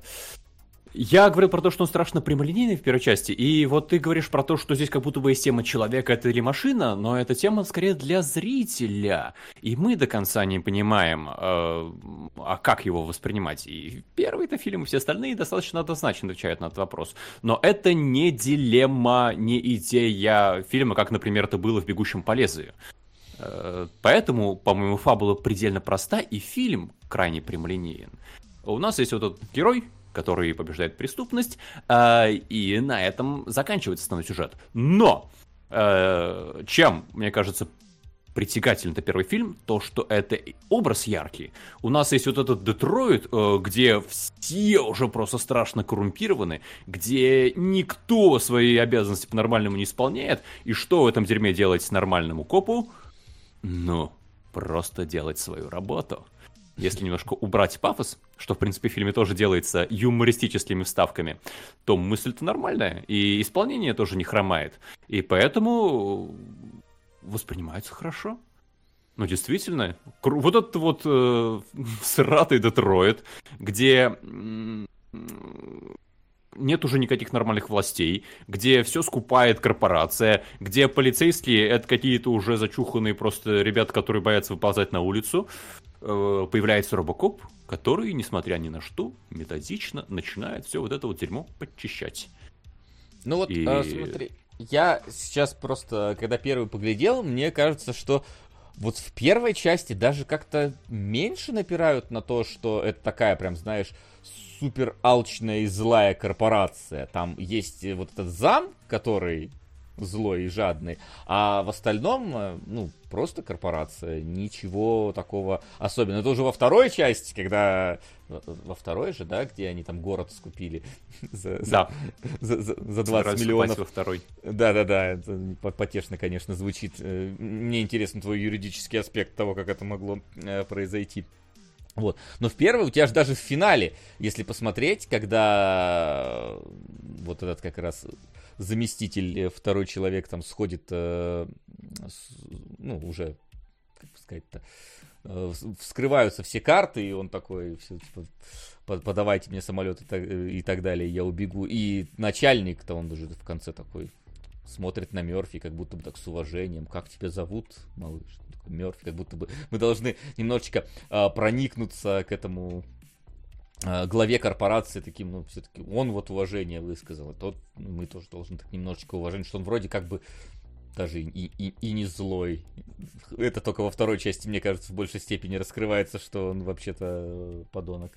я говорил про то, что он страшно прямолинейный в первой части, и вот ты говоришь про то, что здесь как будто бы есть тема человека это или машина, но эта тема скорее для зрителя, и мы до конца не понимаем, э, а как его воспринимать. И первый-то фильм, и все остальные достаточно однозначно отвечают на этот вопрос. Но это не дилемма, не идея фильма, как, например, это было в «Бегущем по лезвию». Э, поэтому, по-моему, фабула предельно проста, и фильм крайне прямолинеен. У нас есть вот этот герой, который побеждает преступность, э, и на этом заканчивается основной сюжет. Но э, чем, мне кажется, притягательный это первый фильм, то, что это образ яркий. У нас есть вот этот Детройт, где все уже просто страшно коррумпированы, где никто свои обязанности по-нормальному не исполняет, и что в этом дерьме делать нормальному копу? Ну, просто делать свою работу. если немножко убрать пафос, что, в принципе, в фильме тоже делается юмористическими вставками, то мысль-то нормальная, и исполнение тоже не хромает. И поэтому воспринимается хорошо. Ну, действительно, вот этот вот э, сратый Детройт, где нет уже никаких нормальных властей, где все скупает корпорация, где полицейские это какие-то уже зачуханные просто ребята, которые боятся выползать на улицу, э, появляется Робокоп, который, несмотря ни на что, методично начинает все вот это вот дерьмо подчищать. Ну вот, И... э, смотри, я сейчас просто, когда первый поглядел, мне кажется, что вот в первой части даже как-то меньше напирают на то, что это такая прям, знаешь, супер алчная и злая корпорация. Там есть вот этот зам, который злой и жадный, а в остальном, э, ну, просто корпорация, ничего такого особенного. Это уже во второй части, когда... Во второй же, да, где они там город скупили за, да. за, за, за 20 миллионов. во второй. Да-да-да, это потешно, конечно, звучит. Э, мне интересен твой юридический аспект того, как это могло э, произойти. Вот. Но в первой у тебя же даже в финале, если посмотреть, когда вот этот как раз заместитель, э, второй человек там сходит, э, с, ну, уже, как сказать-то, э, вскрываются все карты, и он такой, все, типа, подавайте мне самолет и так, и так далее, я убегу. И начальник-то он уже в конце такой смотрит на Мерфи, как будто бы так с уважением. Как тебя зовут, малыш? Мерфи, как будто бы мы должны немножечко а, проникнуться к этому а, главе корпорации таким, ну, все-таки он вот уважение высказал, а тот ну, мы тоже должны так немножечко уважать, что он вроде как бы даже и, и, и не злой. Это только во второй части, мне кажется, в большей степени раскрывается, что он вообще-то подонок.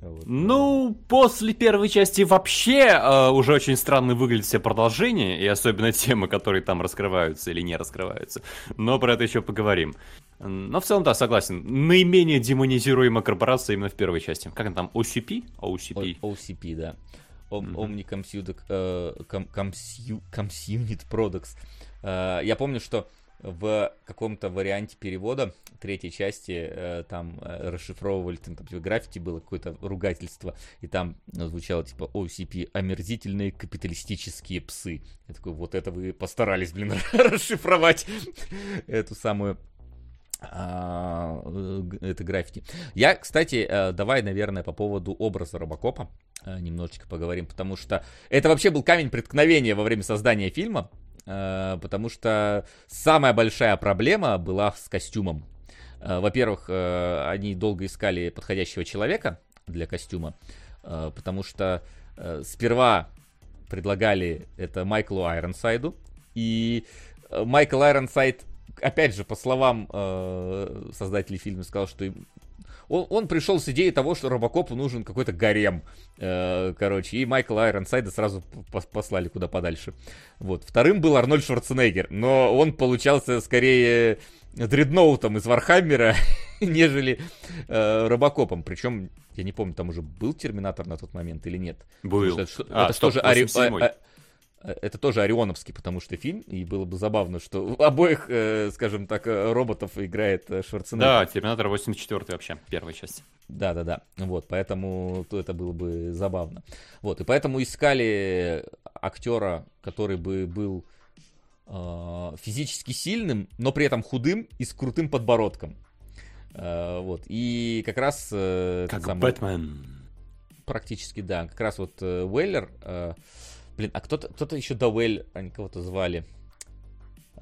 Вот. Ну, после первой части вообще э, уже очень странно выглядит все продолжение, и особенно темы, которые там раскрываются или не раскрываются. Но про это еще поговорим. Но в целом, да, согласен. Наименее демонизируемая корпорация именно в первой части. Как она там, OCP? OCP. O- OCP, да. Omni Computer uh, Community Products. Uh, я помню, что в каком-то варианте перевода третьей части э, там э, расшифровывали, там, там типа, граффити было какое-то ругательство, и там звучало типа OCP «Омерзительные капиталистические псы». Я такой, вот это вы постарались, блин, расшифровать эту самую а, э, это граффити. Я, кстати, э, давай, наверное, по поводу образа Робокопа э, немножечко поговорим, потому что это вообще был камень преткновения во время создания фильма, потому что самая большая проблема была с костюмом. Во-первых, они долго искали подходящего человека для костюма, потому что сперва предлагали это Майклу Айронсайду, и Майкл Айронсайд опять же, по словам э, создателей фильма, сказал, что. Он, он пришел с идеей того, что Робокопу нужен какой-то гарем, э, короче, и Майкла Айронсайда сразу послали куда подальше. Вот. Вторым был Арнольд Шварценеггер, но он получался скорее дредноутом из Вархаммера, нежели э, Робокопом. Причем, я не помню, там уже был Терминатор на тот момент или нет. Был. Это, а, это стоп, тоже Ари... Э, это тоже Орионовский, потому что фильм, и было бы забавно, что обоих, э, скажем так, э, роботов играет Шварценеггер. Да, Терминатор 84 вообще, первая часть. Да-да-да, вот, поэтому то это было бы забавно. Вот, и поэтому искали актера, который бы был э, физически сильным, но при этом худым и с крутым подбородком. Э, вот, и как раз... Э, как самый... Бэтмен. Практически, да. Как раз вот э, Уэллер... Э, Блин, а кто-то кто еще Дауэль, они кого-то звали.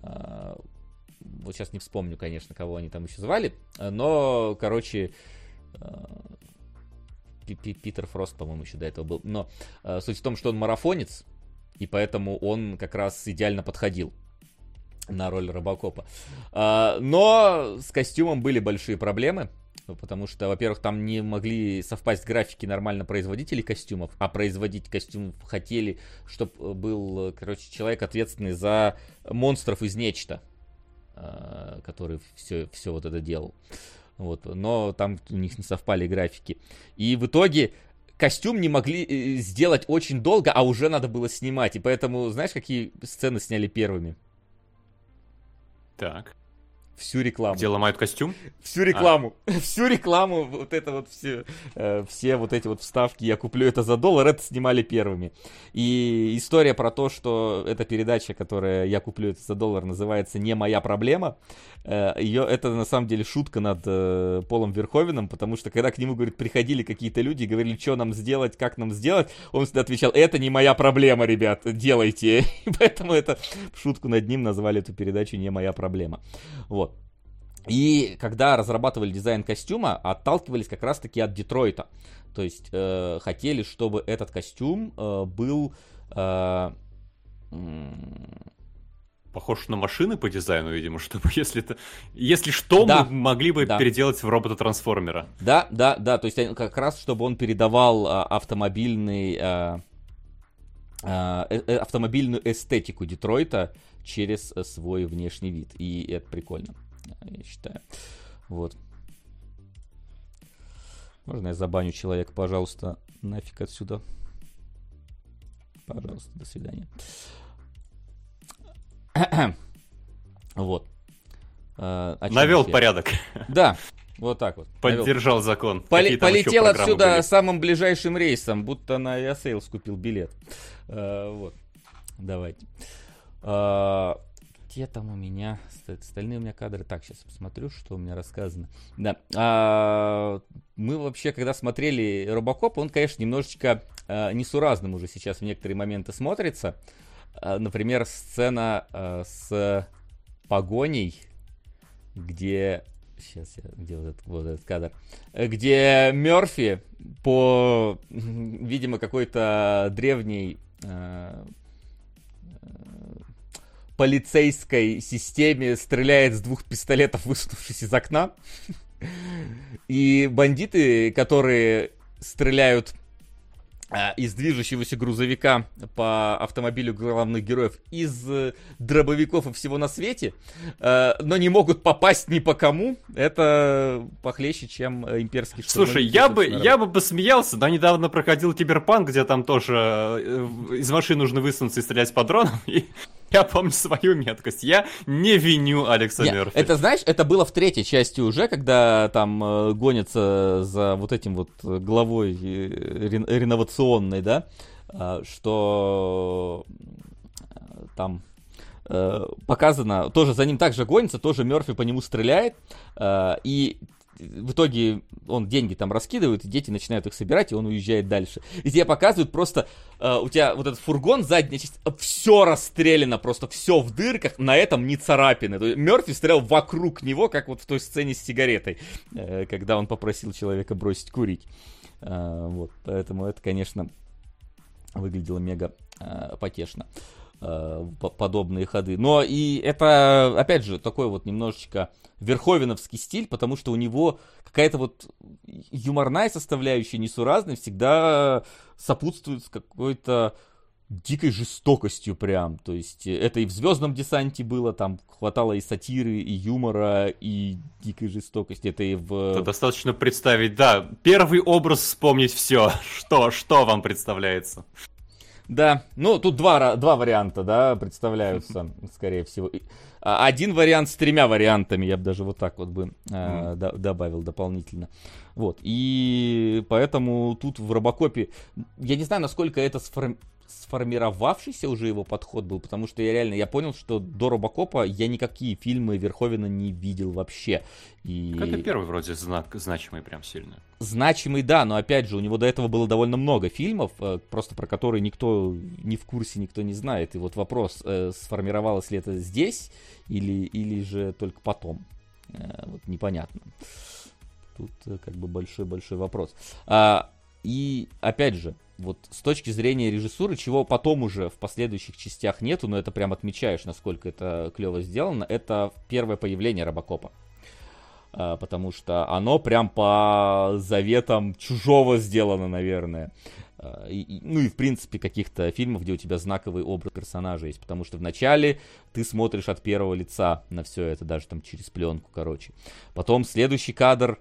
А, вот сейчас не вспомню, конечно, кого они там еще звали. Но, короче, а, Питер Фрост, по-моему, еще до этого был. Но а, суть в том, что он марафонец, и поэтому он как раз идеально подходил на роль Робокопа. Но с костюмом были большие проблемы потому что, во-первых, там не могли совпасть графики нормально производителей костюмов, а производить костюм хотели, чтобы был, короче, человек ответственный за монстров из нечто, а, который все, все вот это делал. Вот, но там у них не совпали графики. И в итоге костюм не могли э, сделать очень долго, а уже надо было снимать. И поэтому, знаешь, какие сцены сняли первыми? Так. Всю рекламу. Где ломают костюм? Всю рекламу. А. Всю рекламу, вот это вот все, э, все вот эти вот вставки, я куплю это за доллар, это снимали первыми. И история про то, что эта передача, которая я куплю это за доллар, называется «Не моя проблема», э, ее, это на самом деле шутка над э, Полом Верховином, потому что когда к нему, говорит, приходили какие-то люди и говорили, что нам сделать, как нам сделать, он всегда отвечал, это не моя проблема, ребят, делайте. И поэтому это шутку над ним назвали эту передачу «Не моя проблема». Вот. И когда разрабатывали дизайн костюма, отталкивались как раз-таки от Детройта. То есть э, хотели, чтобы этот костюм э, был... Э, Похож на машины по дизайну, видимо, чтобы если это, если что, да. мы могли бы да. переделать в робота-трансформера. Да, да, да, то есть как раз, чтобы он передавал а, автомобильный, а, а, э, э, автомобильную эстетику Детройта через свой внешний вид, и это прикольно я считаю. Вот. Можно я забаню человека, пожалуйста, нафиг отсюда. Пожалуйста, до свидания. вот. А, Навел порядок. Да, вот так вот. Поддержал Навел. закон. Поли- полетел отсюда были? самым ближайшим рейсом, будто на Airsales купил билет. А, вот. Давайте. А, где там у меня остальные у меня кадры? Так, сейчас посмотрю, что у меня рассказано. Да. А, мы вообще, когда смотрели Робокоп, он, конечно, немножечко а, несуразным уже сейчас в некоторые моменты смотрится. А, например, сцена а, с погоней, где Сейчас я где вот этот, вот этот кадр. Где Мерфи по, видимо, какой-то древней а, полицейской системе стреляет с двух пистолетов, высунувшись из окна. И бандиты, которые стреляют а, из движущегося грузовика по автомобилю главных героев из э, дробовиков и всего на свете, э, но не могут попасть ни по кому, это похлеще, чем имперский штурмовик. Слушай, я бы, я бы посмеялся, да, недавно проходил Киберпанк, где там тоже э, из машины нужно высунуться и стрелять по дронам, и я помню свою меткость. Я не виню Алекса Нет, Мерфи. Это, знаешь, это было в третьей части уже, когда там э, гонятся за вот этим вот главой э, реновационной, да, э, что э, там э, показано, тоже за ним также гонится, тоже Мерфи по нему стреляет, э, и в итоге он деньги там раскидывает, и дети начинают их собирать, и он уезжает дальше. И тебе показывают просто, э, у тебя вот этот фургон, задняя часть, все расстреляно, просто все в дырках, на этом не царапины. То есть Мерфи стрелял вокруг него, как вот в той сцене с сигаретой, э, когда он попросил человека бросить курить. Э, вот, поэтому это, конечно, выглядело мега э, потешно э, подобные ходы. Но и это, опять же, такой вот немножечко верховиновский стиль, потому что у него какая-то вот юморная составляющая, несуразная, всегда сопутствует с какой-то дикой жестокостью прям. То есть это и в «Звездном десанте» было, там хватало и сатиры, и юмора, и дикой жестокости. Это и в... Это достаточно представить, да, первый образ вспомнить все. Что, что вам представляется? Да, ну тут два, два варианта, да, представляются, скорее всего. А, один вариант с тремя вариантами, я бы даже вот так вот бы э, добавил дополнительно. Вот, и поэтому тут в Робокопе, я не знаю, насколько это сформ сформировавшийся уже его подход был, потому что я реально, я понял, что до Робокопа я никакие фильмы Верховина не видел вообще. И... Как и первый вроде знак, значимый прям сильно. Значимый, да, но опять же, у него до этого было довольно много фильмов, э, просто про которые никто не в курсе, никто не знает. И вот вопрос, э, сформировалось ли это здесь или, или же только потом. Э, вот непонятно. Тут как бы большой-большой вопрос. А, и опять же, вот с точки зрения режиссуры, чего потом уже в последующих частях нету, но это прям отмечаешь, насколько это клево сделано, это первое появление Робокопа. А, потому что оно прям по заветам чужого сделано, наверное. А, и, ну и в принципе каких-то фильмов, где у тебя знаковый образ персонажа есть. Потому что вначале ты смотришь от первого лица на все это, даже там через пленку, короче. Потом следующий кадр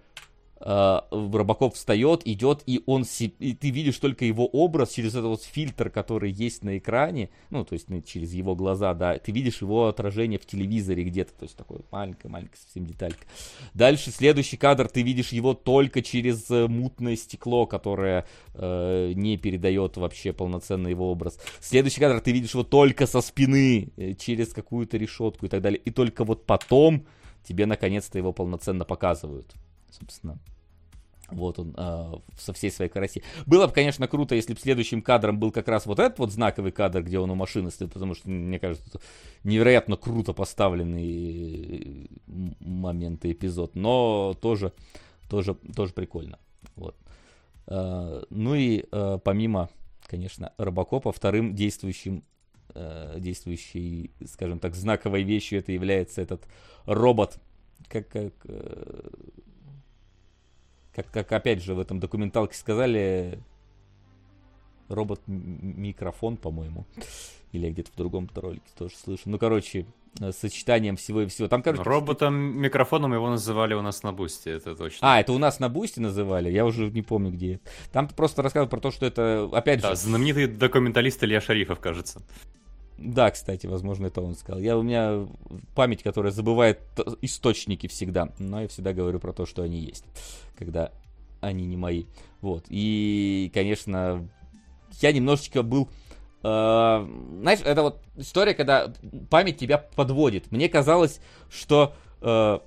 Робокоп встает, идет, и он и ты видишь только его образ через этот вот фильтр, который есть на экране, ну, то есть ну, через его глаза, да, ты видишь его отражение в телевизоре где-то, то есть такой маленькая-маленькая совсем деталька. Дальше следующий кадр, ты видишь его только через э, мутное стекло, которое э, не передает вообще полноценный его образ. Следующий кадр, ты видишь его только со спины, э, через какую-то решетку и так далее. И только вот потом тебе наконец-то его полноценно показывают собственно. Вот он э, со всей своей красе. Было бы, конечно, круто, если бы следующим кадром был как раз вот этот вот знаковый кадр, где он у машины стоит, потому что, мне кажется, это невероятно круто поставленный момент и эпизод. Но тоже, тоже, тоже прикольно. Вот. Э, ну и э, помимо, конечно, Робокопа, вторым действующим э, действующей, скажем так, знаковой вещью это является этот робот, как, как э, как, как опять же в этом документалке сказали, робот-микрофон, по-моему. Или где-то в другом ролике тоже слышу. Ну, короче, э, сочетанием всего и всего. Там, короче, Роботом-микрофоном его называли у нас на Бусте, это точно. А, это у нас на Бусте называли? Я уже не помню, где. Там просто рассказывают про то, что это, опять да, же... знаменитый документалист Илья Шарифов, кажется. Да, кстати, возможно, это он сказал. Я, у меня память, которая забывает источники всегда, но я всегда говорю про то, что они есть, когда они не мои. Вот. И, конечно, я немножечко был... Э, знаешь, это вот история, когда память тебя подводит. Мне казалось, что... Э,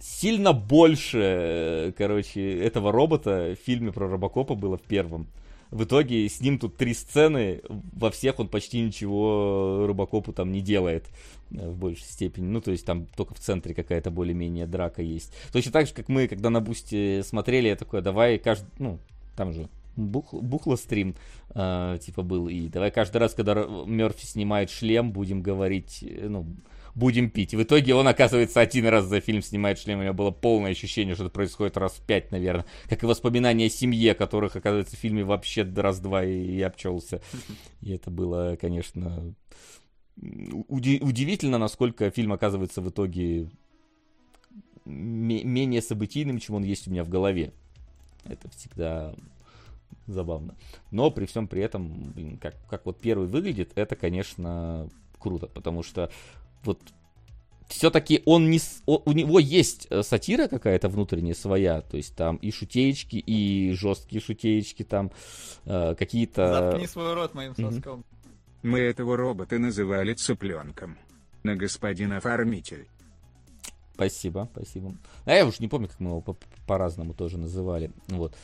сильно больше, короче, этого робота в фильме про Робокопа было в первом. В итоге с ним тут три сцены, во всех он почти ничего Робокопу там не делает э, в большей степени. Ну, то есть там только в центре какая-то более-менее драка есть. Точно так же, как мы, когда на Бусте смотрели, я такой, давай каждый, ну, там же бух, бухло стрим, э, типа, был, и давай каждый раз, когда Мерфи снимает шлем, будем говорить, э, ну, будем пить. В итоге он, оказывается, один раз за фильм снимает шлем. У меня было полное ощущение, что это происходит раз в пять, наверное. Как и воспоминания о семье, которых, оказывается, в фильме вообще раз-два и, и обчелся. И это было, конечно, уди- удивительно, насколько фильм оказывается в итоге менее событийным, чем он есть у меня в голове. Это всегда забавно. Но при всем при этом, блин, как, как вот первый выглядит, это, конечно, круто, потому что вот все-таки он не... У него есть э, сатира какая-то внутренняя своя, то есть там и шутеечки, и жесткие шутеечки, там э, какие-то... Заткни свой рот моим соском. Мы этого робота называли цыпленком. На господин оформитель. Спасибо, спасибо. А я уж не помню, как мы его по-разному тоже называли. Вот.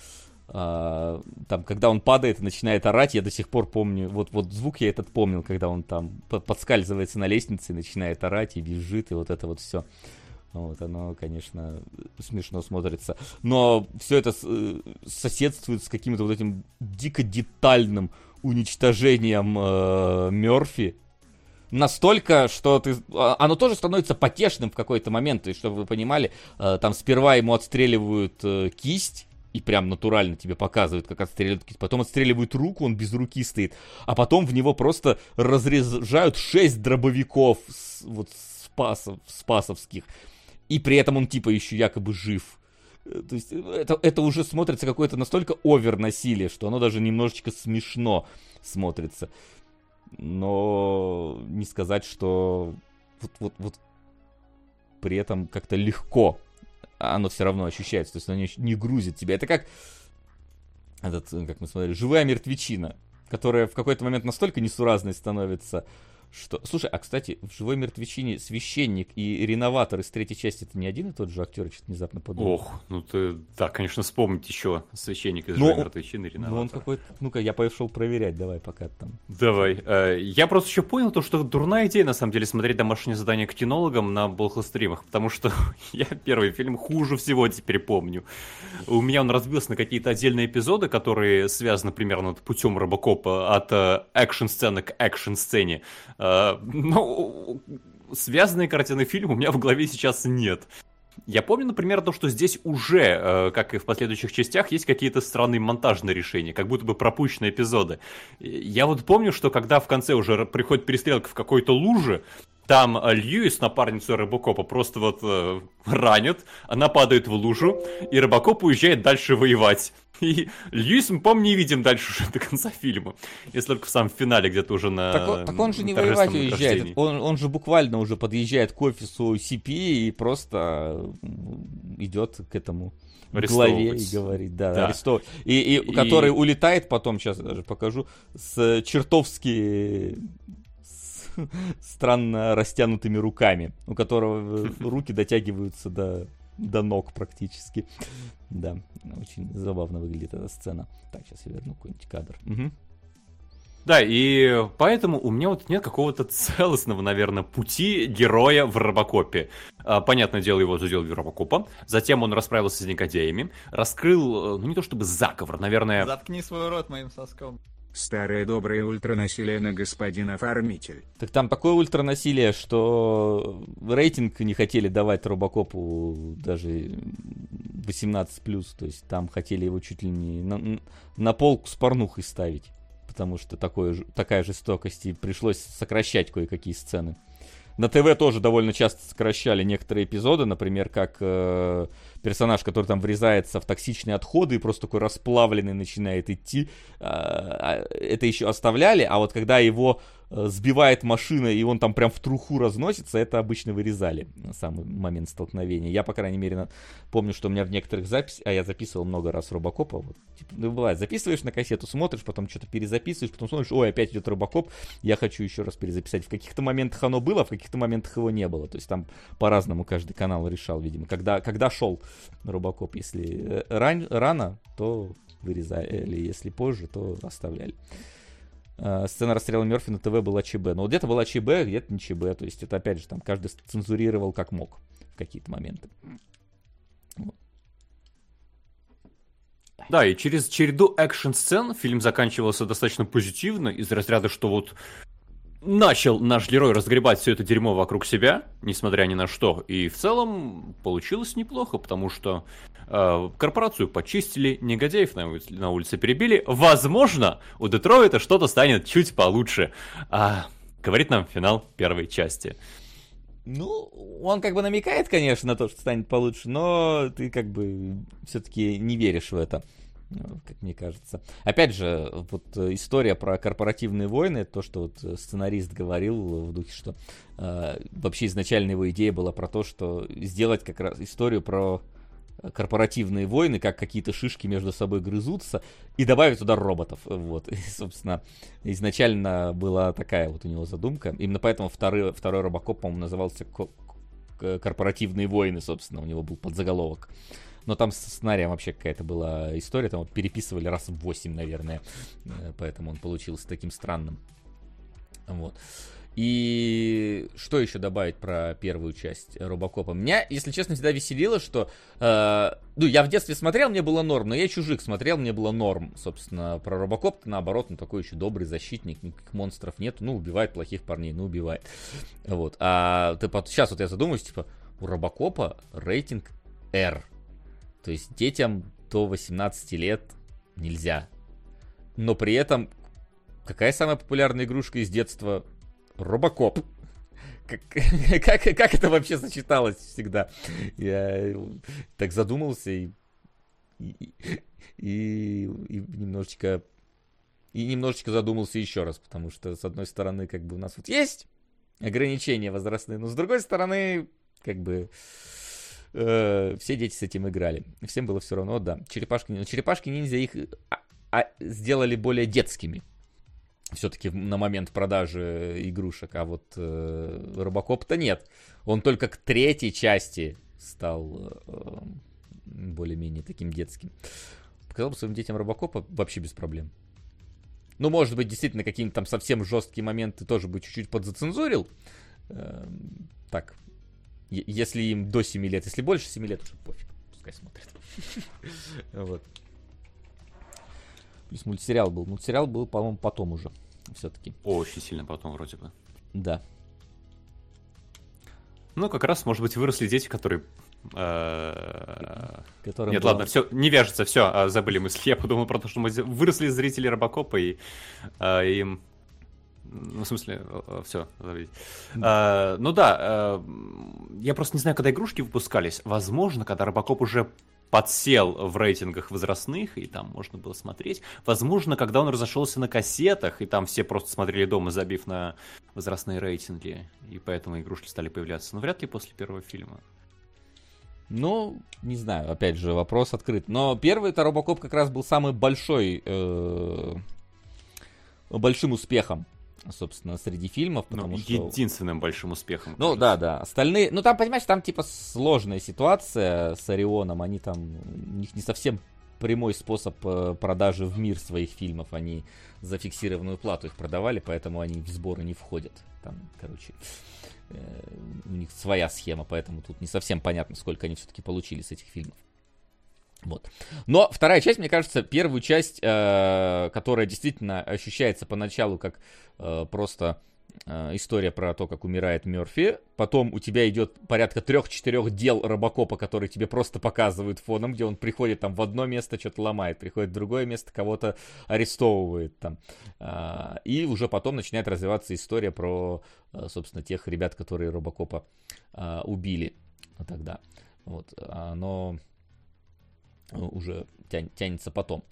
А, там, когда он падает и начинает орать, я до сих пор помню, вот, вот звук я этот помнил, когда он там подскальзывается на лестнице и начинает орать и визжит, и вот это вот все. Вот, оно, конечно, смешно смотрится. Но все это э, соседствует с каким-то вот этим дико детальным уничтожением э, Мерфи. Настолько, что ты... А, оно тоже становится потешным в какой-то момент. Есть, чтобы вы понимали, э, там сперва ему отстреливают э, кисть, и прям натурально тебе показывают, как отстреливают. Потом отстреливают руку, он без руки стоит. А потом в него просто разряжают 6 дробовиков с, вот спасов, спасовских. И при этом он типа еще якобы жив. Э, то есть э, это, это уже смотрится какое-то настолько овер насилие, что оно даже немножечко смешно смотрится. Но не сказать, что вот, вот, вот при этом как-то легко оно все равно ощущается, то есть оно не, не грузит тебя. Это как этот, как мы смотрели, живая мертвечина, которая в какой-то момент настолько несуразной становится, что... Слушай, а, кстати, в «Живой мертвечине» священник и реноватор из третьей части это не один и тот же актер, я что-то внезапно подумал. Ох, ну ты, да, конечно, вспомнить еще священник из Но, «Живой мертвечины» реноватор. Ну он какой-то... Ну-ка, я пошел проверять, давай пока там. Давай. Э, я просто еще понял то, что дурная идея, на самом деле, смотреть домашнее задание к кинологам на болхостримах, потому что я первый фильм хуже всего теперь помню. У меня он разбился на какие-то отдельные эпизоды, которые связаны примерно путем Робокопа от э, экшн-сцены к экшн-сцене. Э, ну, связанные картины фильма у меня в голове сейчас нет. Я помню, например, то, что здесь уже, э, как и в последующих частях, есть какие-то странные монтажные решения, как будто бы пропущенные эпизоды. Я вот помню, что когда в конце уже приходит перестрелка в какой-то луже, Там э, Льюис, напарницу Робокопа, просто вот э, ранит, она падает в лужу, и Робокоп уезжает дальше воевать. И Льюис мы, по-моему, не видим дальше уже до конца фильма. Если только в самом финале где-то уже на Так он, так он же не воевать уезжает. Он, он же буквально уже подъезжает к офису CP и просто идет к этому главе и говорит, да, да. арестовывать. И, и, и, который улетает потом, сейчас даже покажу, с чертовски странно растянутыми руками, у которого руки дотягиваются до, до ног практически. Да, очень забавно выглядит эта сцена. Так, сейчас я верну какой-нибудь кадр. Угу. Да, и поэтому у меня вот нет какого-то целостного, наверное, пути героя в Робокопе. А, понятное дело, его задел Робокопа. Затем он расправился с негодяями, раскрыл, э, ну не то чтобы заговор, наверное... Заткни свой рот моим соском. Старое доброе ультранасилие на господина оформитель. Так там такое ультранасилие, что рейтинг не хотели давать Робокопу даже 18+, то есть там хотели его чуть ли не на, на полку с порнухой ставить, потому что такое, такая жестокость, и пришлось сокращать кое-какие сцены. На ТВ тоже довольно часто сокращали некоторые эпизоды, например, как э, персонаж, который там врезается в токсичные отходы и просто такой расплавленный начинает идти. Э, это еще оставляли, а вот когда его Э, сбивает машина, и он там прям в труху разносится, это обычно вырезали на самый момент столкновения. Я, по крайней мере, помню, что у меня в некоторых записях, а я записывал много раз Робокопа, вот, типа, ну, бывает, записываешь на кассету, смотришь, потом что-то перезаписываешь, потом смотришь, ой, опять идет Робокоп, я хочу еще раз перезаписать. В каких-то моментах оно было, в каких-то моментах его не было. То есть там по-разному каждый канал решал, видимо. Когда, когда шел Робокоп, если э, ран, рано, то вырезали, если позже, то оставляли. Э, сцена расстрела Мерфи на ТВ была ЧБ. Но где-то была ЧБ, где-то не ЧБ. То есть это, опять же, там каждый цензурировал как мог в какие-то моменты. Да, и через череду экшн-сцен фильм заканчивался достаточно позитивно, из разряда, что вот начал наш герой разгребать все это дерьмо вокруг себя, несмотря ни на что. И в целом получилось неплохо, потому что э, корпорацию почистили, негодяев на, улице, на улице перебили. Возможно, у Детройта что-то станет чуть получше. А, говорит нам финал первой части. Ну, он как бы намекает, конечно, на то, что станет получше, но ты как бы все-таки не веришь в это. Как мне кажется. Опять же, вот э, история про корпоративные войны, то, что вот э, сценарист говорил в духе, что э, вообще изначально его идея была про то, что сделать как раз историю про корпоративные войны, как какие-то шишки между собой грызутся, и добавить туда роботов. Вот, и, собственно, изначально была такая вот у него задумка. Именно поэтому второй, второй Робокоп, по-моему, назывался «Корпоративные войны», собственно, у него был подзаголовок. Но там с сценарием вообще какая-то была история, там вот переписывали раз в 8, наверное, э, поэтому он получился таким странным. Вот. И что еще добавить про первую часть Робокопа? Меня, если честно, всегда веселило, что... Э, ну, я в детстве смотрел, мне было норм, но я Чужих смотрел, мне было норм. Собственно, про Робокоп наоборот, ну, такой еще добрый защитник, никаких монстров нет. Ну, убивает плохих парней, ну, убивает. Вот. А ты, сейчас вот я задумаюсь, типа, у Робокопа рейтинг R. То есть детям до 18 лет нельзя. Но при этом, какая самая популярная игрушка из детства? Робокоп. Как, как, как это вообще сочеталось всегда? Я так задумался и, и, и, и немножечко и немножечко задумался еще раз, потому что, с одной стороны, как бы у нас вот есть ограничения возрастные, но с другой стороны, как бы э, все дети с этим играли. Всем было все равно, да. Черепашки, но черепашки ниндзя их а, а, сделали более детскими. Все-таки на момент продажи игрушек, а вот э, Робокоп-то нет. Он только к третьей части стал э, более-менее таким детским. Показал бы своим детям Робокопа вообще без проблем. Ну, может быть, действительно, какие-то там совсем жесткие моменты тоже бы чуть-чуть подзацензурил. Э, так, если им до 7 лет. Если больше 7 лет, уже пофиг. Пускай смотрят. Вот. Плюс мультсериал был. Мультсериал был, по-моему, потом уже. Все-таки. Очень сильно потом, вроде бы. Да. Ну, как раз, может быть, выросли дети, которые э, Нет, ладно, все, не вяжется, все, а, забыли мысли. Я подумал про то, что мы выросли зрители Робокопа, и э, им Ну, в смысле, все. А, ну да, а, я просто не знаю, когда игрушки выпускались. Возможно, когда Робокоп уже подсел в рейтингах возрастных, и там можно было смотреть. Возможно, когда он разошелся на кассетах, и там все просто смотрели дома, забив на возрастные рейтинги, и поэтому игрушки стали появляться. Но вряд ли после первого фильма. Ну, не знаю, опять же, вопрос открыт. Но первый это Робокоп как раз был самый большой, э, большим успехом собственно, среди фильмов, ну, потому ну, что... Единственным большим успехом. Ну, кажется. да, да. Остальные... Ну, там, понимаешь, там, типа, сложная ситуация с Орионом. Они там... У них не совсем прямой способ э, продажи в мир своих фильмов. Они за фиксированную плату их продавали, поэтому они в сборы не входят. Там, короче, э, у них своя схема, поэтому тут не совсем понятно, сколько они все-таки получили с этих фильмов. Вот. Но вторая часть, мне кажется, первую часть, э, которая действительно ощущается поначалу как э, просто э, история про то, как умирает Мерфи. Потом у тебя идет порядка трех-четырех дел Робокопа, которые тебе просто показывают фоном, где он приходит там в одно место, что-то ломает, приходит в другое место, кого-то арестовывает там. Э, и уже потом начинает развиваться история про, э, собственно, тех ребят, которые Робокопа убили тогда. Вот. Но уже тянется потом.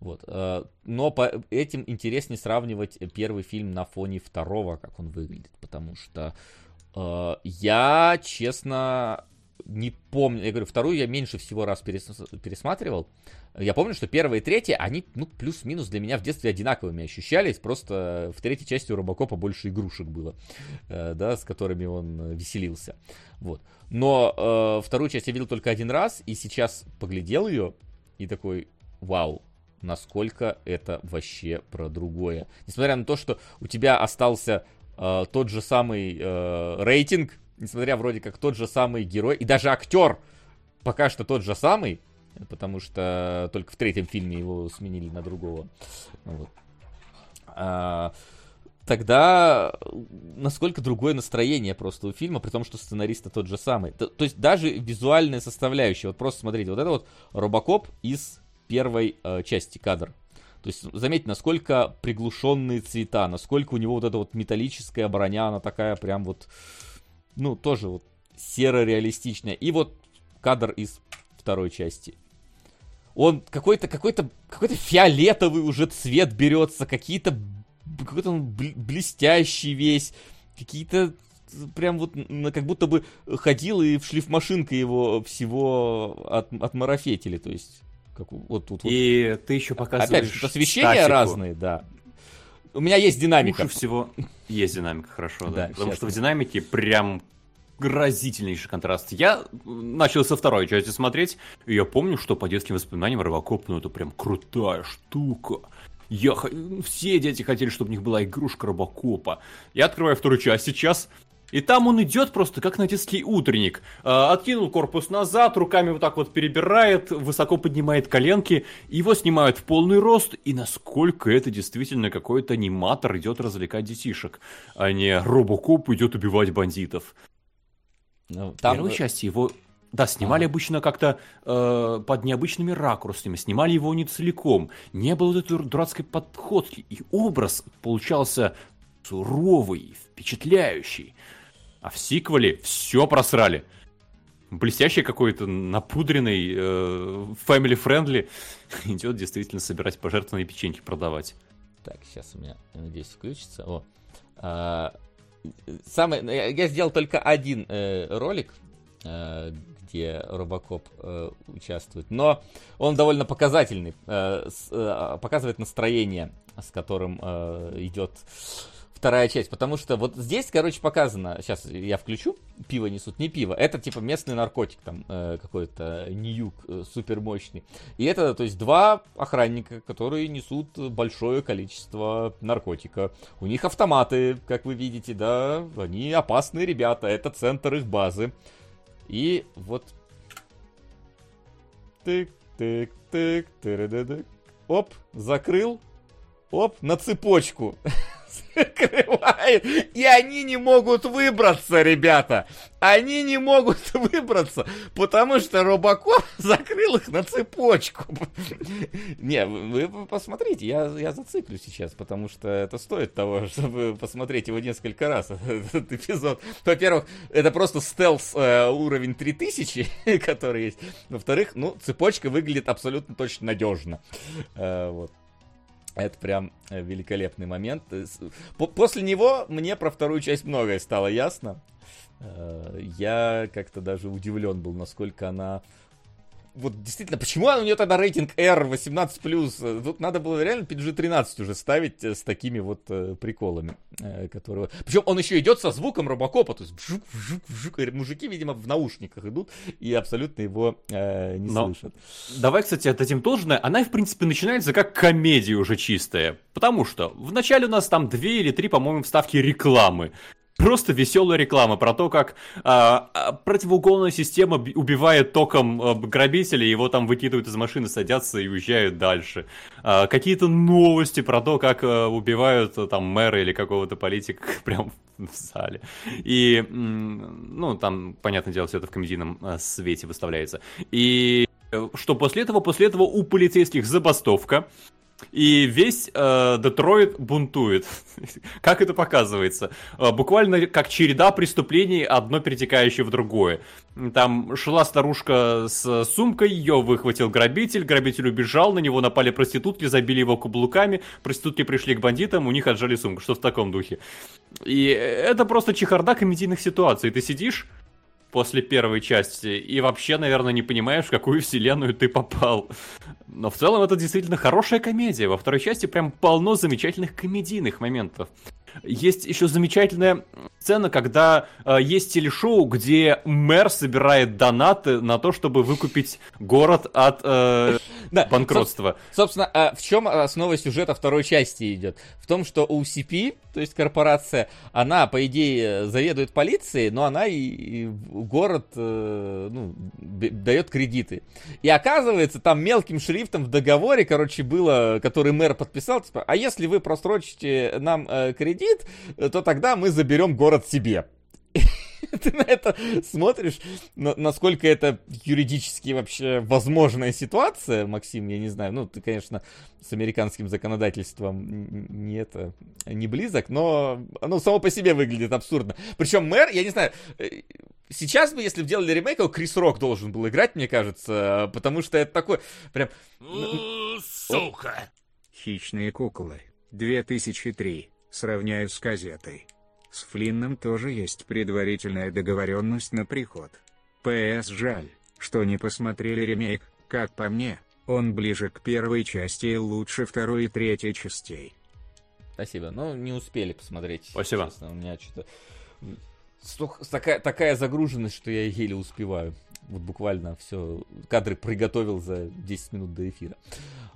Вот. Э, но по этим интереснее сравнивать первый фильм на фоне второго, как он выглядит, потому что э, я, честно, не помню, я говорю, вторую я меньше всего раз перес, пересматривал. Я помню, что первая и третья, они, ну, плюс-минус для меня в детстве одинаковыми ощущались, просто в третьей части у Робокопа больше игрушек было, э, да, с которыми он веселился, вот. Но э, вторую часть я видел только один раз, и сейчас поглядел ее, и такой, вау, насколько это вообще про другое. Несмотря на то, что у тебя остался э, тот же самый э, рейтинг, несмотря вроде как тот же самый герой, и даже актер пока что тот же самый, потому что только в третьем фильме его сменили на другого. Вот. А, тогда насколько другое настроение просто у фильма, при том, что сценариста тот же самый. То, то есть даже визуальная составляющая. Вот просто смотрите, вот это вот Робокоп из первой э, части кадр. То есть заметьте, насколько приглушенные цвета, насколько у него вот эта вот металлическая броня, она такая прям вот, ну, тоже вот серо-реалистичная. И вот кадр из второй части. Он какой-то, какой-то, какой-то фиолетовый уже цвет берется, какие-то, какой-то он блестящий весь, какие-то прям вот как будто бы ходил и в шлифмашинка его всего от, отмарафетили, то есть как, вот тут вот. И ты еще показываешь Опять же, освещения статику. разные, да. У меня есть динамика. Лучше всего есть динамика, хорошо, да. да Потому что в динамике прям разительнейший контраст. Я начал со второй части смотреть, и я помню, что по детским воспоминаниям Робокоп, ну это прям крутая штука. Я, все дети хотели, чтобы у них была игрушка Робокопа. Я открываю вторую часть сейчас, и там он идет просто как на детский утренник. Э, откинул корпус назад, руками вот так вот перебирает, высоко поднимает коленки. Его снимают в полный рост. И насколько это действительно какой-то аниматор идет развлекать детишек, а не Робокоп идет убивать бандитов. Ну, там... В первой части его да, снимали ага. обычно как-то э, под необычными ракурсами, снимали его не целиком, не было вот этой дурацкой подходки, и образ получался суровый, впечатляющий. А в сиквеле все просрали. Блестящий какой-то, напудренный, э, family-friendly, идет действительно собирать пожертвованные печеньки продавать. Так, сейчас у меня, надеюсь, включится. О. А, самый, ну, я сделал только один э, ролик, э, где Робокоп э, участвует, но он довольно показательный, э, с, э, показывает настроение, с которым э, идет вторая часть, потому что вот здесь, короче, показано, сейчас я включу, пиво несут, не пиво, это типа местный наркотик, там э, какой-то ньюк э, супер мощный. И это, то есть, два охранника, которые несут большое количество наркотика. У них автоматы, как вы видите, да, они опасные ребята, это центр их базы. И вот... Тык, тык, тык, тыры Оп, закрыл. Оп, на цепочку. закрывает, и они не могут выбраться, ребята. Они не могут выбраться, потому что Робокоп закрыл их на цепочку. Не, вы посмотрите, я, я зациклю сейчас, потому что это стоит того, чтобы посмотреть его несколько раз, этот эпизод. Во-первых, это просто стелс э, уровень 3000, который есть. Во-вторых, ну, цепочка выглядит абсолютно точно надежно. Э, вот. Это прям э, великолепный момент. Э, после него мне про вторую часть многое стало ясно. Э, я как-то даже удивлен был, насколько она вот действительно, почему у нее тогда рейтинг R 18+. Тут надо было реально PG-13 уже ставить э, с такими вот э, приколами. Э, которые... Причем он еще идет со звуком робокопа. То есть вжук, вжук, вжук. Мужики, видимо, в наушниках идут и абсолютно его э, не Но слышат. Давай, кстати, отдадим должное. Она, в принципе, начинается как комедия уже чистая. Потому что вначале у нас там две или три, по-моему, вставки рекламы просто веселая реклама про то, как а, а, противоугонная система убивает током а, грабителей, его там выкидывают из машины, садятся и уезжают дальше. А, какие-то новости про то, как а, убивают а, там мэра или какого-то политика прям в зале. И, ну, там, понятное дело, все это в комедийном свете выставляется. И э, что после этого? После этого у полицейских забастовка. И весь э, Детройт бунтует. как это показывается? Э, буквально как череда преступлений, одно перетекающее в другое. Там шла старушка с сумкой, ее выхватил грабитель, грабитель убежал, на него напали проститутки, забили его каблуками, проститутки пришли к бандитам, у них отжали сумку, что в таком духе. И это просто чехарда комедийных ситуаций. Ты сидишь, после первой части, и вообще, наверное, не понимаешь, в какую вселенную ты попал. Но в целом это действительно хорошая комедия. Во второй части прям полно замечательных комедийных моментов. Есть еще замечательная сцена, когда э, есть телешоу, где мэр собирает донаты на то, чтобы выкупить город от э, да, банкротства. собственно, а в чем основа сюжета второй части идет? В том, что OCP, то есть корпорация, она, по идее, заведует полицией, но она и, и город э, ну, дает кредиты. И оказывается, там мелким шрифтом в договоре, короче, было, который мэр подписал, типа, а если вы просрочите нам э, кредит, то тогда мы заберем город себе. ты на это смотришь, насколько это юридически вообще возможная ситуация, Максим, я не знаю. Ну, ты, конечно, с американским законодательством не это, не близок, но оно само по себе выглядит абсурдно. Причем мэр, я не знаю, э, сейчас бы, если бы делали ремейк, его Крис Рок должен был играть, мне кажется, потому что это такой прям... Сука! Хищные куклы. 2003. Сравняю с газетой. С Флинном тоже есть предварительная договоренность на приход. ПС жаль, что не посмотрели ремейк, как по мне, он ближе к первой части и лучше второй и третьей частей. Спасибо. Ну, не успели посмотреть. Спасибо. Честно, у меня что-то... Такая, такая загруженность, что я еле успеваю. Вот буквально все, кадры приготовил за 10 минут до эфира.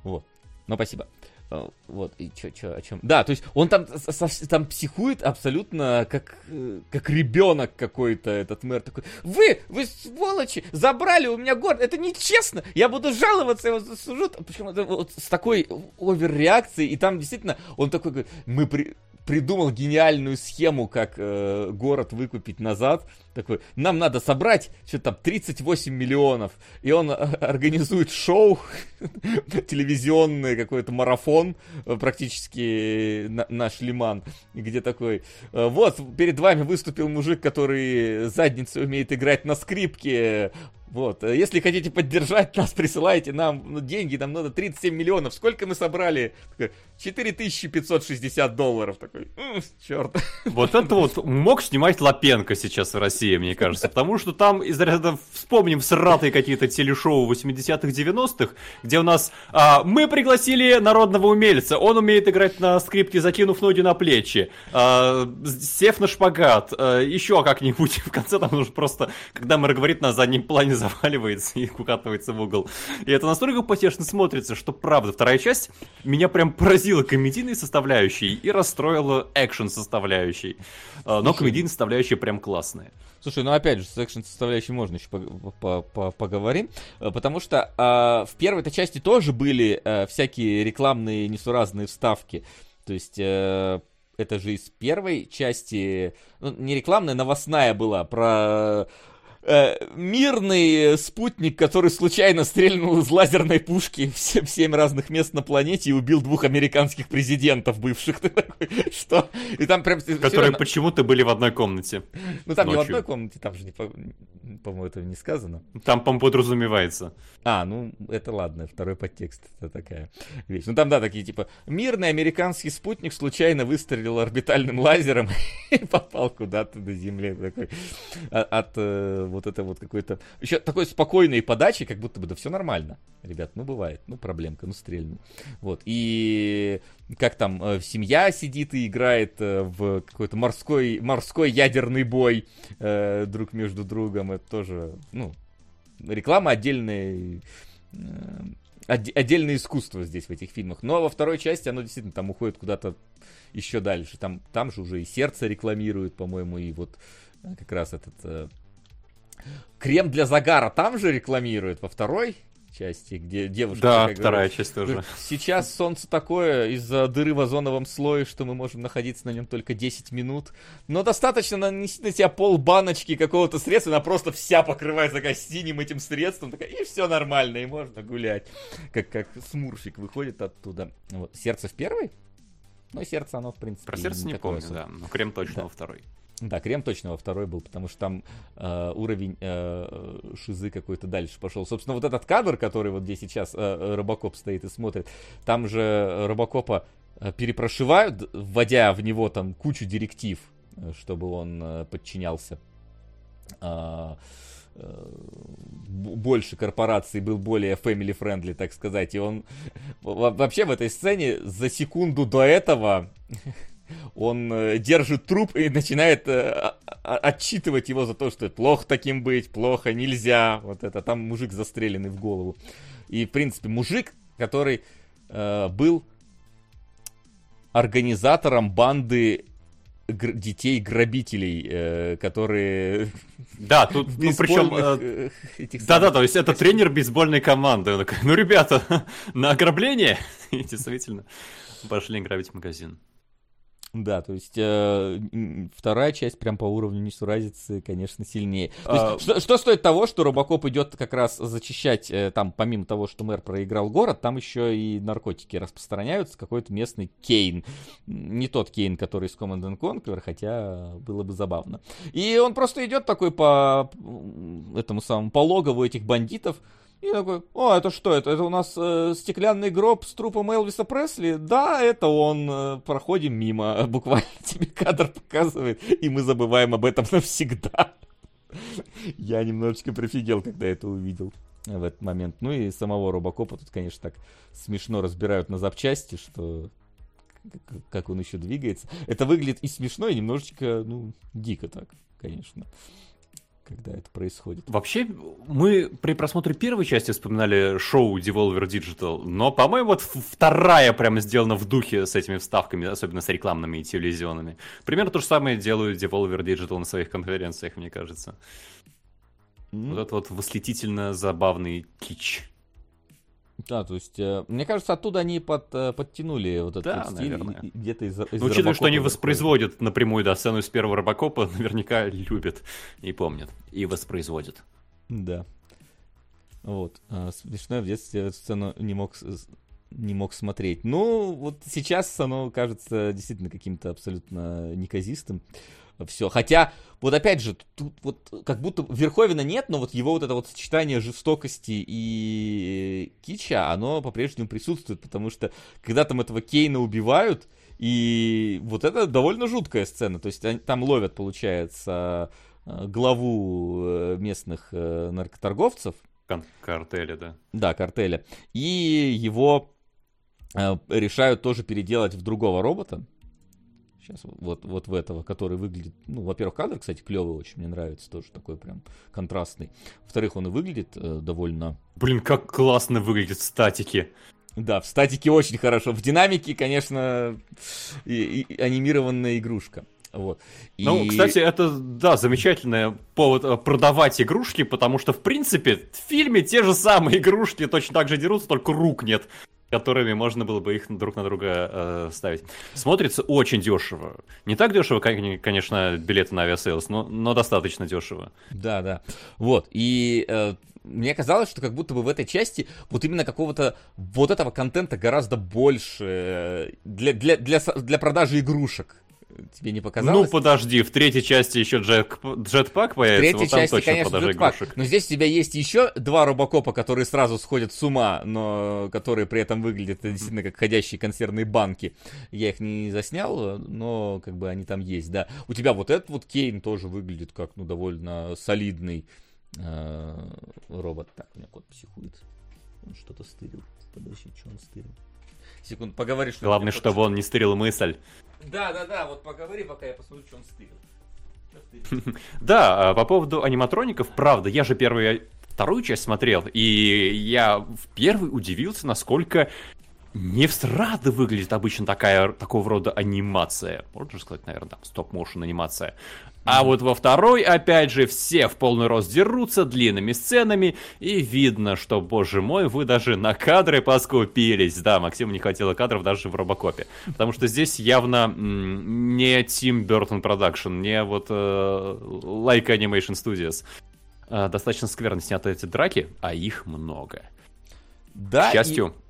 Вот. Но спасибо. Э, вот, и чё, чё, о чем? Да, то есть он там, там психует абсолютно как, э, как ребенок какой-то, этот мэр такой. Вы, вы сволочи, забрали у меня город, это нечестно, я буду жаловаться, его засужут. Причем это вот с такой оверреакцией, и там действительно он такой, мы при, придумал гениальную схему, как э, город выкупить назад. Такой, нам надо собрать, что там, 38 миллионов. И он э, организует шоу, телевизионный какой-то марафон, э, практически на, наш Лиман, где такой, э, вот, перед вами выступил мужик, который задницей умеет играть на скрипке, вот, э, если хотите поддержать нас, присылайте нам ну, деньги, нам надо 37 миллионов. Сколько мы собрали? 4560 долларов. Такой, черт. Вот это вот мог снимать Лапенко сейчас в России, мне кажется. Потому что там из ряда, вспомним, сратые какие-то телешоу 80-х, 90-х, где у нас а, мы пригласили народного умельца. Он умеет играть на скрипке, закинув ноги на плечи, а, сев на шпагат, а, еще как-нибудь. В конце там нужно просто, когда мэр говорит на заднем плане заваливается и укатывается в угол. И это настолько потешно смотрится, что правда, вторая часть меня прям поразила комедийной составляющей и расстроила экшен составляющей. А, но комедийная составляющая прям классная. Слушай, ну опять же, с экшен составляющей можно еще поговорим, э, потому что э, в первой-то части тоже были э, всякие рекламные несуразные вставки. То есть э, это же из первой части, ну, не рекламная, новостная была про э, мирный спутник, который случайно стрельнул из лазерной пушки в 7, в 7 разных мест на планете и убил двух американских президентов бывших. Что? И там прям... Которые почему-то были в одной комнате. Ну там ночью. не в одной комнате, там же, не, по-моему, это не сказано. Там, по-моему, подразумевается. А, ну, это ладно, второй подтекст, это такая вещь. Ну там, да, такие, типа, мирный американский спутник случайно выстрелил орбитальным лазером и попал куда-то до Земли. Такой, а, от, от э, вот это вот какой-то... Еще такой спокойной подачи, как будто бы, да все нормально. Ребят, ну бывает, ну проблемка, ну стрельнул. Вот, и как там э, семья сидит и играет э, в какой-то морской, морской ядерный бой э, друг между другом, это тоже, ну, реклама отдельная отдельное искусство здесь в этих фильмах. Но во второй части оно действительно там уходит куда-то еще дальше. Там, там же уже и сердце рекламируют, по-моему, и вот как раз этот э, Крем для загара там же рекламируют во второй части, где девушка... Да, вторая говорит, часть тоже. Сейчас солнце такое из-за дыры в озоновом слое, что мы можем находиться на нем только 10 минут. Но достаточно нанести на тебя пол баночки какого-то средства, она просто вся покрывается такая синим этим средством, такая, и все нормально, и можно гулять. Как, как смурфик выходит оттуда. Вот. Сердце в первой? Ну, сердце оно, в принципе, Про сердце не, не помню, да. Но крем точно да. во второй. Да, крем точно во второй был, потому что там э, уровень э, шизы какой-то дальше пошел. Собственно, вот этот кадр, который вот здесь сейчас э, Робокоп стоит и смотрит, там же Робокопа э, перепрошивают, вводя в него там кучу директив, э, чтобы он э, подчинялся э, э, больше корпораций, был более family-friendly, так сказать. И он вообще в этой сцене за секунду до этого он э, держит труп и начинает э, отчитывать его за то, что плохо таким быть, плохо, нельзя, вот это, там мужик застреленный в голову. И, в принципе, мужик, который э, был организатором банды гр- детей-грабителей, э, которые... Да, тут, ну, причем... Э, Да-да, то есть это тренер бейсбольной команды. Он такой, ну, ребята, на ограбление? И действительно пошли грабить магазин. Да, то есть э, вторая часть прям по уровню несуразицы, конечно, сильнее. А... Есть, что, что стоит того, что Робокоп идет как раз зачищать, э, там, помимо того, что мэр проиграл город, там еще и наркотики распространяются, какой-то местный Кейн. Не тот Кейн, который из Command Conquer, хотя было бы забавно. И он просто идет такой по этому самому, по логову этих бандитов, и такой, о, это что это? Это у нас э, стеклянный гроб с трупом Элвиса Пресли? Да, это он. Э, проходим мимо. Буквально тебе кадр показывает, и мы забываем об этом навсегда. Я немножечко прифигел, когда это увидел в этот момент. Ну и самого Робокопа тут, конечно, так смешно разбирают на запчасти, что как он еще двигается. Это выглядит и смешно, и немножечко, ну, дико так, конечно когда это происходит. Вообще, мы при просмотре первой части вспоминали шоу Devolver Digital, но, по-моему, вот вторая прямо сделана в духе с этими вставками, особенно с рекламными и телевизионными. Примерно то же самое делают Devolver Digital на своих конференциях, мне кажется. Mm. Вот этот вот восхитительно забавный кич. Да, то есть, э, мне кажется, оттуда они под, э, подтянули вот этот да, вот стиль где-то из, из ну, Учитывая, что они воспроизводят напрямую, да, сцену из первого Робокопа, наверняка любят и помнят, и воспроизводят. Да. Вот. А, смешно, в детстве эту сцену не мог не мог смотреть. Ну, вот сейчас оно кажется действительно каким-то абсолютно неказистым все. Хотя, вот опять же, тут вот как будто Верховина нет, но вот его вот это вот сочетание жестокости и кича, оно по-прежнему присутствует, потому что когда там этого Кейна убивают, и вот это довольно жуткая сцена, то есть они, там ловят, получается, э, главу э, местных э, наркоторговцев. Картеля, да. Да, картеля. И его решают тоже переделать в другого робота, Сейчас вот, вот в этого, который выглядит, ну, во-первых, кадр, кстати, клевый очень, мне нравится, тоже такой прям контрастный. Во-вторых, он и выглядит э, довольно... Блин, как классно выглядит в статике. Да, в статике очень хорошо. В динамике, конечно, и, и анимированная игрушка. Вот. И... Ну, кстати, это, да, замечательный повод э, продавать игрушки, потому что, в принципе, в фильме те же самые игрушки точно так же дерутся, только рук нет. Которыми можно было бы их друг на друга э, ставить. Смотрится очень дешево. Не так дешево, как, конечно, билеты на Aviasales, но, но достаточно дешево. Да, да. Вот. И э, мне казалось, что как будто бы в этой части вот именно какого-то вот этого контента гораздо больше э, для, для, для, для продажи игрушек. Тебе не показалось? Ну, подожди, в третьей части еще jet, jetpack появится, в третьей вот там части, точно конечно, продажа jetpack. игрушек. Но здесь у тебя есть еще два робокопа, которые сразу сходят с ума, но которые при этом выглядят действительно как ходящие консервные банки. Я их не заснял, но как бы они там есть, да. У тебя вот этот вот Кейн тоже выглядит как, ну, довольно солидный э, робот. Так, у меня кот психует. Он что-то стырил. Подожди, что он стырил? Секунд, поговори, что... Главное, чтобы он не стырил мысль. Да, да, да, вот поговори, пока я посмотрю, что он стырил. Да, а по поводу аниматроников, правда, я же первую, вторую часть смотрел, и я в первый удивился, насколько не всрады выглядит обычно такая, такого рода анимация. Можно сказать, наверное, там, стоп-моушен анимация. А вот во второй, опять же, все в полный рост дерутся длинными сценами, и видно, что, боже мой, вы даже на кадры поскупились. Да, Максиму не хватило кадров даже в Робокопе. Потому что здесь явно не Team Burton Production, не вот uh, Like Animation Studios. Uh, достаточно скверно сняты эти драки, а их много. Да, К счастью, и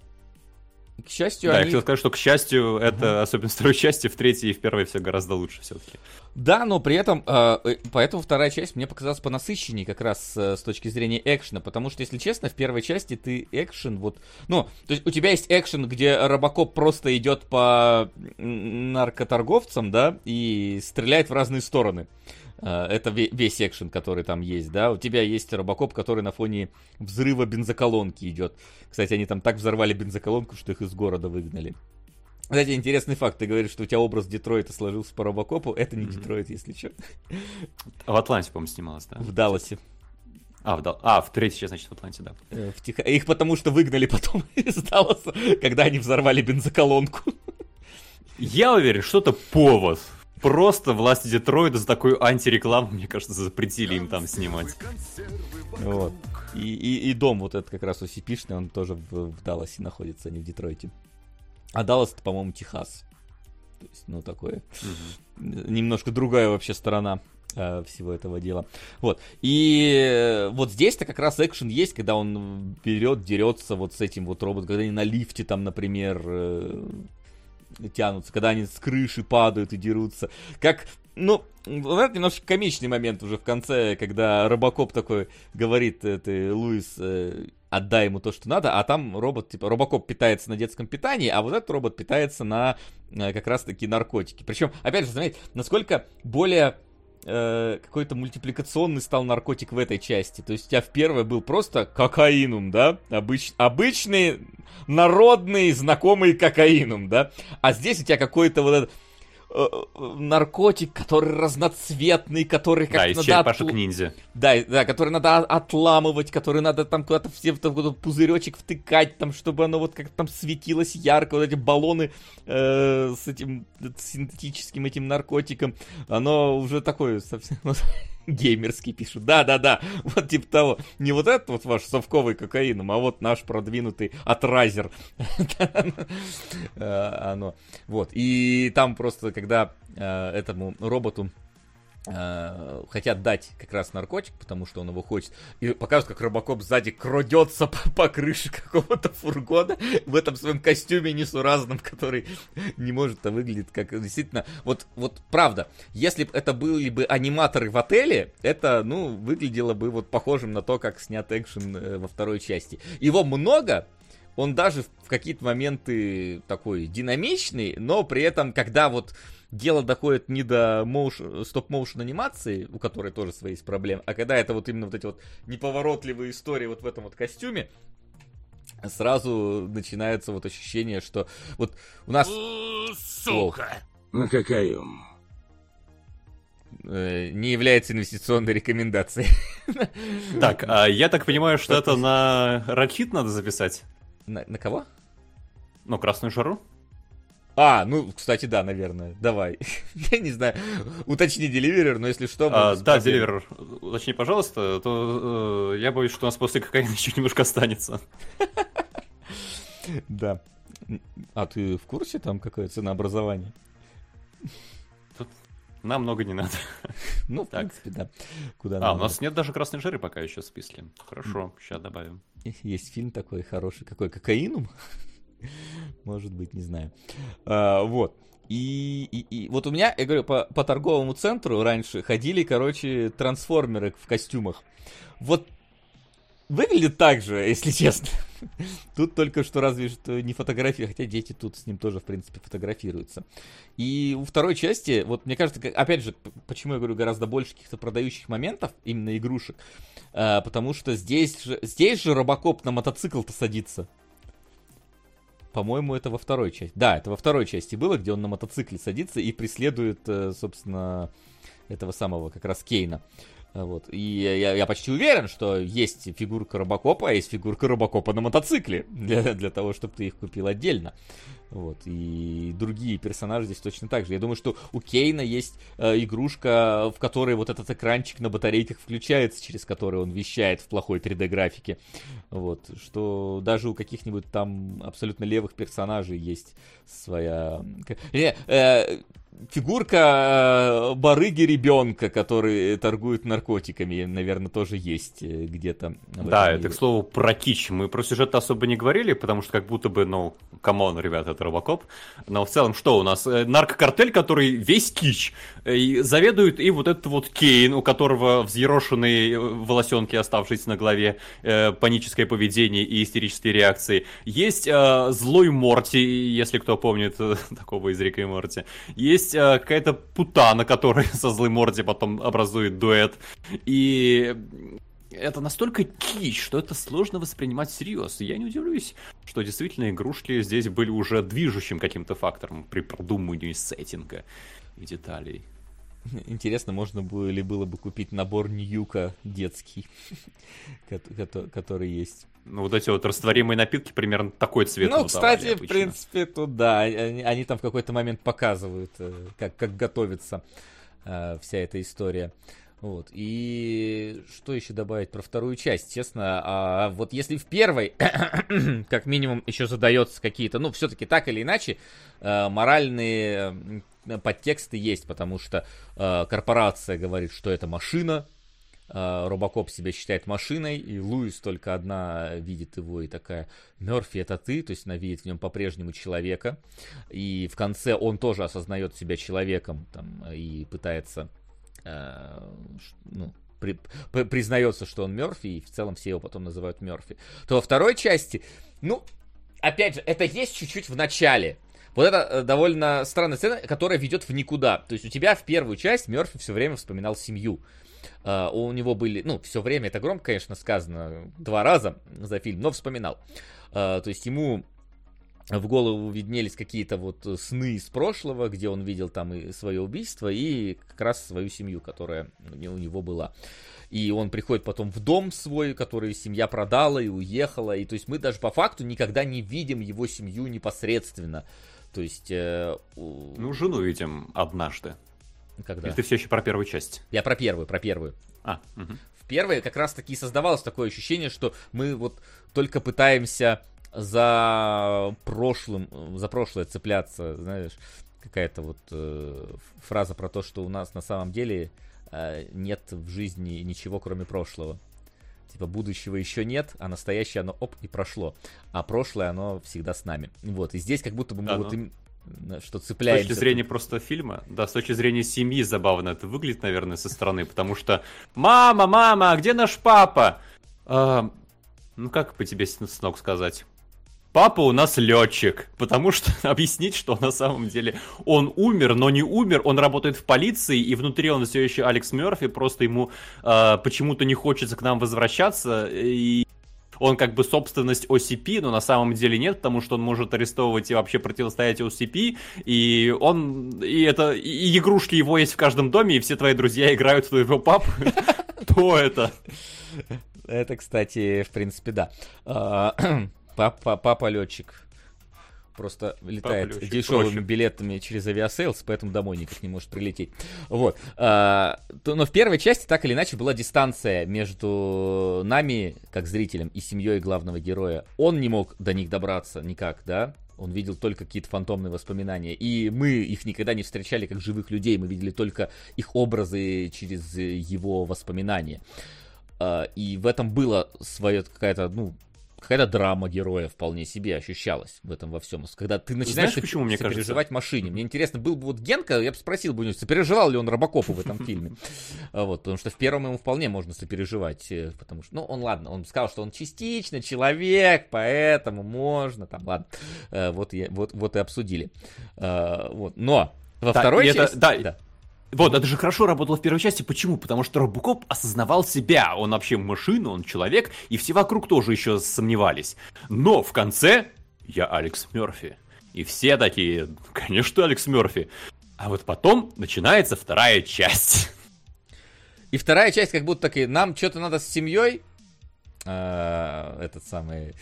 к счастью, да, они... я хотел сказать, что, к счастью, это, особенно в второй части, в третьей и в первой все гораздо лучше все-таки. Да, но при этом, э, э, поэтому вторая часть мне показалась понасыщеннее как раз э, с точки зрения экшена, потому что, если честно, в первой части ты экшен вот... Ну, то есть у тебя есть экшен, где Робокоп просто идет по наркоторговцам, да, и стреляет в разные стороны. Э, это весь экшен, который там есть, да. У тебя есть робокоп, который на фоне взрыва бензоколонки идет. Кстати, они там так взорвали бензоколонку, что их из города выгнали. Кстати, интересный факт. Ты говоришь, что у тебя образ Детройта сложился по робокопу. Это не mm-hmm. Детройт, если что. А в Атланте, по-моему, снималось, да? В Далласе. А, в, Дал... а, в третьей части, значит, в Атланте, да. Э, в Тех... Их потому что выгнали потом из Далласа, когда они взорвали бензоколонку. Я уверен, что это повод просто власти Детройта за такую антирекламу, мне кажется, запретили им там снимать. Вот. И, и, и дом вот этот как раз OCP-шный, он тоже в, в Далласе находится, а не в Детройте. А Даллас это, по-моему, Техас. То есть, ну, такое. Угу. Немножко другая вообще сторона э, всего этого дела. Вот. И вот здесь-то как раз экшен есть, когда он берет, дерется вот с этим вот роботом, когда они на лифте там, например, э, тянутся, когда они с крыши падают и дерутся. Как, ну, это немножко комичный момент уже в конце, когда Робокоп такой говорит, ты, Луис, э, отдай ему то, что надо, а там робот, типа, Робокоп питается на детском питании, а вот этот робот питается на э, как раз-таки наркотики. Причем, опять же, заметьте, насколько более э, какой-то мультипликационный стал наркотик в этой части. То есть у тебя в первой был просто кокаинум, да? Обыч, обычный, народный, знакомый кокаинум, да? А здесь у тебя какой-то вот этот наркотик, который разноцветный, который как-то да, надо... От... ниндзя. Да, да, который надо отламывать, который надо там куда-то все в такой пузыречек втыкать, там, чтобы оно вот как-то там светилось ярко, вот эти баллоны э, с этим синтетическим этим наркотиком, оно уже такое совсем геймерский пишут. Да-да-да, вот типа того. Не вот этот вот ваш совковый кокаином, а вот наш продвинутый отразер. Э, оно. Вот. И там просто, когда э, этому роботу Э, хотят дать как раз наркотик, потому что он его хочет, и показывают, как Робокоп сзади крадется по, по крыше какого-то фургона в этом своем костюме несуразном, который не может а выглядеть как действительно... Вот, вот правда, если бы это были бы аниматоры в отеле, это, ну, выглядело бы вот похожим на то, как снят экшен э, во второй части. Его много, он даже в какие-то моменты такой динамичный, но при этом, когда вот дело доходит не до стоп-моушен анимации, у которой тоже свои есть проблемы, а когда это вот именно вот эти вот неповоротливые истории вот в этом вот костюме, сразу начинается вот ощущение, что вот у нас... Сука! На какая э, не является инвестиционной рекомендацией. Так, а я так понимаю, что это на ракит надо записать? На, на кого? Ну, красную жару? А, ну, кстати, да, наверное. Давай. Я не знаю. Уточни деливер, но если что... А, да, деливер, уточни, пожалуйста, то э, я боюсь, что у нас после кокаина еще немножко останется. Да. А ты в курсе там какое ценообразование? Тут нам много не надо. Ну, в принципе, да. Куда а, у нас нет даже красной жиры пока еще в списке. Хорошо, сейчас добавим. Есть фильм такой хороший, какой, Кокаинум? Может быть, не знаю. А, вот. И, и, и вот у меня, я говорю, по, по торговому центру раньше ходили, короче, трансформеры в костюмах. Вот выглядит так же, если честно. Тут только что разве что не фотографии, хотя дети тут с ним тоже, в принципе, фотографируются. И у второй части, вот мне кажется, опять же, почему я говорю гораздо больше каких-то продающих моментов, именно игрушек, а, потому что здесь же, здесь же Робокоп на мотоцикл-то садится. По-моему, это во второй части. Да, это во второй части было, где он на мотоцикле садится и преследует, э, собственно, этого самого как раз Кейна. Вот. И я, я почти уверен, что есть фигурка Робокопа, а есть фигурка Робокопа на мотоцикле. Для, для того, чтобы ты их купил отдельно. Вот. И другие персонажи здесь точно так же. Я думаю, что у Кейна есть э, игрушка, в которой вот этот экранчик на батарейках включается, через который он вещает в плохой 3D-графике. Вот. Что даже у каких-нибудь там абсолютно левых персонажей есть своя... Не, э, фигурка э, барыги ребенка, который торгует наркотиками, наверное, тоже есть э, где-то. Да, это, к слову, про кич. Мы про сюжет особо не говорили, потому что как будто бы, ну, come on, ребята, это Робокоп. Но в целом, что у нас? Э, наркокартель, который весь кич. Заведует и вот этот вот Кейн, у которого взъерошенные волосенки, оставшиеся на голове, э, паническое поведение и истерические реакции. Есть э, злой Морти, если кто помнит такого из Рика и Морти. Есть э, какая-то путана, которая со злым Морди потом образует дуэт. И это настолько кич, что это сложно воспринимать всерьез. Я не удивлюсь, что действительно игрушки здесь были уже движущим каким-то фактором при продумывании сеттинга и деталей. Интересно, можно было ли было бы купить набор Ньюка детский, который есть. Ну, вот эти вот растворимые напитки примерно такой цвет. Ну, кстати, в принципе, тут да, они, они там в какой-то момент показывают, э, как, как готовится э, вся эта история. Вот. И что еще добавить про вторую часть? Честно, а вот если в первой, как минимум, еще задается какие-то, ну, все-таки так или иначе, э, моральные подтексты есть, потому что э, корпорация говорит, что это машина, э, Робокоп себя считает машиной, и Луис только одна видит его и такая, Мерфи, это ты, то есть она видит в нем по-прежнему человека, и в конце он тоже осознает себя человеком там, и пытается, э, ну, при, признается, что он Мерфи, и в целом все его потом называют Мерфи, то во второй части, ну, опять же, это есть чуть-чуть в начале, вот это э, довольно странная сцена, которая ведет в никуда. То есть у тебя в первую часть Мерфи все время вспоминал семью. Uh, у него были, ну, все время, это громко, конечно, сказано, два раза за фильм, но вспоминал. Uh, то есть ему в голову виднелись какие-то вот сны из прошлого, где он видел там и свое убийство, и как раз свою семью, которая у него была. И он приходит потом в дом свой, который семья продала и уехала, и то есть мы даже по факту никогда не видим его семью непосредственно. То есть... Э, ну, жену видим однажды. Когда? Или ты все еще про первую часть? Я про первую, про первую. А, угу. В первой как раз таки создавалось такое ощущение, что мы вот только пытаемся за прошлым, за прошлое цепляться, знаешь, какая-то вот э, фраза про то, что у нас на самом деле э, нет в жизни ничего, кроме прошлого. Типа будущего еще нет, а настоящее оно оп и прошло. А прошлое оно всегда с нами. Вот, и здесь как будто бы мы а, вот им что цепляемся. С точки зрения просто фильма, да, с точки зрения семьи забавно это выглядит, наверное, со стороны, потому что «Мама, мама, а где наш папа?» а, Ну, как по тебе, сынок, сказать? Папа у нас летчик, потому что объяснить, что на самом деле он умер, но не умер, он работает в полиции, и внутри он все еще Алекс Мерфи, просто ему э, почему-то не хочется к нам возвращаться, и он как бы собственность OCP, но на самом деле нет, потому что он может арестовывать и вообще противостоять OCP, и он, и это, и игрушки его есть в каждом доме, и все твои друзья играют в твоего папу. Кто это? Это, кстати, в принципе, да. Папа, папа летчик. просто летает Поплющик, дешевыми проще. билетами через Aviasales, поэтому домой никак не может прилететь. Вот. А, то, но в первой части так или иначе была дистанция между нами, как зрителем, и семьей главного героя. Он не мог до них добраться никак, да? Он видел только какие-то фантомные воспоминания. И мы их никогда не встречали как живых людей. Мы видели только их образы через его воспоминания. А, и в этом было свое какая-то, ну, какая-то драма героя вполне себе ощущалась в этом во всем. Когда ты начинаешь Знаешь, почему, мне сопереживать кажется? машине. Мне интересно, был бы вот Генка, я бы спросил бы у него, сопереживал ли он Робокопу в этом фильме. А вот, потому что в первом ему вполне можно сопереживать, э, потому что, ну, он, ладно, он сказал, что он частично человек, поэтому можно, там, ладно, э, вот, вот, вот и обсудили. А, вот, но во второй части... да, вот, это же хорошо работало в первой части. Почему? Потому что Робокоп осознавал себя. Он вообще машина, он человек, и все вокруг тоже еще сомневались. Но в конце я Алекс Мерфи. И все такие, конечно, Алекс Мерфи. А вот потом начинается вторая часть. И вторая часть как будто таки, нам что-то надо с семьей, э, этот самый,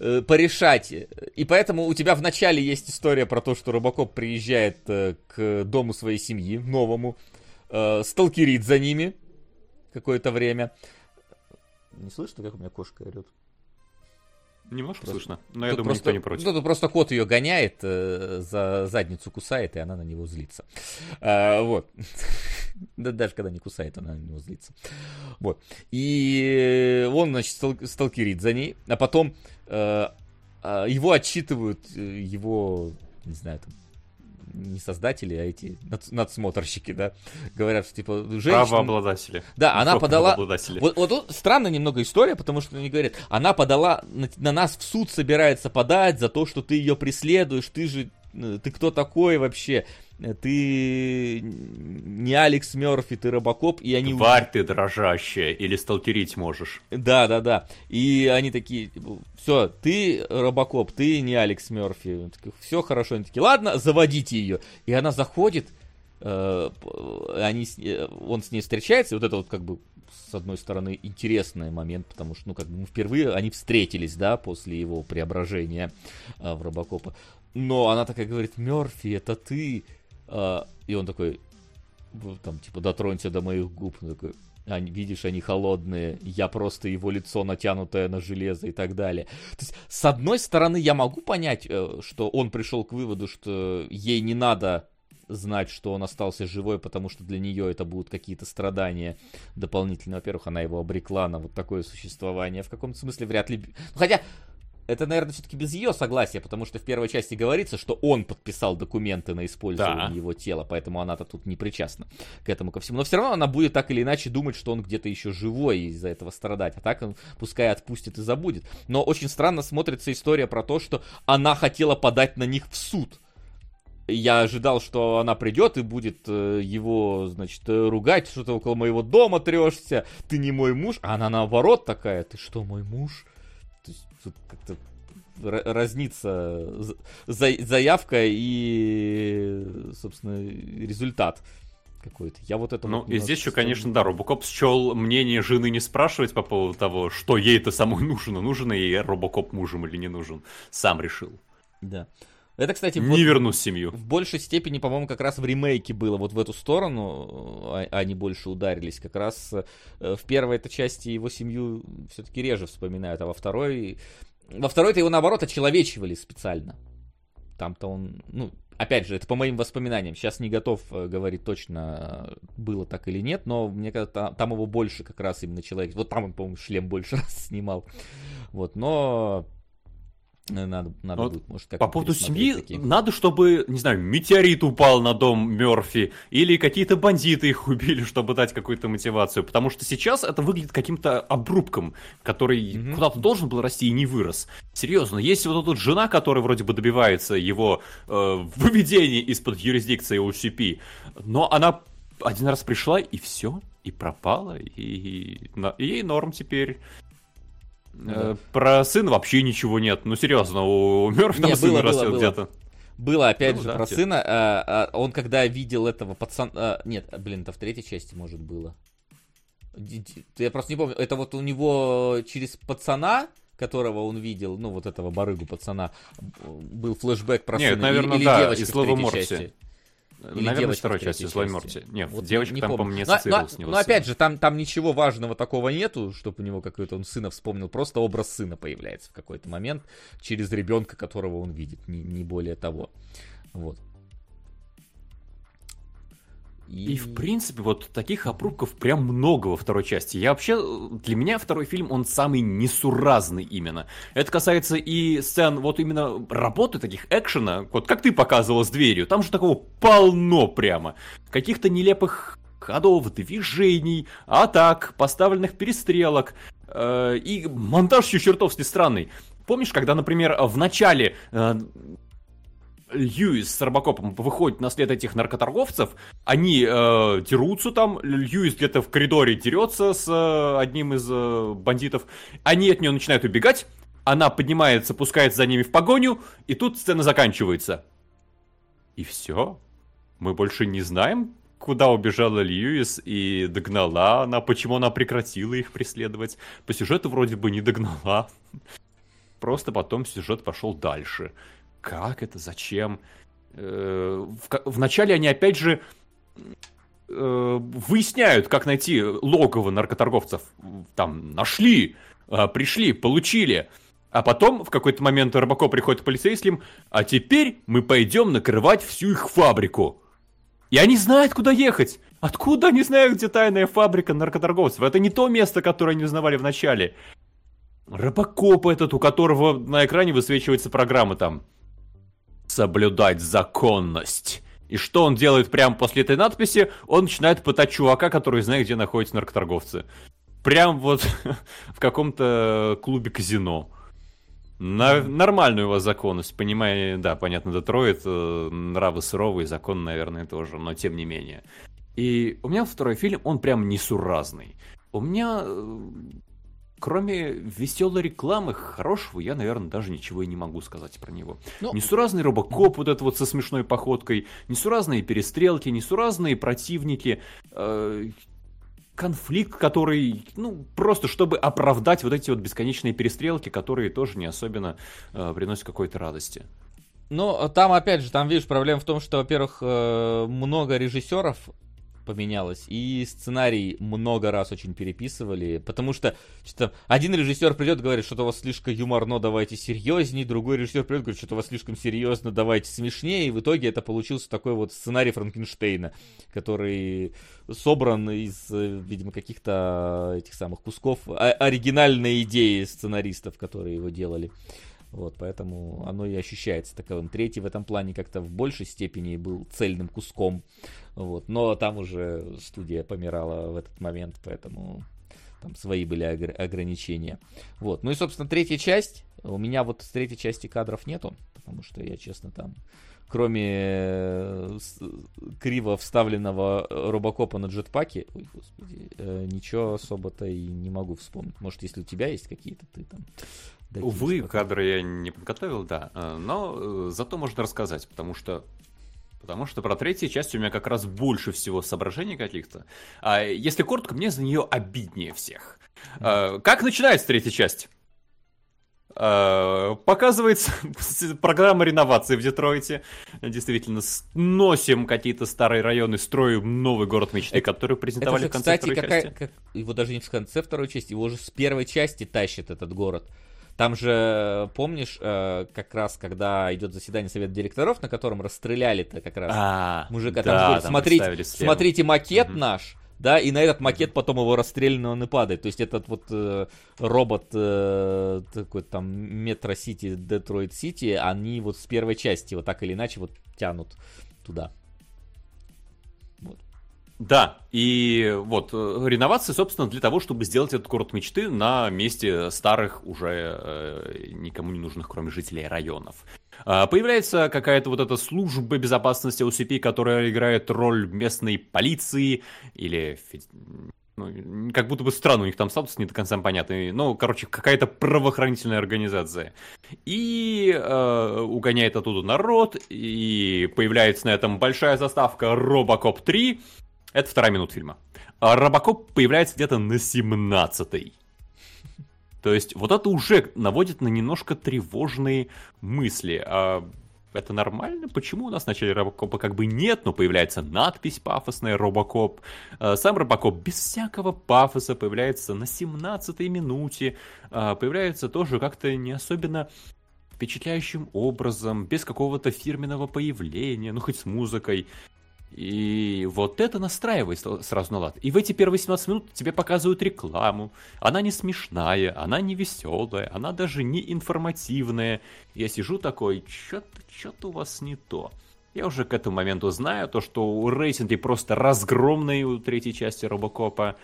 э, порешать. И поэтому у тебя в начале есть история про то, что Робокоп приезжает э, к дому своей семьи, новому, э, сталкерит за ними какое-то время. Не слышно, как у меня кошка орет? Немножко просто, слышно, но я думаю, просто, никто не против. Тут просто кот ее гоняет, э, за задницу кусает, и она на него злится. А, вот. да даже когда не кусает, она на него злится. Вот. И он, значит, стал, сталкерит за ней, а потом э, э, его отчитывают, э, его, не знаю, там, не создатели, а эти надсмотрщики, да, говорят, что типа женщина... Правообладатели. Да, она подала... Вот, вот тут странная немного история, потому что они говорят, она подала, на, на нас в суд собирается подать за то, что ты ее преследуешь, ты же, э, ты кто такой вообще? Ты не Алекс Мерфи, ты Робокоп, и они... Тварь ты дрожащая, или сталкерить можешь. Да, да, да. И они такие, все, ты Робокоп, ты не Алекс Мерфи. Все хорошо, они такие, ладно, заводите ее. И она заходит, э, они, э, он с ней встречается, и вот это вот как бы с одной стороны интересный момент, потому что, ну, как бы впервые они встретились, да, после его преображения э, в Робокопа. Но она такая говорит, Мерфи, это ты. А, и он такой, там, типа, дотронься до моих губ. Он такой, они, видишь, они холодные, я просто его лицо натянутое на железо и так далее. То есть, с одной стороны, я могу понять, э, что он пришел к выводу, что ей не надо знать, что он остался живой, потому что для нее это будут какие-то страдания дополнительные. Во-первых, она его обрекла на вот такое существование. В каком-то смысле вряд ли... Хотя, это, наверное, все-таки без ее согласия, потому что в первой части говорится, что он подписал документы на использование да. его тела, поэтому она-то тут не причастна к этому ко всему. Но все равно она будет так или иначе думать, что он где-то еще живой и из-за этого страдать. А так он пускай отпустит и забудет. Но очень странно смотрится история про то, что она хотела подать на них в суд. Я ожидал, что она придет и будет э, его, значит, э, ругать, что ты около моего дома трешься, ты не мой муж. А она наоборот такая, ты что, мой муж? Тут как-то разнится заявка и, собственно, результат какой-то. Я вот это... Ну, вот и здесь еще, конечно, да, Робокоп счел мнение жены не спрашивать по поводу того, что ей-то самой нужно, нужен ей Робокоп мужем или не нужен. Сам решил. Да. Это, кстати, не вот вернусь в семью. В большей степени, по-моему, как раз в ремейке было вот в эту сторону, а, они больше ударились. Как раз э, в первой этой части его семью все-таки реже вспоминают, а во второй... Во второй-то его, наоборот, очеловечивали специально. Там-то он, ну, опять же, это по моим воспоминаниям. Сейчас не готов э, говорить точно, было так или нет, но мне кажется, там его больше как раз именно человек. Вот там он, по-моему, шлем больше раз снимал. Вот, но Э, надо, надо вот будет, может, как По поводу семьи, такие. надо, чтобы, не знаю, метеорит упал на дом Мерфи, или какие-то бандиты их убили, чтобы дать какую-то мотивацию. Потому что сейчас это выглядит каким-то обрубком, который mm-hmm. куда-то должен был расти и не вырос. Серьезно, есть вот эта жена, которая вроде бы добивается его э, выведения из-под юрисдикции OCP, но она один раз пришла и все, и пропала, и, и, и ей норм теперь. Да. Э, про сына вообще ничего нет. Ну, серьезно, у Мерфи там сын растет где-то. Было, опять ну, же, да, про сына. А, а, он когда видел этого пацана... А, нет, блин, это в третьей части, может, было. Я просто не помню. Это вот у него через пацана которого он видел, ну, вот этого барыгу пацана, был флешбэк про Нет, сына наверное, или, да, или девочки из Слова третьей Морти. части. Или Наверное, девочка второй части, Злой части. Морти. Нет, Вот девочка не там, помню. по-моему, не Но- ассоциировалась с но, него но опять же, там, там ничего важного такого нету, чтобы у него какой-то он сына вспомнил. Просто образ сына появляется в какой-то момент через ребенка, которого он видит, не, не более того. Вот. И, в принципе, вот таких опрубков прям много во второй части. Я вообще, для меня второй фильм, он самый несуразный именно. Это касается и сцен вот именно работы таких экшена, вот как ты показывал с дверью, там же такого полно прямо. Каких-то нелепых ходов, движений, атак, поставленных перестрелок. Э, и монтаж еще чертовски странный. Помнишь, когда, например, в начале э, Льюис с Робокопом выходит на след этих наркоторговцев, они э, дерутся там, Льюис где-то в коридоре дерется с э, одним из э, бандитов, они от нее начинают убегать, она поднимается, пускается за ними в погоню, и тут сцена заканчивается. И все. Мы больше не знаем, куда убежала Льюис и догнала она, почему она прекратила их преследовать. По сюжету вроде бы не догнала. Просто потом сюжет пошел дальше. Как это? Зачем? Э, вначале они опять же э, выясняют, как найти логово наркоторговцев. Там нашли, а, пришли, получили. А потом в какой-то момент Робокоп приходит к полицейским, а теперь мы пойдем накрывать всю их фабрику. И они знают, куда ехать. Откуда они знают, где тайная фабрика наркоторговцев? Это не то место, которое они узнавали в начале. Робокоп этот, у которого на экране высвечивается программа там. Соблюдать законность. И что он делает прямо после этой надписи? Он начинает пытать чувака, который знает, где находятся наркоторговцы. Прям вот в каком-то клубе казино. На, нормальную у вас законность, понимаю, да, понятно, Детройт, э, нравы суровые, закон, наверное, тоже, но тем не менее. И у меня второй фильм, он прям несуразный. У меня, э, кроме веселой рекламы, хорошего, я, наверное, даже ничего и не могу сказать про него. Ну- Несуразный робокоп, вот это вот со смешной походкой, несуразные перестрелки, несуразные противники, э, конфликт, который, ну, просто чтобы оправдать вот эти вот бесконечные перестрелки, которые тоже не особенно э, приносят какой-то радости. Ну, там, опять же, там, видишь, проблема в том, что, во-первых, э, много режиссеров поменялось, и сценарий много раз очень переписывали, потому что, что один режиссер придет и говорит, что-то у вас слишком юморно, давайте серьезней, другой режиссер придет и говорит, что-то у вас слишком серьезно, давайте смешнее, и в итоге это получился такой вот сценарий Франкенштейна, который собран из, э, видимо, каких-то этих самых кусков оригинальной идеи сценаристов, которые его делали. Вот, поэтому оно и ощущается таковым. Третий в этом плане как-то в большей степени был цельным куском. Вот, но там уже студия помирала в этот момент, поэтому там свои были огр- ограничения. Вот, ну и, собственно, третья часть. У меня вот с третьей части кадров нету, потому что я, честно, там кроме э, криво вставленного э, робокопа на джетпаке, ой, господи, э, ничего особо-то и не могу вспомнить. Может, если у тебя есть какие-то, ты там... Увы, потом. кадры я не подготовил, да, но зато можно рассказать, потому что Потому что про третью часть у меня как раз больше всего соображений каких-то. А если коротко, мне за нее обиднее всех. А, как начинается третья часть? А, показывается программа реновации в Детройте. Действительно, сносим какие-то старые районы, строим новый город мечты, Это- который Это презентовали же, в конце кстати, второй какая, части. как, его даже не в конце второй части, его уже с первой части тащит этот город. Там же, помнишь, э, как раз, когда идет заседание совета директоров, на котором расстреляли-то как раз А, мужика, да, там же там смотрите, смотрите макет Мгм. наш, да, и на этот макет потом его расстреляно он и падает. То есть этот вот э, робот э, такой там Метро Сити, Детройт Сити, они вот с первой части вот так или иначе вот тянут туда. Да, и вот э, реновация, собственно, для того, чтобы сделать этот город мечты на месте старых, уже э, никому не нужных, кроме жителей районов. А, Появляется какая-то вот эта служба безопасности OCP, которая играет роль местной полиции или... ну, как будто бы странно, у них там статус не до конца понятный. Ну, короче, какая-то правоохранительная организация. И э, угоняет оттуда народ, и появляется на этом большая заставка Робокоп 3. Это вторая минута фильма. А Робокоп появляется где-то на 17-й. То есть вот это уже наводит на немножко тревожные мысли. А это нормально? Почему у нас в начале Робокопа как бы нет, но появляется надпись пафосная Робокоп. А, сам Робокоп без всякого пафоса появляется на 17-й минуте. А, появляется тоже как-то не особенно впечатляющим образом, без какого-то фирменного появления, ну хоть с музыкой. И вот это настраивает сразу на лад. И в эти первые 17 минут тебе показывают рекламу. Она не смешная, она не веселая, она даже не информативная. Я сижу такой, что-то что у вас не то. Я уже к этому моменту знаю, то, что у рейтинги просто разгромные у третьей части Робокопа.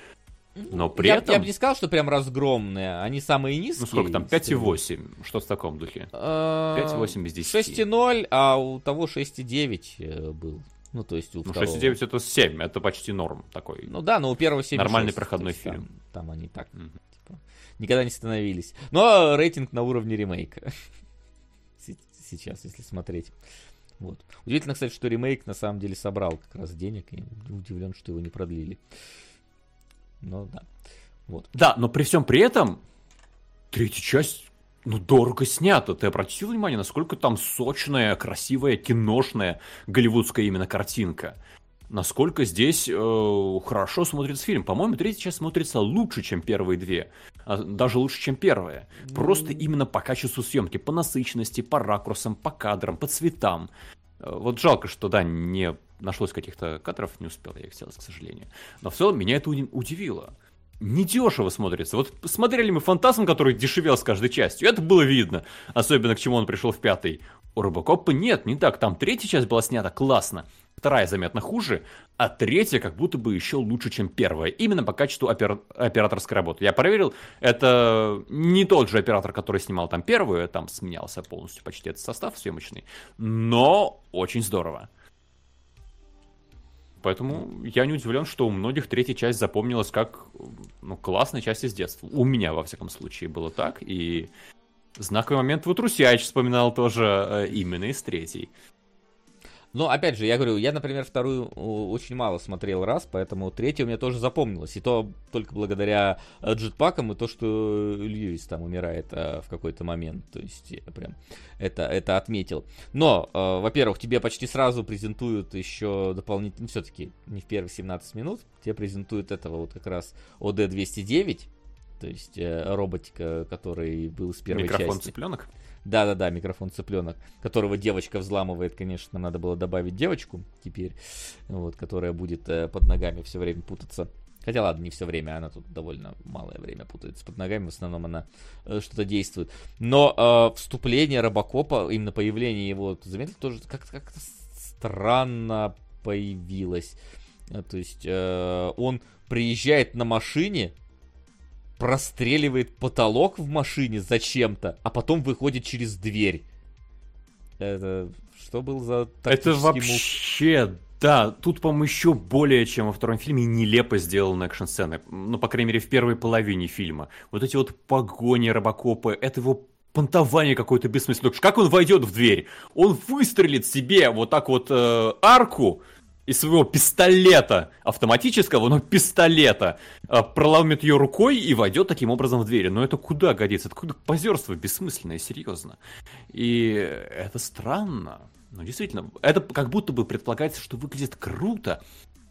Но при я, этом... Я бы не сказал, что прям разгромные. Они самые низкие. Ну сколько там? 5,8. Что в таком духе? 5,8 а, из 10. 6,0, а у того 6,9 э, был. Ну, то есть у ну, 6,9 это 7, это почти норм такой. Ну да, но у первого 7 Нормальный проходной фильм. Там, там они так, mm-hmm. типа, никогда не становились. Но рейтинг на уровне ремейка. Сейчас, если смотреть. Вот. Удивительно, кстати, что ремейк на самом деле собрал как раз денег, и удивлен, что его не продлили. Но да. Вот. Да, но при всем при этом третья часть ну, дорого снято. Ты обратил внимание, насколько там сочная, красивая, киношная голливудская именно картинка? Насколько здесь э, хорошо смотрится фильм. По-моему, третья часть смотрится лучше, чем первые две. А, даже лучше, чем первая. Просто именно по качеству съемки, по насыщенности, по ракурсам, по кадрам, по цветам. Э, вот жалко, что, да, не нашлось каких-то кадров, не успел я их сделать, к сожалению. Но в целом меня это удивило недешево смотрится. Вот смотрели мы «Фантазм», который дешевел с каждой частью, это было видно. Особенно к чему он пришел в пятый. У Робокопа нет, не так. Там третья часть была снята классно, вторая заметно хуже, а третья как будто бы еще лучше, чем первая. Именно по качеству опер... операторской работы. Я проверил, это не тот же оператор, который снимал там первую, там сменялся полностью почти этот состав съемочный, но очень здорово. Поэтому я не удивлен, что у многих третья часть запомнилась как ну, классная часть из детства. У меня, во всяком случае, было так. И знаковый момент вот Русяич вспоминал тоже э, именно из третьей. Но, опять же, я говорю, я, например, вторую очень мало смотрел раз, поэтому третья у меня тоже запомнилась. И то только благодаря э, джетпакам и то, что Льюис там умирает а, в какой-то момент. То есть я прям это, это отметил. Но, а, во-первых, тебе почти сразу презентуют еще дополнительно, ну, все-таки не в первые 17 минут, тебе презентуют этого вот как раз ОД-209, то есть э, роботика, который был с первой Микрофон части. цыпленок? Да-да-да, микрофон цыпленок, которого девочка взламывает, конечно, надо было добавить девочку теперь, вот, которая будет э, под ногами все время путаться. Хотя ладно, не все время, она тут довольно малое время путается под ногами, в основном она э, что-то действует. Но э, вступление Робокопа, именно появление его, ты заметил, тоже как-то как странно появилось. Э, то есть э, он приезжает на машине, простреливает потолок в машине зачем-то, а потом выходит через дверь. Это что был за Это вообще, мув? да, тут, по-моему, еще более, чем во втором фильме, нелепо сделаны экшн-сцены. Ну, по крайней мере, в первой половине фильма. Вот эти вот погони Робокопа, это его понтование какое-то бессмысленное. Как он войдет в дверь? Он выстрелит себе вот так вот э, арку, из своего пистолета автоматического, но пистолета, а, проломит ее рукой и войдет таким образом в дверь. Но это куда годится? Это куда позерство бессмысленное, серьезно. И это странно. Ну, действительно, это как будто бы предполагается, что выглядит круто.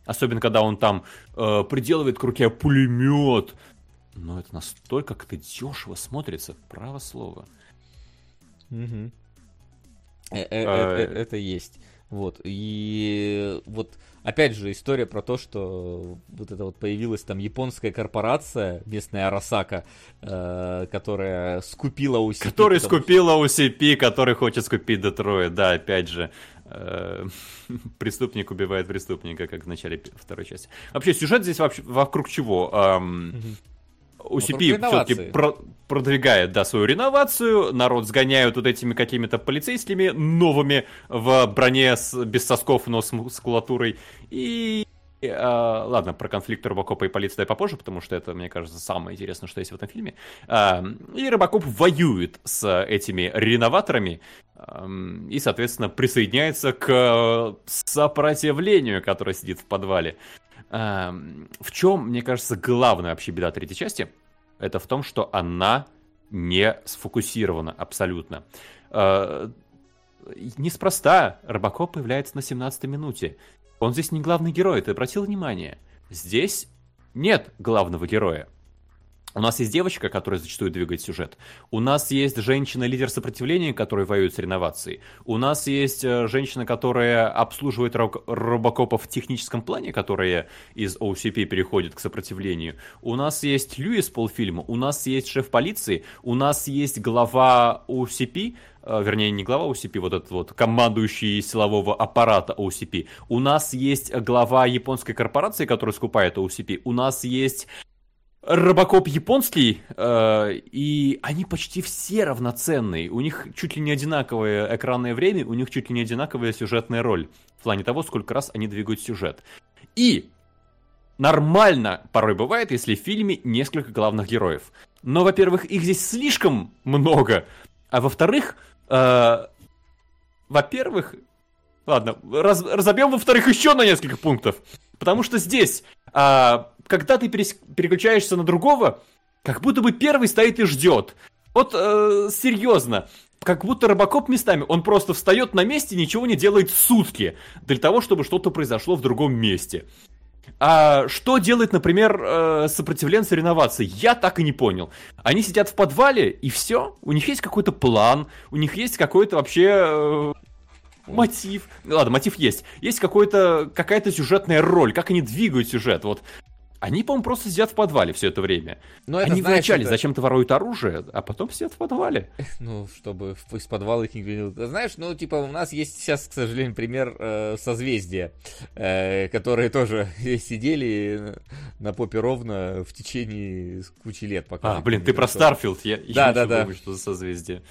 Особенно, когда он там э, приделывает к руке пулемет. Но это настолько как-то дешево смотрится, право слово. Угу. Это есть. Вот, и вот, опять же, история про то, что вот это вот появилась там японская корпорация, местная Арасака, э, которая скупила. Которая потому... скупила UCP, который хочет скупить Детройт, да, опять же. Э, преступник убивает преступника, как в начале второй части. Вообще, сюжет здесь вообще вокруг чего? Эм, OCP ну, все-таки про продвигает, да, свою реновацию, народ сгоняют вот этими какими-то полицейскими новыми в броне с, без сосков, но с мускулатурой. И а, ладно, про конфликт Робокопа и полиции дай попозже, потому что это, мне кажется, самое интересное, что есть в этом фильме. А, и Робокоп воюет с этими реноваторами а, и, соответственно, присоединяется к сопротивлению, которое сидит в подвале. В чем, мне кажется, главная вообще беда третьей части? Это в том, что она не сфокусировано абсолютно. Э, неспроста Робокоп появляется на 17-й минуте. Он здесь не главный герой, ты обратил внимание? Здесь нет главного героя. У нас есть девочка, которая зачастую двигает сюжет. У нас есть женщина-лидер сопротивления, которая воюет с реновацией. У нас есть э, женщина, которая обслуживает роб- робокопов в техническом плане, которая из OCP переходит к сопротивлению. У нас есть Льюис полфильма. У нас есть шеф полиции. У нас есть глава OCP, э, вернее, не глава OCP, вот этот вот командующий силового аппарата OCP. У нас есть глава японской корпорации, которая скупает OCP. У нас есть Робокоп японский, э, и они почти все равноценные. У них чуть ли не одинаковое экранное время, у них чуть ли не одинаковая сюжетная роль. В плане того, сколько раз они двигают сюжет. И нормально порой бывает, если в фильме несколько главных героев. Но, во-первых, их здесь слишком много. А во-вторых, э, во-первых, ладно, раз, разобьем во-вторых еще на несколько пунктов. Потому что здесь а, когда ты переключаешься на другого, как будто бы первый стоит и ждет. Вот э, серьезно, как будто Робокоп местами, он просто встает на месте, ничего не делает сутки, для того, чтобы что-то произошло в другом месте. А что делает, например, э, сопротивленцы реновации? Я так и не понял. Они сидят в подвале, и все. У них есть какой-то план, у них есть какой-то вообще э, мотив. Ладно, мотив есть. Есть какой-то, какая-то сюжетная роль, как они двигают сюжет. Вот они, по-моему, просто сидят в подвале все это время. Но это, Они знаешь, вначале это... зачем-то воруют оружие, а потом сидят в подвале. Ну, чтобы из подвала их не Знаешь, ну, типа, у нас есть сейчас, к сожалению, пример э, созвездия, э, которые тоже сидели на попе ровно в течение кучи лет. Пока а, блин, ты про Starfield, я, да, я да, да. что за созвездие.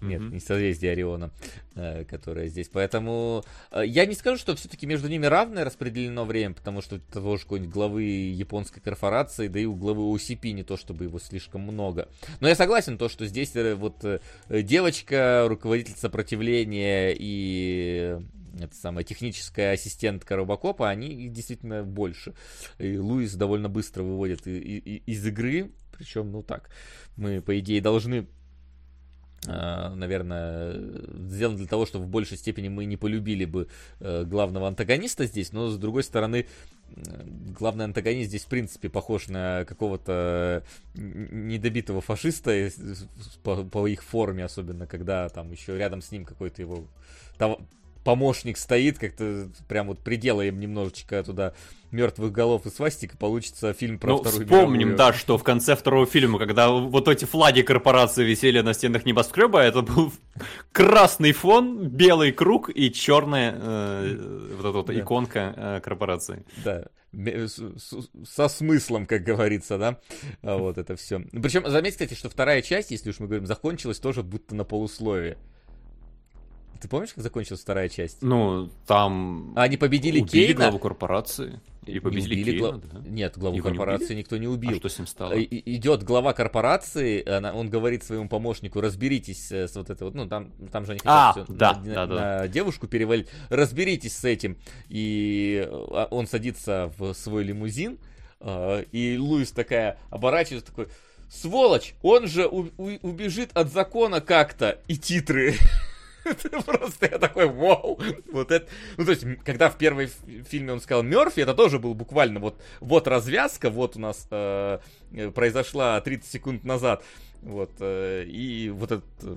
Нет, mm-hmm. не созвездие Ориона, э, которое здесь. Поэтому э, я не скажу, что все-таки между ними равное распределено время, потому что того же какой-нибудь главы японской корпорации, да и у главы OCP не то, чтобы его слишком много. Но я согласен, то, что здесь э, вот девочка, руководитель сопротивления и это самая техническая ассистентка Робокопа, они их действительно больше. И Луис довольно быстро выводит из игры, причем, ну так, мы, по идее, должны наверное, сделан для того, чтобы в большей степени мы не полюбили бы э, главного антагониста здесь, но с другой стороны, главный антагонист здесь, в принципе, похож на какого-то недобитого фашиста по, по их форме, особенно когда там еще рядом с ним какой-то его помощник стоит, как-то прям вот приделаем немножечко туда мертвых голов и свастик, и получится фильм про ну, вторую вспомним, мировую. да, что в конце второго фильма, когда вот эти флаги корпорации висели на стенах небоскреба, это был красный фон, белый круг и черная э, вот эта вот да. иконка э, корпорации. Да со смыслом, как говорится, да, вот это все. Причем, заметьте, кстати, что вторая часть, если уж мы говорим, закончилась тоже будто на полусловие. Ты помнишь, как закончилась вторая часть? Ну, там... Они победили убили Кейна. главу корпорации. И победили убили Кейна, гла... да? Нет, главу Его корпорации не никто не убил. А что с ним стало? И, идет глава корпорации, она, он говорит своему помощнику, разберитесь с вот этой вот, ну, там, там же они хотят а, все да, на, да, на, да. на девушку перевалить, разберитесь с этим. И а, он садится в свой лимузин, а, и Луис такая оборачивается, такой, сволочь, он же у, у, убежит от закона как-то, и титры. Просто я такой, вау. Вот это... Ну, то есть, когда в первой фильме он сказал Мерфи, это тоже был буквально вот, вот развязка, вот у нас э, произошла 30 секунд назад. Вот, э, и вот этот Э,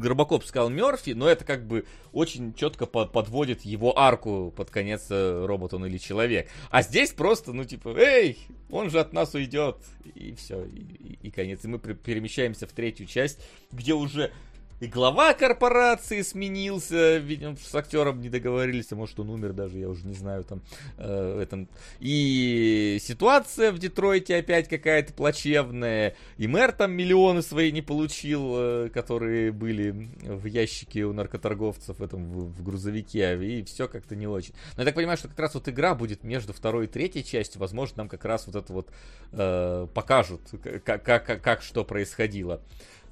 Горбаков сказал Мерфи, но это как бы очень четко подводит его арку под конец э, робот он или человек. А здесь просто, ну типа, эй, он же от нас уйдет. И все, и, и конец. И мы перемещаемся в третью часть, где уже и глава корпорации сменился, видимо, с актером не договорились, а может он умер даже, я уже не знаю там. Э, этом. И ситуация в Детройте опять какая-то плачевная, и мэр там миллионы свои не получил, э, которые были в ящике у наркоторговцев в этом в, в грузовике, и все как-то не очень. Но я так понимаю, что как раз вот игра будет между второй и третьей частью, возможно, нам как раз вот это вот э, покажут, как, как, как, как что происходило.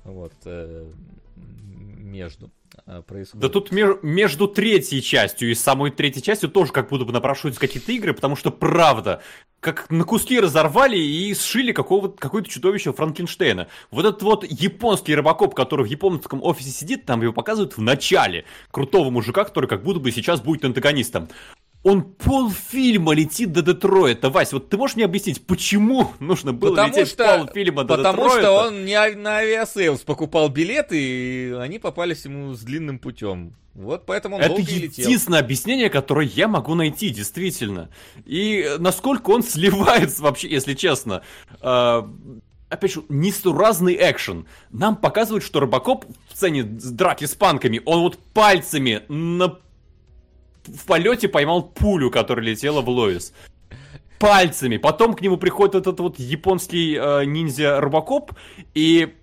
Вот, э, между э, происходит. Да тут мер- между третьей частью и самой третьей частью тоже как будто бы напрашиваются какие-то игры, потому что правда, как на куски разорвали и сшили какого-то, какое-то чудовище Франкенштейна. Вот этот вот японский рыбакоп, который в японском офисе сидит, там его показывают в начале. Крутого мужика, который как будто бы сейчас будет антагонистом. Он полфильма летит до Детройта. Вась, вот ты можешь мне объяснить, почему нужно было потому лететь что, полфильма до потому Детройта? что он не а- на Aviasales покупал билеты, и они попались ему с длинным путем. Вот поэтому он Это долго летел. единственное объяснение, которое я могу найти, действительно. И насколько он сливается вообще, если честно. А, опять же, несуразный экшен. Нам показывают, что Робокоп в сцене драки с панками, он вот пальцами на... в полете поймал пулю, которая летела в Лоис. Пальцами. Потом к нему приходит этот вот японский э, ниндзя Робокоп, и...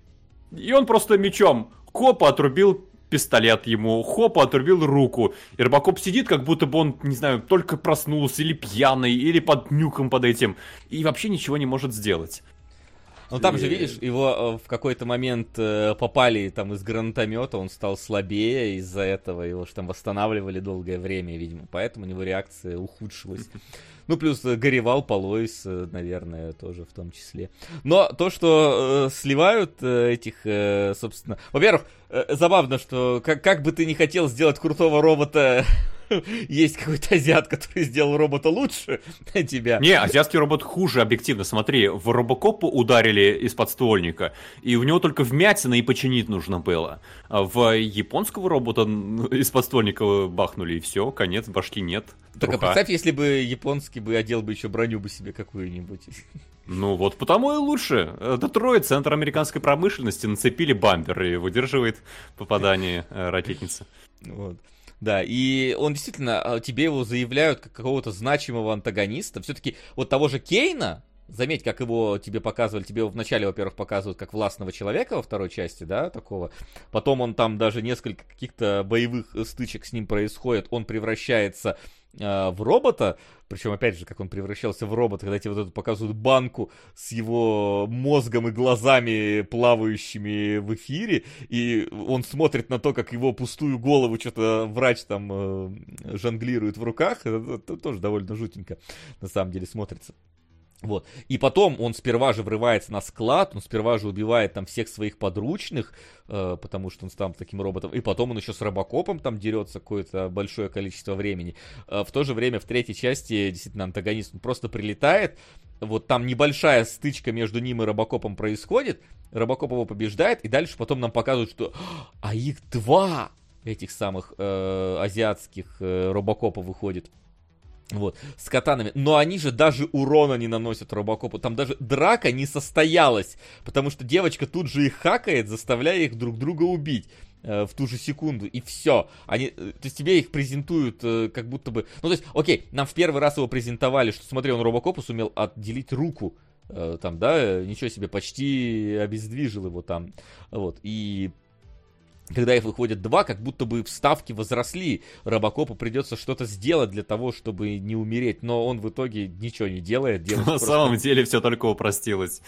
и он просто мечом копа отрубил пистолет ему, хоп, отрубил руку. И Робокоп сидит, как будто бы он, не знаю, только проснулся, или пьяный, или под нюком под этим, и вообще ничего не может сделать. Ну там же, видишь, его э, в какой-то момент э, попали там из гранатомета, он стал слабее из-за этого, его же там восстанавливали долгое время, видимо, поэтому у него реакция ухудшилась. Ну, плюс э, горевал Полойс, э, наверное, тоже в том числе. Но то, что э, сливают э, этих, э, собственно... Во-первых, забавно, что как, как бы ты не хотел сделать крутого робота, есть какой-то азиат, который сделал робота лучше тебя. Не, азиатский робот хуже, объективно. Смотри, в Робокопу ударили из подствольника, и у него только вмятина и починить нужно было. А в японского робота из подствольника бахнули, и все, конец, башки нет. Так а представь, если бы японский бы одел бы еще броню бы себе какую-нибудь. Ну вот потому и лучше. Детройт, центр американской промышленности, нацепили бампер и выдерживает попадание э, ракетницы. Вот. Да, и он действительно, а, тебе его заявляют как какого-то значимого антагониста. Все-таки вот того же Кейна, заметь, как его тебе показывали, тебе его вначале, во-первых, показывают как властного человека во второй части, да, такого. Потом он там даже несколько каких-то боевых стычек с ним происходит, он превращается э, в робота, причем, опять же, как он превращался в робота, когда тебе вот эту показывают банку с его мозгом и глазами, плавающими в эфире, и он смотрит на то, как его пустую голову что-то врач там э, жонглирует в руках, это, это тоже довольно жутенько, на самом деле, смотрится. Вот. И потом он сперва же врывается на склад, он сперва же убивает там всех своих подручных, э, потому что он стал таким роботом. И потом он еще с робокопом там дерется какое-то большое количество времени. Э, в то же время в третьей части действительно антагонист он просто прилетает. Вот там небольшая стычка между ним и робокопом происходит. Робокоп его побеждает, и дальше потом нам показывают, что а их два этих самых э, азиатских э, робокопа выходит. Вот, с катанами. Но они же даже урона не наносят Робокопу. Там даже драка не состоялась. Потому что девочка тут же их хакает, заставляя их друг друга убить э, в ту же секунду. И все. Они, э, то есть тебе их презентуют э, как будто бы... Ну, то есть, окей, нам в первый раз его презентовали, что, смотри, он Робокопу сумел отделить руку. Там, да, ничего себе, почти обездвижил его там. Вот, и когда их выходит два, как будто бы вставки возросли. Робокопу придется что-то сделать для того, чтобы не умереть. Но он в итоге ничего не делает. На девочка просто- самом деле все только упростилось.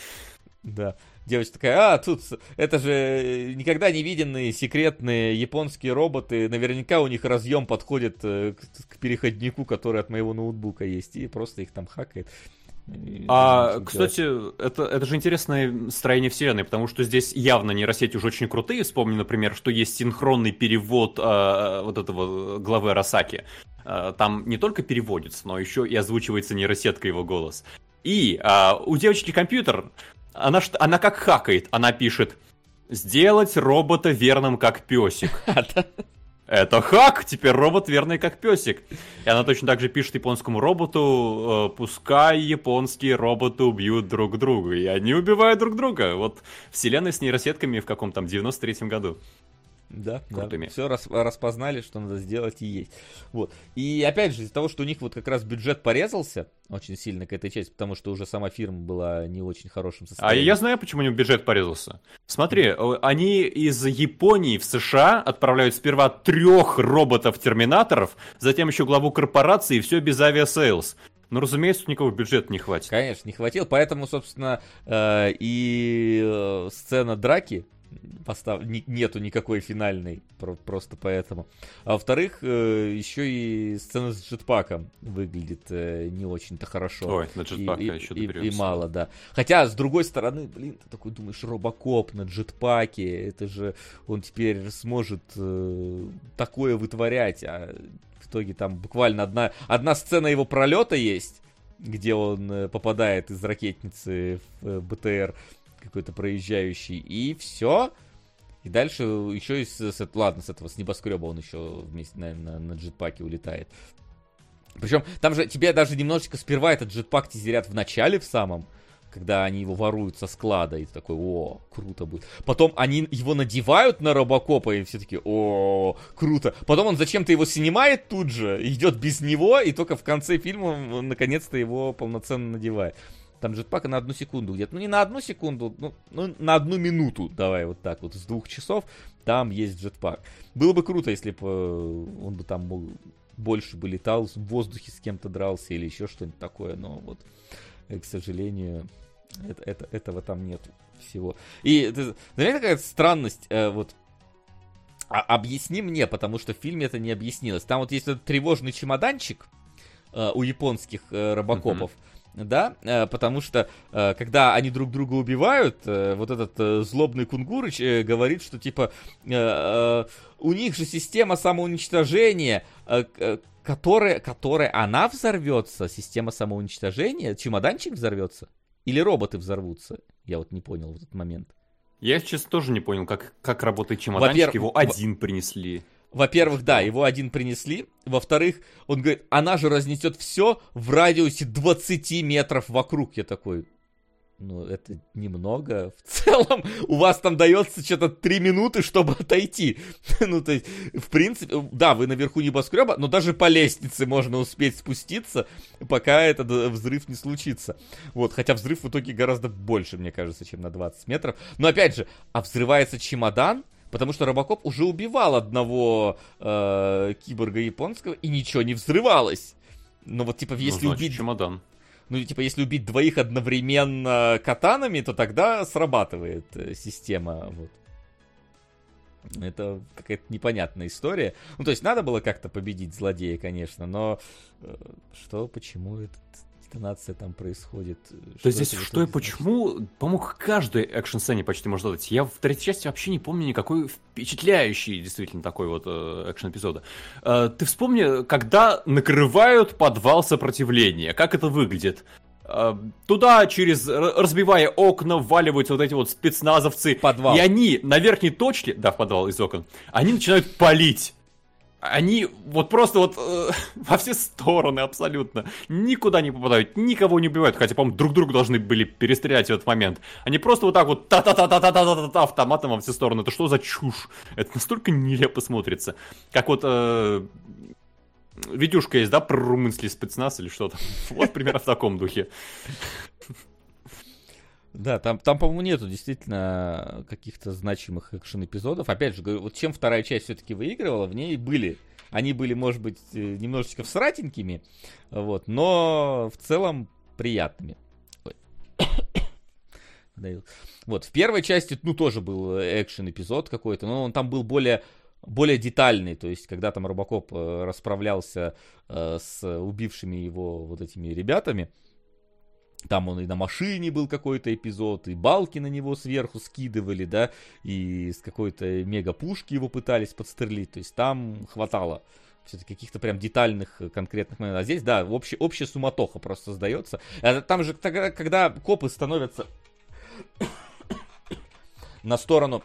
Да. Девочка такая, а, тут это же никогда не виденные секретные японские роботы. Наверняка у них разъем подходит э, к, к переходнику, который от моего ноутбука есть. И просто их там хакает. А, кстати, это, это же интересное строение вселенной, потому что здесь явно нейросети уже очень крутые. Вспомни, например, что есть синхронный перевод а, вот этого главы Арасаки. А, там не только переводится, но еще и озвучивается нейросеткой его голос. И а, у девочки компьютер, она, она как хакает, она пишет «Сделать робота верным как песик». Это хак! Теперь робот верный как песик. И она точно так же пишет японскому роботу, э, пускай японские роботы убьют друг друга. И они убивают друг друга. Вот вселенная с нейросетками в каком там 93-м году. Да, да. Крутыми. Все распознали, что надо сделать и есть. Вот. И опять же, из-за того, что у них вот как раз бюджет порезался очень сильно к этой части, потому что уже сама фирма была не очень хорошим А состоянии. я знаю, почему у них бюджет порезался. Смотри, э, они из Японии в США отправляют сперва трех роботов-терминаторов, затем еще главу корпорации, и все без Aviasales. Ну, разумеется, у никого бюджета не хватит. Конечно, не хватило, поэтому, собственно, э, и э, сцена драки постав... нету никакой финальной, просто поэтому. А во-вторых, э, еще и сцена с джетпаком выглядит э, не очень-то хорошо. Ой, на джетпака и, еще и, и, и мало, да. Хотя, с другой стороны, блин, ты такой думаешь, Робокоп на джетпаке, это же он теперь сможет э, такое вытворять, а в итоге там буквально одна, одна сцена его пролета есть, где он попадает из ракетницы в БТР какой-то проезжающий, и все. И дальше еще из, с, ладно, с этого, с небоскреба он еще вместе, наверное, на, на джетпаке улетает. Причем там же тебе даже немножечко сперва этот джетпак тизерят в начале в самом, когда они его воруют со склада, и ты такой, о, круто будет. Потом они его надевают на Робокопа, и все таки о, круто. Потом он зачем-то его снимает тут же, идет без него, и только в конце фильма он наконец-то его полноценно надевает. Там джетпака на одну секунду где-то. Ну, не на одну секунду, ну, ну, на одну минуту, давай вот так вот, с двух часов там есть джетпак. Было бы круто, если бы э, он бы там больше бы летал, в воздухе с кем-то дрался или еще что-нибудь такое, но вот, э, к сожалению, это, это, этого там нет всего. И ты, знаешь, какая странность, э, вот, а, объясни мне, потому что в фильме это не объяснилось. Там вот есть этот тревожный чемоданчик э, у японских э, робокопов, mm-hmm. Да, э, потому что э, когда они друг друга убивают, э, вот этот злобный Кунгурыч говорит, что типа у них же система самоуничтожения, которая, которая она взорвется, система самоуничтожения, чемоданчик взорвется. Или роботы взорвутся? Я вот не понял в этот момент. Я, честно, тоже не понял, как, как работает чемоданчик. Его один принесли. Во-первых, да, его один принесли. Во-вторых, он говорит, она же разнесет все в радиусе 20 метров вокруг. Я такой, ну, это немного. В целом, у вас там дается что-то 3 минуты, чтобы отойти. ну, то есть, в принципе, да, вы наверху небоскреба, но даже по лестнице можно успеть спуститься, пока этот взрыв не случится. Вот, хотя взрыв в итоге гораздо больше, мне кажется, чем на 20 метров. Но опять же, а взрывается чемодан, Потому что Робокоп уже убивал одного э, киборга японского, и ничего не взрывалось. Но вот, типа, если ну, значит, убить... чемодан ну, типа, если убить двоих одновременно катанами, то тогда срабатывает э, система, вот. Это какая-то непонятная история. Ну, то есть надо было как-то победить злодея, конечно, но э, что, почему этот детонация там происходит. То есть здесь что и почему, по-моему, каждой экшн-сцене почти можно дать. Я в третьей части вообще не помню никакой впечатляющий действительно такой вот э, экшн-эпизода. Э, ты вспомни, когда накрывают подвал сопротивления, как это выглядит? Э, туда через, разбивая окна, вваливаются вот эти вот спецназовцы. Подвал. И они на верхней точке, да, в подвал из окон, они начинают палить они вот просто вот э, во все стороны абсолютно. Никуда не попадают, никого не убивают. Хотя, по-моему, друг друга должны были перестрелять в этот момент. Они просто вот так вот та-та-та-та-та-та-та-та автоматом во все стороны. Это что за чушь? Это настолько нелепо смотрится. Как вот э, видюшка есть, да, про румынский спецназ или что-то. Вот примерно в таком духе. Да, там, там по-моему, нету действительно каких-то значимых экшен-эпизодов. Опять же, говорю, вот чем вторая часть все-таки выигрывала, в ней были. Они были, может быть, э, немножечко всратенькими, вот, но в целом приятными. Вот, в первой части, ну, тоже был экшен-эпизод какой-то, но он там был более более детальный, то есть когда там Робокоп э, расправлялся э, с убившими его вот этими ребятами, там он и на машине был какой-то эпизод, и балки на него сверху скидывали, да, и с какой-то мега-пушки его пытались подстрелить. То есть там хватало все-таки каких-то прям детальных э, конкретных моментов. А здесь, да, общая, общая суматоха просто создается. А там же, когда копы становятся на сторону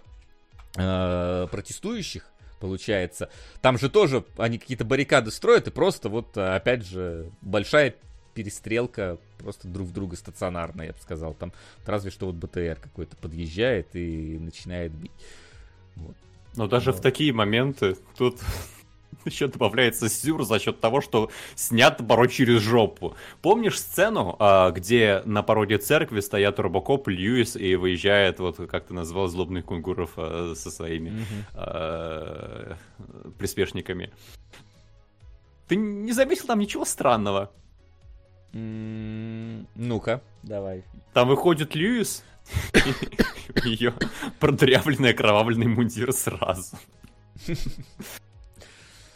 э, протестующих, получается, там же тоже они какие-то баррикады строят, и просто вот, опять же, большая перестрелка просто друг в друга стационарная, я бы сказал. Там разве что вот БТР какой-то подъезжает и начинает бить. Вот. Но даже Но... в такие моменты тут еще добавляется сюр за счет того, что снят порой через жопу. Помнишь сцену, а, где на породе церкви стоят Робокоп, Льюис и выезжает, вот как ты назвал, злобных кунгуров а, со своими mm-hmm. приспешниками? Ты не заметил там ничего странного? Ну-ка, давай. Там выходит Льюис, ее продрявленный окровавленный мундир сразу.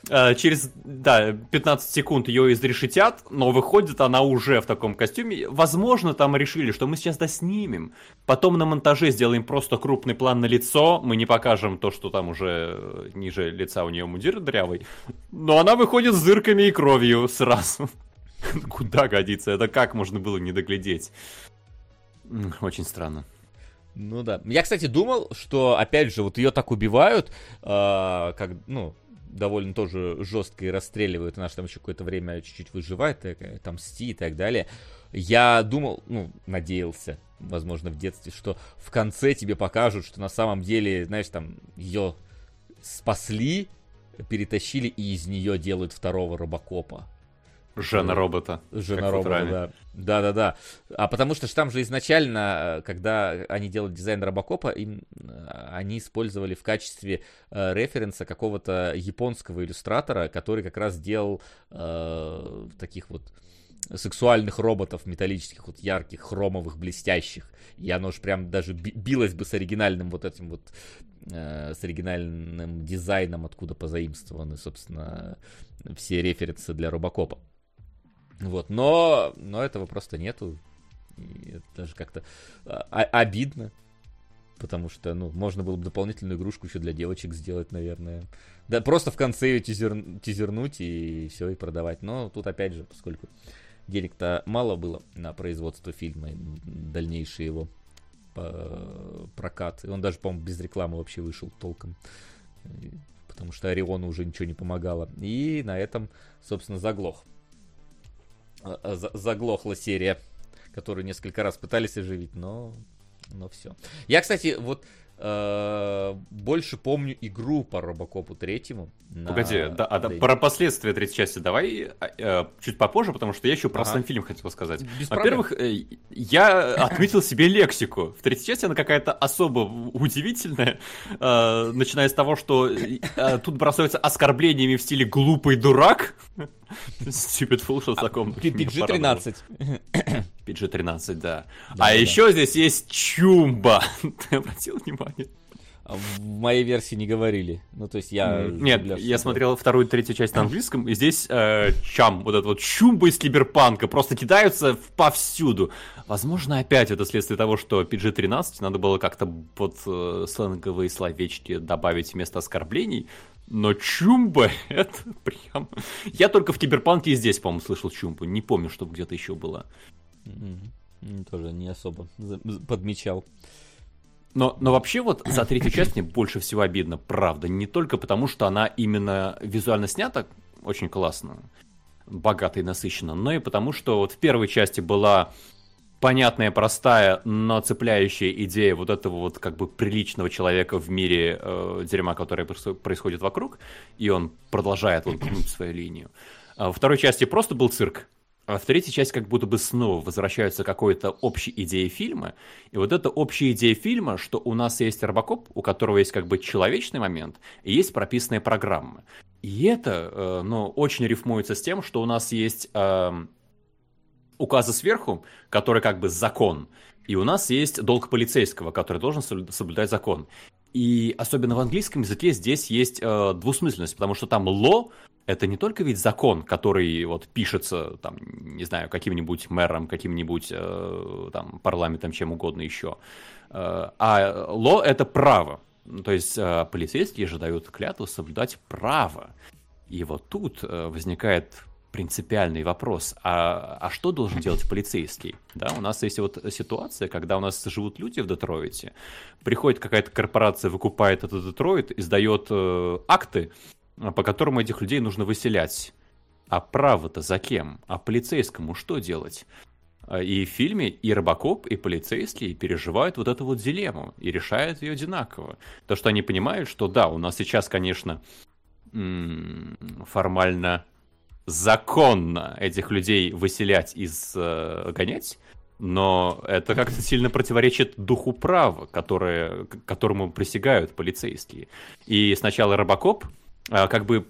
Э, через, да, 15 секунд ее изрешетят, но выходит она уже в таком костюме. Возможно, там решили, что мы сейчас доснимем. Потом на монтаже сделаем просто крупный план на лицо. Мы не покажем то, что там уже э, ниже лица у нее мундир дрявый. Но она выходит с дырками и кровью сразу. Куда годится? Это как можно было не доглядеть? Очень странно. Ну да. Я, кстати, думал, что, опять же, вот ее так убивают, э, как, ну, довольно тоже жестко и расстреливают, она же там еще какое-то время чуть-чуть выживает, э, там мсти и так далее. Я думал, ну, надеялся, возможно, в детстве, что в конце тебе покажут, что на самом деле, знаешь, там ее спасли, перетащили и из нее делают второго робокопа. Жена робота. Жена робота, да. Да, да, да. А потому что там же изначально, э, когда они делали дизайн Робокопа, им, э, они использовали в качестве э, референса какого-то японского иллюстратора, который как раз делал э, таких вот сексуальных роботов металлических, вот ярких, хромовых, блестящих. И оно же прям даже билось бы с оригинальным вот этим вот, э, с оригинальным дизайном, откуда позаимствованы, собственно, все референсы для Робокопа. Вот, но, но этого просто нету. И это даже как-то а, обидно. Потому что, ну, можно было бы дополнительную игрушку еще для девочек сделать, наверное. Да, просто в конце ее тизер, тизернуть и все, и продавать. Но тут, опять же, поскольку денег-то мало было на производство фильма, дальнейший его прокат. И он даже, по-моему, без рекламы вообще вышел толком. Потому что Ориону уже ничего не помогало. И на этом, собственно, заглох. А, заглохла серия, которую несколько раз пытались оживить, но, но все. Я, кстати, вот э, больше помню игру по Робокопу третьему. Погоди, да, а да, про последствия третьей части давай э, чуть попозже, потому что я еще про ага. сам фильм хотел сказать. Во-первых, э, я отметил себе лексику. В третьей части она какая-то особо удивительная, э, начиная с того, что э, тут бросаются оскорблениями в стиле «глупый дурак», Stupid Fool, что таком. PG-13. PG-13, да. А еще здесь есть Чумба. Ты обратил внимание? В моей версии не говорили. Ну, то есть я... Нет, я смотрел вторую и третью часть на английском, и здесь э, чам, вот этот вот чумба из киберпанка, просто кидаются повсюду. Возможно, опять это следствие того, что PG-13 надо было как-то под э, сленговые словечки добавить вместо оскорблений, но Чумба — это прям... Я только в Киберпанке и здесь, по-моему, слышал Чумбу. Не помню, чтобы где-то еще было. Тоже не особо подмечал. Но, но вообще вот за третью часть мне больше всего обидно, правда. Не только потому, что она именно визуально снята очень классно, богато и насыщенно, но и потому, что вот в первой части была понятная, простая, но цепляющая идея вот этого вот как бы приличного человека в мире э, дерьма, которое происходит вокруг, и он продолжает вот гнуть свою линию. А во второй части просто был цирк, а в третьей части как будто бы снова возвращаются к какой-то общей идее фильма. И вот эта общая идея фильма, что у нас есть Робокоп, у которого есть как бы человечный момент, и есть прописанная программа. И это, э, ну, очень рифмуется с тем, что у нас есть э, указы сверху, который как бы закон. И у нас есть долг полицейского, который должен соблюдать закон. И особенно в английском языке здесь есть э, двусмысленность, потому что там ло это не только ведь закон, который вот пишется, там, не знаю, каким-нибудь мэром, каким-нибудь э, там парламентом, чем угодно еще, э, а ло это право. То есть э, полицейские же дают клятву соблюдать право. И вот тут э, возникает принципиальный вопрос. А, а что должен делать полицейский? Да, у нас есть вот ситуация, когда у нас живут люди в Детройте, приходит какая-то корпорация, выкупает этот Детройт, издает э, акты, по которым этих людей нужно выселять. А право-то за кем? А полицейскому что делать? А, и в фильме и Робокоп, и полицейские переживают вот эту вот дилемму и решают ее одинаково. То, что они понимают, что да, у нас сейчас, конечно, формально законно этих людей выселять и э, гонять, но это как-то сильно противоречит духу права, которое, которому присягают полицейские. И сначала Робокоп как бы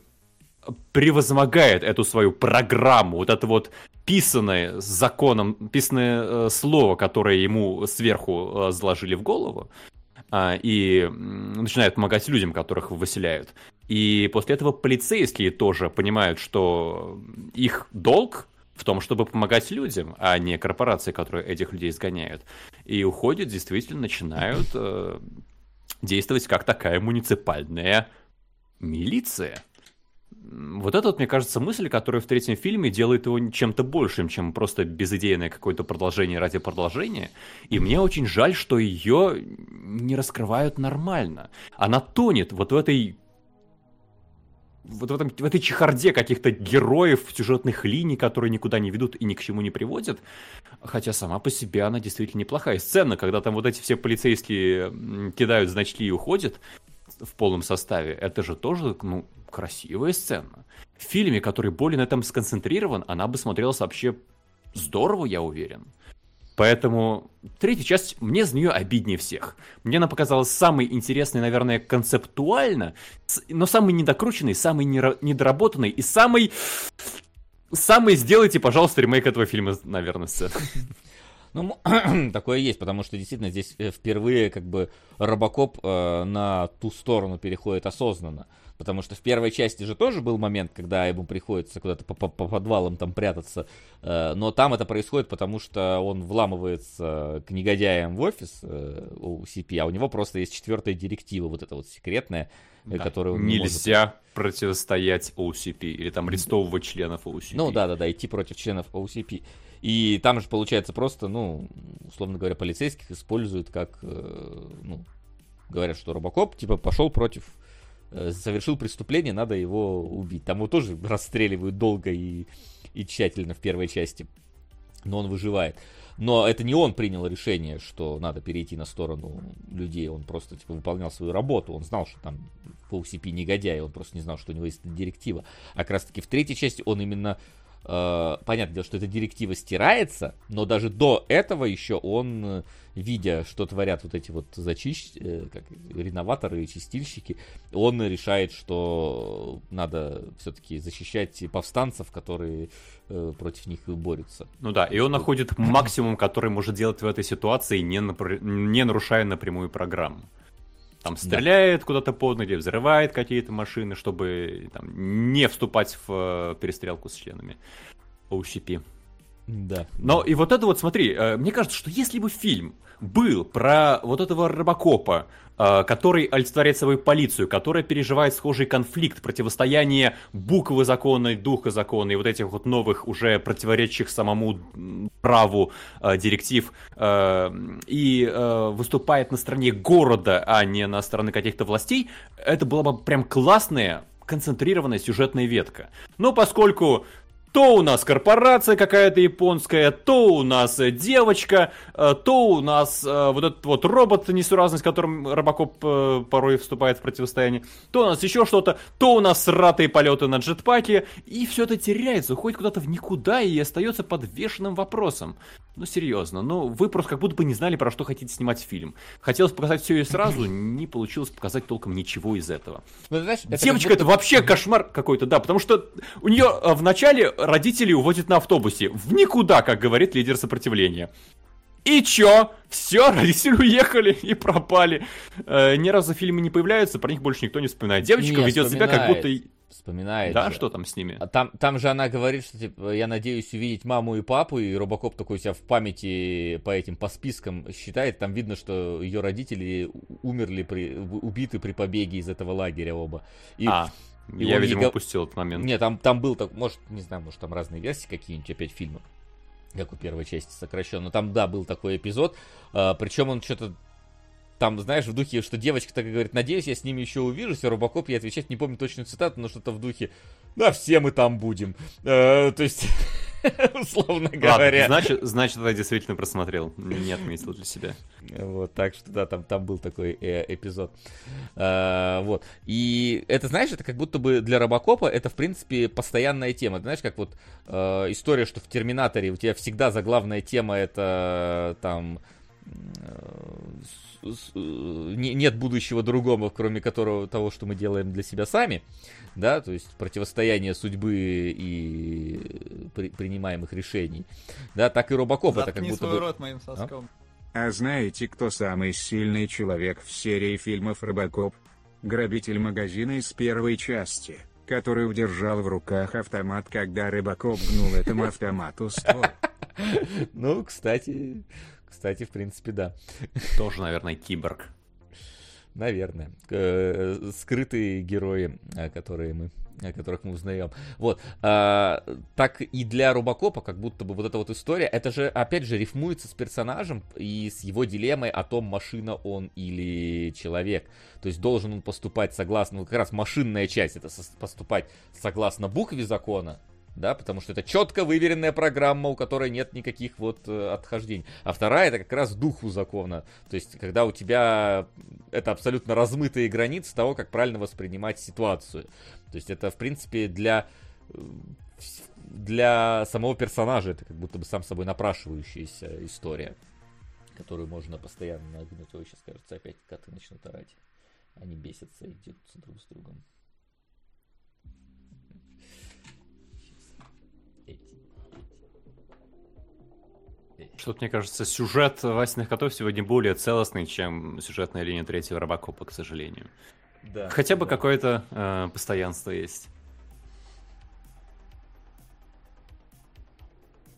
превозмогает эту свою программу, вот это вот писанное законом, писанное э, слово, которое ему сверху э, заложили в голову, а, и начинают помогать людям, которых выселяют. И после этого полицейские тоже понимают, что их долг в том, чтобы помогать людям, а не корпорации, которые этих людей сгоняют. И уходят, действительно начинают э, действовать как такая муниципальная милиция. Вот это, вот, мне кажется, мысль, которая в третьем фильме делает его чем-то большим, чем просто безыдейное какое-то продолжение ради продолжения. И мне очень жаль, что ее не раскрывают нормально. Она тонет вот в этой вот в, этом, в этой чехарде каких-то героев, сюжетных линий, которые никуда не ведут и ни к чему не приводят. Хотя сама по себе она действительно неплохая. Сцена, когда там вот эти все полицейские кидают значки и уходят в полном составе, это же тоже, ну, красивая сцена. В фильме, который более на этом сконцентрирован, она бы смотрелась вообще здорово, я уверен. Поэтому третья часть мне за нее обиднее всех. Мне она показалась самой интересной, наверное, концептуально, но самой недокрученной, самой недоработанной и самой... Самый сделайте, пожалуйста, ремейк этого фильма, наверное, сцены. Ну, такое есть, потому что действительно здесь э, впервые как бы Робокоп э, на ту сторону переходит осознанно. Потому что в первой части же тоже был момент, когда ему приходится куда-то по, по, по подвалам там прятаться. Э, но там это происходит, потому что он вламывается к негодяям в офис э, у CP, а у него просто есть четвертая директива, вот эта вот секретная, э, да. которую он Нельзя может... противостоять OCP или там арестовывать членов OCP. Ну да, да, да, идти против членов OCP. И там же получается просто, ну, условно говоря, полицейских используют как, ну, говорят, что Робокоп, типа, пошел против Э, совершил преступление, надо его убить. Там его тоже расстреливают долго и, и тщательно в первой части, но он выживает. Но это не он принял решение, что надо перейти на сторону людей, он просто типа, выполнял свою работу, он знал, что там UCP негодяй, он просто не знал, что у него есть директива. А как раз таки в третьей части он именно э, понятное дело, что эта директива стирается, но даже до этого еще он, э, видя, что творят вот эти вот зачищ... Э, как, реноваторы и чистильщики, он решает, что надо все-таки защищать повстанцев, которые э, против них борются. Ну да, и он находит максимум, который может делать в этой ситуации, не, напр... не нарушая напрямую программу. Там стреляет да. куда-то под ноги, взрывает какие-то машины, чтобы там, не вступать в э, перестрелку с членами OCP. Да. Но и вот это вот, смотри, э, мне кажется, что если бы фильм был про вот этого робокопа, который олицетворяет собой полицию, которая переживает схожий конфликт, противостояние буквы закона и духа закона и вот этих вот новых, уже противоречащих самому праву э, директив, и выступает на стороне города, а не на стороне каких-то властей, это была бы прям классная концентрированная сюжетная ветка. Но поскольку то у нас корпорация какая-то японская, то у нас э, девочка, э, то у нас э, вот этот вот робот несуразный, с которым Робокоп порой вступает в противостояние, то у нас еще что-то, то у нас сратые полеты на джетпаке, и все это теряется, уходит куда-то в никуда и остается подвешенным вопросом. Ну, серьезно, ну, вы просто как будто бы не знали, про что хотите снимать фильм. Хотелось показать все и сразу, не получилось показать толком ничего из этого. Ну, знаешь, это Девочка, будто... это вообще кошмар какой-то, да, потому что у нее в начале родители уводят на автобусе. В никуда, как говорит лидер сопротивления. И чё? Все, родители уехали и пропали. Э, ни разу фильмы не появляются, про них больше никто не вспоминает. Девочка не, ведет себя как будто... Вспоминает. Да, же. что там с ними? А там, там же она говорит, что типа, я надеюсь увидеть маму и папу, и Робокоп такой себя в памяти по этим, по спискам считает. Там видно, что ее родители умерли, при, убиты при побеге из этого лагеря оба. И а. И Я, видимо, ей... упустил этот момент. Нет, там, там был, так, может, не знаю, может, там разные версии какие-нибудь опять фильмов, как у первой части сокращен. Но там, да, был такой эпизод. А, причем он что-то там, знаешь, в духе, что девочка так говорит, надеюсь, я с ними еще увижусь, а Робокоп, я отвечать не помню точную цитату, но что-то в духе, да, все мы там будем. Э, то есть, условно говоря. Ладно, значит, значит, я действительно просмотрел, не отметил для себя. Вот, так что, да, там, там был такой э, эпизод. Э, вот. И это, знаешь, это как будто бы для Робокопа это, в принципе, постоянная тема. Знаешь, как вот э, история, что в Терминаторе у тебя всегда заглавная тема это там Э, нет будущего другого, кроме которого того, что мы делаем для себя сами, да, то есть противостояние судьбы и при, принимаемых решений, да, так и Робокоп это как будто бы... рот моим соском. А знаете, кто самый сильный человек в серии фильмов «Робокоп»? Грабитель магазина из первой части, который удержал в руках автомат, когда Рыбакоп гнул этому автомату ствол. Ну, кстати, кстати, в принципе, да. Тоже, наверное, киборг. Наверное. Э, скрытые герои, э, которые мы о которых мы узнаем. Вот. А, так и для Рубакопа, как будто бы вот эта вот история, это же, опять же, рифмуется с персонажем и с его дилеммой о том, машина он или человек. То есть должен он поступать согласно, ну, как раз машинная часть, это поступать согласно букве закона, да, потому что это четко выверенная программа, у которой нет никаких вот э, отхождений. А вторая это как раз духу закона, то есть когда у тебя это абсолютно размытые границы того, как правильно воспринимать ситуацию. То есть это в принципе для э, для самого персонажа это как будто бы сам собой напрашивающаяся история, которую можно постоянно нагнуть. Ой, сейчас, кажется, опять коты начнут орать. Они бесятся и дерутся друг с другом. Что-то, мне кажется, сюжет «Васиных котов» сегодня более целостный, чем сюжетная линия третьего Робокопа, к сожалению. Да, Хотя бы да. какое-то э, постоянство есть.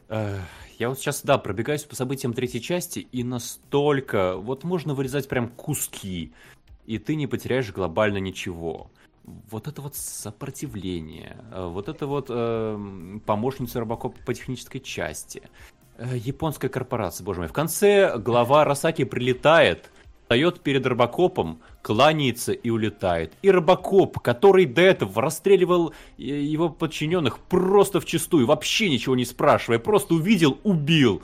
Э, я вот сейчас, да, пробегаюсь по событиям третьей части, и настолько... Вот можно вырезать прям куски, и ты не потеряешь глобально ничего вот это вот сопротивление, э, вот это вот э, помощница Робокопа по технической части, японская корпорация, боже мой. В конце глава Росаки прилетает, встает перед Робокопом, кланяется и улетает. И Робокоп, который до этого расстреливал э, его подчиненных просто в чистую, вообще ничего не спрашивая, просто увидел, убил.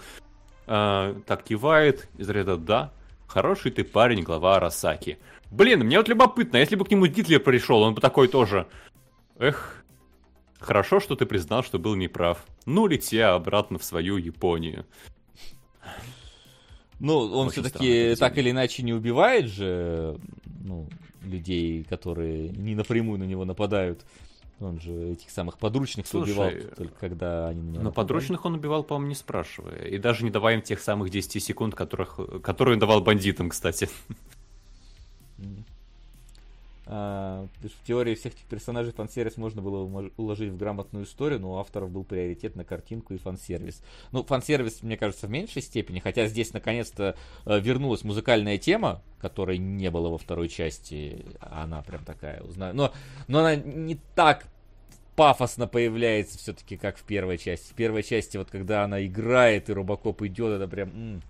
А, так кивает, из ряда «да». Хороший ты парень, глава Арасаки. Блин, мне вот любопытно, если бы к нему Гитлер пришел, он бы такой тоже. Эх, Хорошо, что ты признал, что был неправ. Ну, лети обратно в свою Японию. Ну, он все-таки так или иначе не убивает же ну, людей, которые не напрямую на него нападают. Он же этих самых подручных Слушай, убивал, только когда они на него Но нападали. подручных он убивал, по-моему, не спрашивая. И даже не давая им тех самых 10 секунд, которых, которые он давал бандитам, кстати. А, в теории всех этих персонажей фан-сервис можно было уложить в грамотную историю, но у авторов был приоритет на картинку и фан-сервис. Ну, фан-сервис, мне кажется, в меньшей степени, хотя здесь наконец-то э, вернулась музыкальная тема, которой не было во второй части, она прям такая, узнаю. Но, но она не так пафосно появляется все-таки, как в первой части. В первой части, вот когда она играет и Робокоп идет, это прям м-м,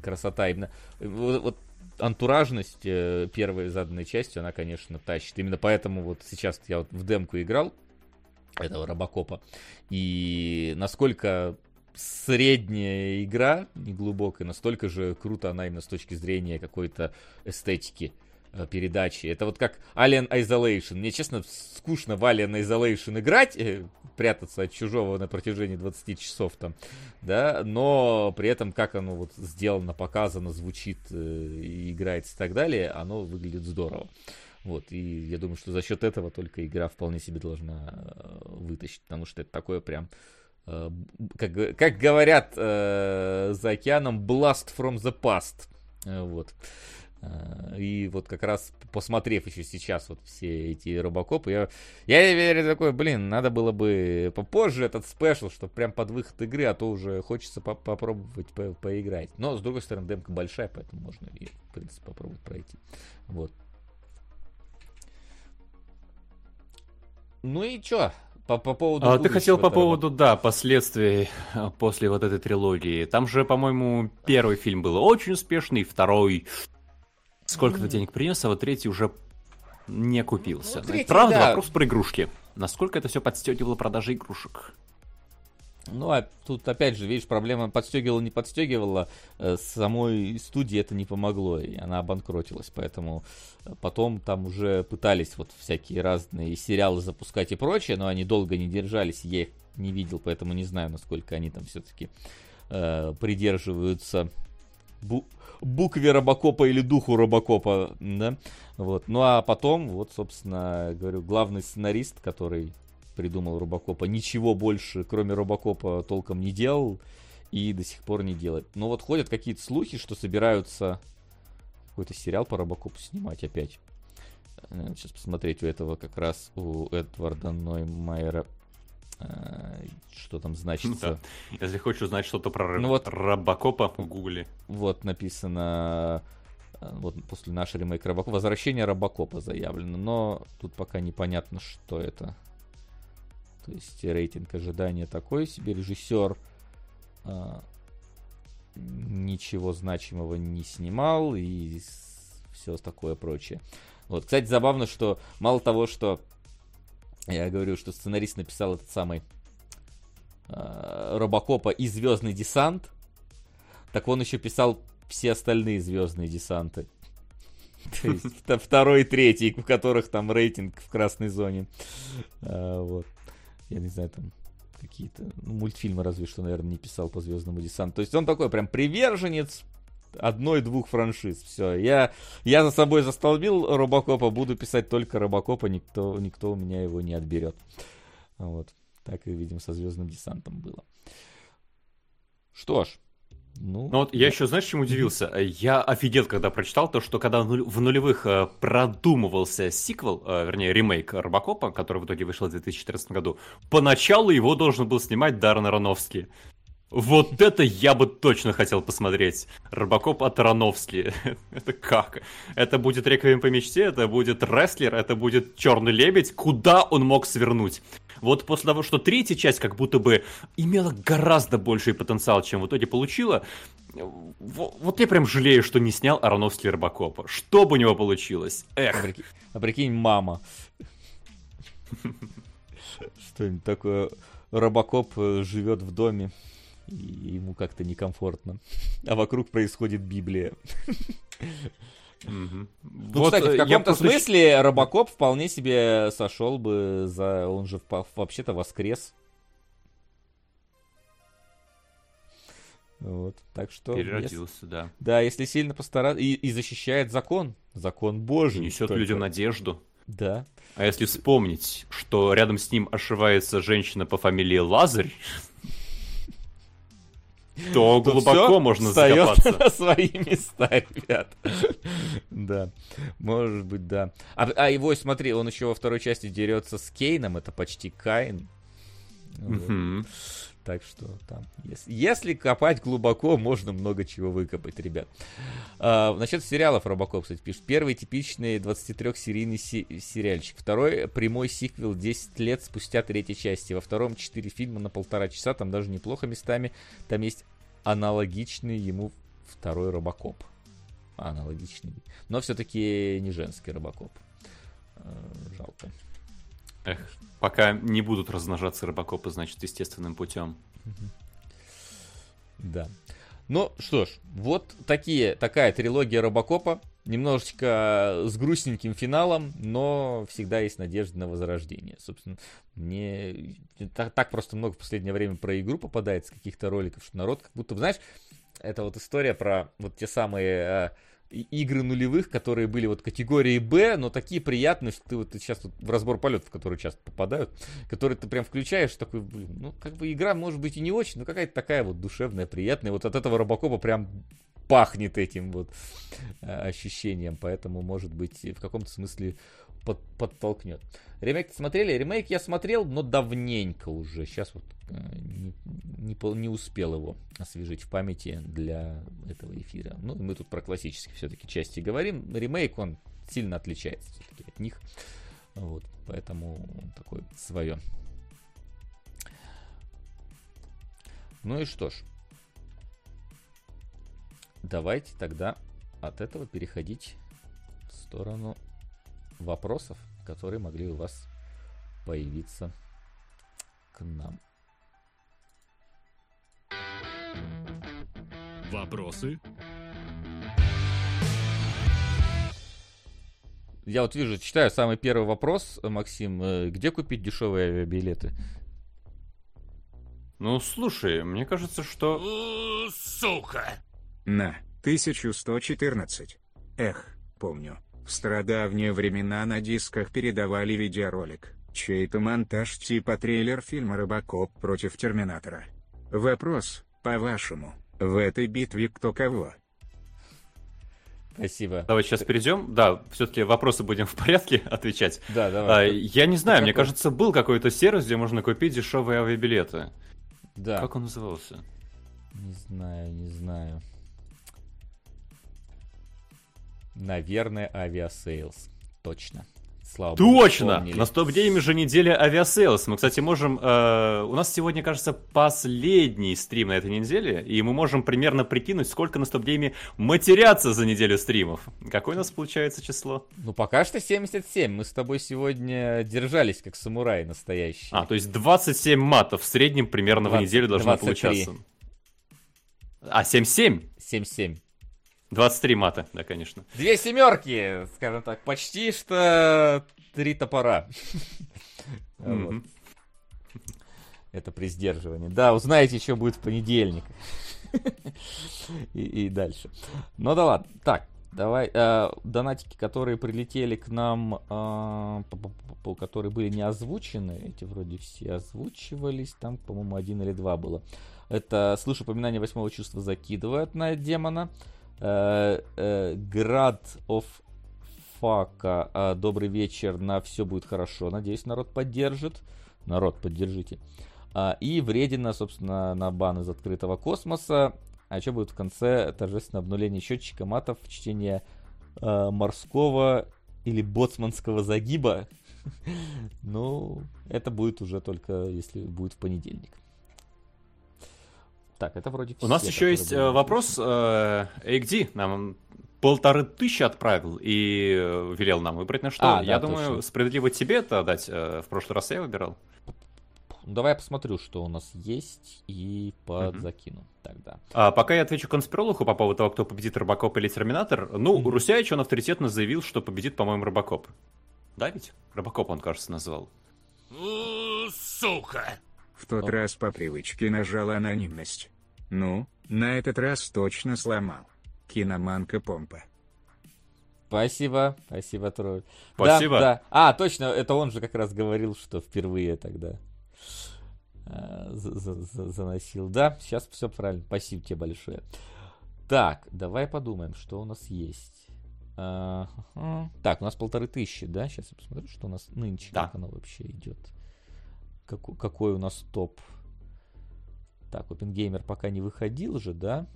красота. Именно вот, вот антуражность э, первой заданной частью, она, конечно, тащит. Именно поэтому вот сейчас я вот в демку играл этого Робокопа. И насколько средняя игра, неглубокая, настолько же круто она именно с точки зрения какой-то эстетики передачи. Это вот как Alien Isolation. Мне, честно, скучно в Alien Isolation играть, э, прятаться от чужого на протяжении 20 часов там, да, но при этом как оно вот сделано, показано, звучит, э, играется и так далее, оно выглядит здорово. Вот, и я думаю, что за счет этого только игра вполне себе должна э, вытащить, потому что это такое прям, э, как, как говорят э, за океаном, blast from the past. Э, вот. А, и вот как раз посмотрев еще сейчас вот все эти робокопы, я, я верю такой, блин, надо было бы попозже этот спешл, чтобы прям под выход игры, а то уже хочется по попробовать по поиграть. Но, с другой стороны, демка большая, поэтому можно и, в принципе, попробовать пройти. Вот. Ну и чё? По, по поводу а, ты хотел по поводу, да, последствий а, после вот этой трилогии. Там же, по-моему, первый фильм был очень успешный, второй сколько-то денег принес, а вот третий уже не купился. Ну, третий, Правда, да. вопрос про игрушки. Насколько это все подстегивало продажи игрушек? Ну, а тут опять же, видишь, проблема подстегивала, не подстегивала. Э, самой студии это не помогло, и она обанкротилась. Поэтому э, потом там уже пытались вот всякие разные сериалы запускать и прочее, но они долго не держались, я их не видел, поэтому не знаю, насколько они там все-таки э, придерживаются бу- букве Робокопа или духу Робокопа, да, вот. Ну а потом, вот, собственно, говорю, главный сценарист, который придумал Робокопа, ничего больше, кроме Робокопа, толком не делал, и до сих пор не делает. Но вот ходят какие-то слухи, что собираются какой-то сериал по Робокопу снимать опять. Сейчас посмотреть у этого как раз, у Эдварда Ноймайера э, что там значится. Да. Если хочешь узнать что-то про ну, вот, Робокопа в Гугле. Вот написано э, вот после нашей ремейк Робокопа. Возвращение Робокопа заявлено, но тут пока непонятно, что это. То есть рейтинг ожидания такой себе. Режиссер а, ничего значимого не снимал и все такое прочее. Вот, кстати, забавно, что мало того, что я говорю, что сценарист написал этот самый э, Робокопа и Звездный десант, так он еще писал все остальные Звездные десанты. То есть второй и третий, у которых там рейтинг в красной зоне. А, вот. Я не знаю, там какие-то ну, мультфильмы разве что, наверное, не писал по Звездному десанту. То есть он такой прям приверженец одной-двух франшиз. Все, я, я за собой застолбил Робокопа, буду писать только Робокопа, никто, никто у меня его не отберет. Вот. Так и, видим, со Звездным десантом было. Что ж, ну, ну вот я еще, знаешь, чем удивился? Я офигел, когда прочитал то, что когда в нулевых э, продумывался сиквел, э, вернее, ремейк Робокопа, который в итоге вышел в 2014 году, поначалу его должен был снимать Даррен Аронофский. Вот это я бы точно хотел посмотреть. Робокоп от Аронофски. это как? Это будет Реквием по мечте, это будет Рестлер, это будет Черный Лебедь. Куда он мог свернуть? Вот после того, что третья часть как будто бы имела гораздо больший потенциал, чем в итоге получила, вот я прям жалею, что не снял Ароновский Робокопа. Что бы у него получилось? Эх. А прикинь, а прикинь мама. Что-нибудь такое. Робокоп э, живет в доме, и ему как-то некомфортно. А вокруг происходит Библия. Угу. Ну, вот, кстати, в э, каком-то просто... смысле Робокоп вполне себе сошел бы за... Он же вообще-то воскрес. Вот, так что... Переродился, если... да. Да, если сильно постараться... И, и защищает закон. Закон Божий. Несет только. людям надежду. Да. А если вспомнить, что рядом с ним ошивается женщина по фамилии Лазарь, то глубоко можно закопаться. на свои места, ребят. Да, может быть, да. А, а его, смотри, он еще во второй части дерется с Кейном, это почти Каин. Так что там, если, если копать глубоко, можно много чего выкопать, ребят. А, насчет сериалов Робокоп, кстати, пишет. Первый типичный 23-серийный си- сериальчик. Второй прямой сиквел 10 лет спустя третьей части. Во втором 4 фильма на полтора часа, там даже неплохо местами. Там есть аналогичный ему второй Робокоп. Аналогичный. Но все-таки не женский Робокоп. А, жалко. Эх, пока не будут размножаться рыбакопы, значит, естественным путем. Да. Ну что ж, вот такие, такая трилогия Робокопа. Немножечко с грустненьким финалом, но всегда есть надежда на возрождение. Собственно, мне так, так просто много в последнее время про игру попадается, каких-то роликов, что народ как будто, знаешь, это вот история про вот те самые а, игры нулевых, которые были вот категории Б, но такие приятные, что ты вот сейчас вот в разбор полетов, которые часто попадают, которые ты прям включаешь, такой, блин, ну как бы игра может быть и не очень, но какая-то такая вот душевная, приятная. Вот от этого Робокопа прям пахнет этим вот э, ощущением, поэтому может быть в каком-то смысле под, подтолкнет. Ремейк смотрели? Ремейк я смотрел, но давненько уже. Сейчас вот э, не, не, не успел его освежить в памяти для этого эфира. Ну, мы тут про классические все-таки части говорим. Ремейк, он сильно отличается все-таки от них. Вот, поэтому он такой свое. Ну и что ж. Давайте тогда от этого переходить в сторону вопросов, которые могли у вас появиться к нам. Вопросы? Я вот вижу, читаю самый первый вопрос, Максим. Э, где купить дешевые авиабилеты? Ну, слушай, мне кажется, что... Сука! На, 1114. Эх, помню. В стародавние времена на дисках передавали видеоролик, чей-то монтаж типа трейлер фильма «Робокоп против Терминатора». Вопрос, По-вашему, в этой битве кто кого? Спасибо. Давай сейчас перейдем. Да, все-таки вопросы будем в порядке отвечать. Да, давай. А, я не знаю, мне кажется, был какой-то сервис, где можно купить дешевые авиабилеты. Да. Как он назывался? Не знаю, не знаю. Наверное, Aviasales. Точно. Слава Точно! Богу, На StopGame е же неделя Aviasales. Мы, кстати, можем... Э, у нас сегодня, кажется, последний стрим на этой неделе, и мы можем примерно прикинуть, сколько на StopGame е матерятся за неделю стримов. Какое у нас получается число? Ну, пока что 77. Мы с тобой сегодня держались, как самураи настоящие. А, то есть 27 матов в среднем примерно 20, в неделю должно 23. получаться. А, 7-7? 7-7. 23 мата, да, конечно. Две семерки, скажем так, почти что три топора. Это при сдерживании. Да, узнаете, еще будет в понедельник. и, и дальше. Ну да ладно. Так, давай. Э, донатики, которые прилетели к нам, э, которые были не озвучены, эти вроде все озвучивались. Там, по-моему, один или два было. Это слышу упоминание восьмого чувства закидывают на демона. Град of Фака. Добрый вечер, на все будет хорошо. Надеюсь, народ поддержит. Народ, поддержите. И вредина, собственно, на бан из открытого космоса. А что будет в конце? Торжественное обнуление счетчика матов, чтение э, морского или боцманского загиба. ну, это будет уже только если будет в понедельник. Так, это вроде У нас еще есть были. Э, вопрос. AXD э, нам полторы тысячи отправил и э, велел нам выбрать на что. А, я да, думаю, точно. справедливо тебе это дать. В прошлый раз я выбирал. Ну, давай я посмотрю, что у нас есть, и подзакину угу. тогда. А, пока я отвечу конспирологу по поводу того, кто победит Робокоп или Терминатор. Ну, угу. Русяич, он авторитетно заявил, что победит, по-моему, Робокоп. Да ведь? Робокоп он, кажется, назвал. Сука! В тот О. раз по привычке нажал анонимность. Ну, на этот раз точно сломал. Киноманка помпа. Спасибо, спасибо, Тролль. Спасибо. Да, да. А, точно, это он же как раз говорил, что впервые тогда э, заносил. Да, сейчас все правильно. Спасибо тебе большое. Так, давай подумаем, что у нас есть. Uh -huh. Так, у нас полторы тысячи, да? Сейчас я посмотрю, что у нас нынче, да. как оно вообще идет. Как, какой у нас топ. Так, OpenGamer пока не выходил же, да?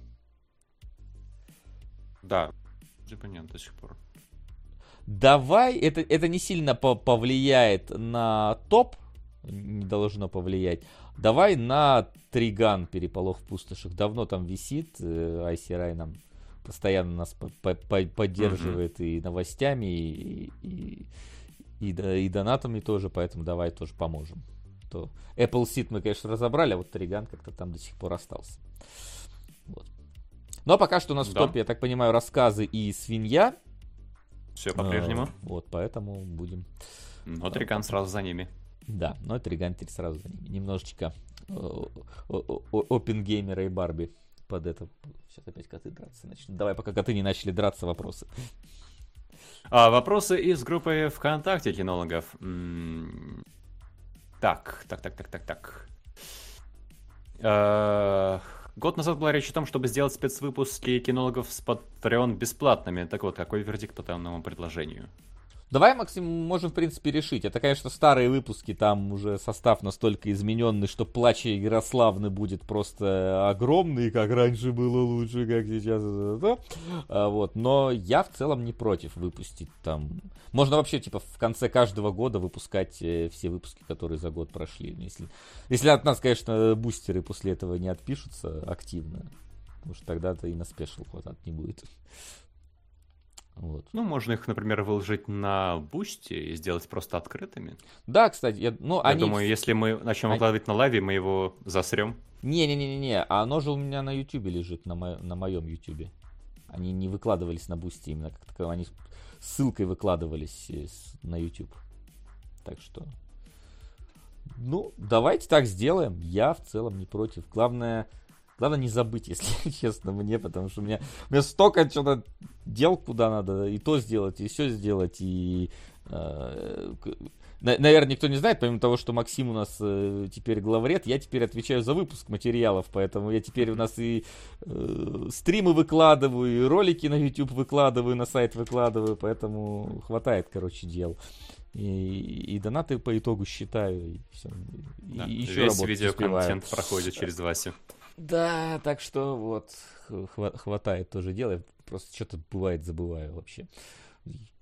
Да, типа нет до сих пор. Давай, это, это не сильно повлияет на топ, не должно повлиять. Давай на Триган переполох в пустошах. Давно там висит, э, нам постоянно нас по по поддерживает mm-hmm. и новостями, и, и, и, и донатами тоже, поэтому давай тоже поможем то Apple Seed мы, конечно, разобрали, а вот Триган как-то там до сих пор остался. Вот. Но пока что у нас да. в топе, я так понимаю, рассказы и свинья. Все по-прежнему. А, вот, поэтому будем... Но Триган сразу за ними. Да, но Триган теперь сразу за ними. Немножечко опенгеймера и Барби под это. Сейчас опять коты драться начнут. Давай, пока коты не начали драться, вопросы. А, вопросы из группы ВКонтакте кинологов. Так, так, так, так, так, так. Э, год назад была речь о том, чтобы сделать спецвыпуски кинологов с Patreon бесплатными. Так вот, какой вердикт по данному предложению? Давай, Максим, можем, в принципе, решить. Это, конечно, старые выпуски, там уже состав настолько измененный, что плач Ярославны будет просто огромный, как раньше было лучше, как сейчас. А, вот. Но я в целом не против выпустить там... Можно вообще, типа, в конце каждого года выпускать э, все выпуски, которые за год прошли. Если, если от нас, конечно, бустеры после этого не отпишутся активно. Потому что тогда-то и на special хватать не будет. Вот. Ну, можно их, например, выложить на Boosty и сделать просто открытыми. Да, кстати, я, ну, я они... думаю, если мы начнем они... выкладывать на лайве, мы его засрем. Не-не-не-не, а оно же у меня на ютубе лежит, на, мо... на моем ютубе. Они не выкладывались на Boosty именно как таково, они ссылкой выкладывались э, на YouTube. Так что... Ну, давайте так сделаем. Я в целом не против. Главное, Главное не забыть, если честно, мне, потому что у меня, у меня столько что-то дел, куда надо и то сделать, и все сделать, и Э, наверное, никто не знает, помимо того, что Максим у нас э, теперь главред, я теперь отвечаю за выпуск материалов, поэтому я теперь у нас и э, стримы выкладываю, и ролики на YouTube выкладываю, на сайт выкладываю, поэтому хватает, короче, дел. И, и донаты по итогу считаю, и все. Да, и еще весь видеоконтент успеваю. проходит через Васю. Да, так что вот, хватает тоже дела, просто что-то бывает забываю вообще.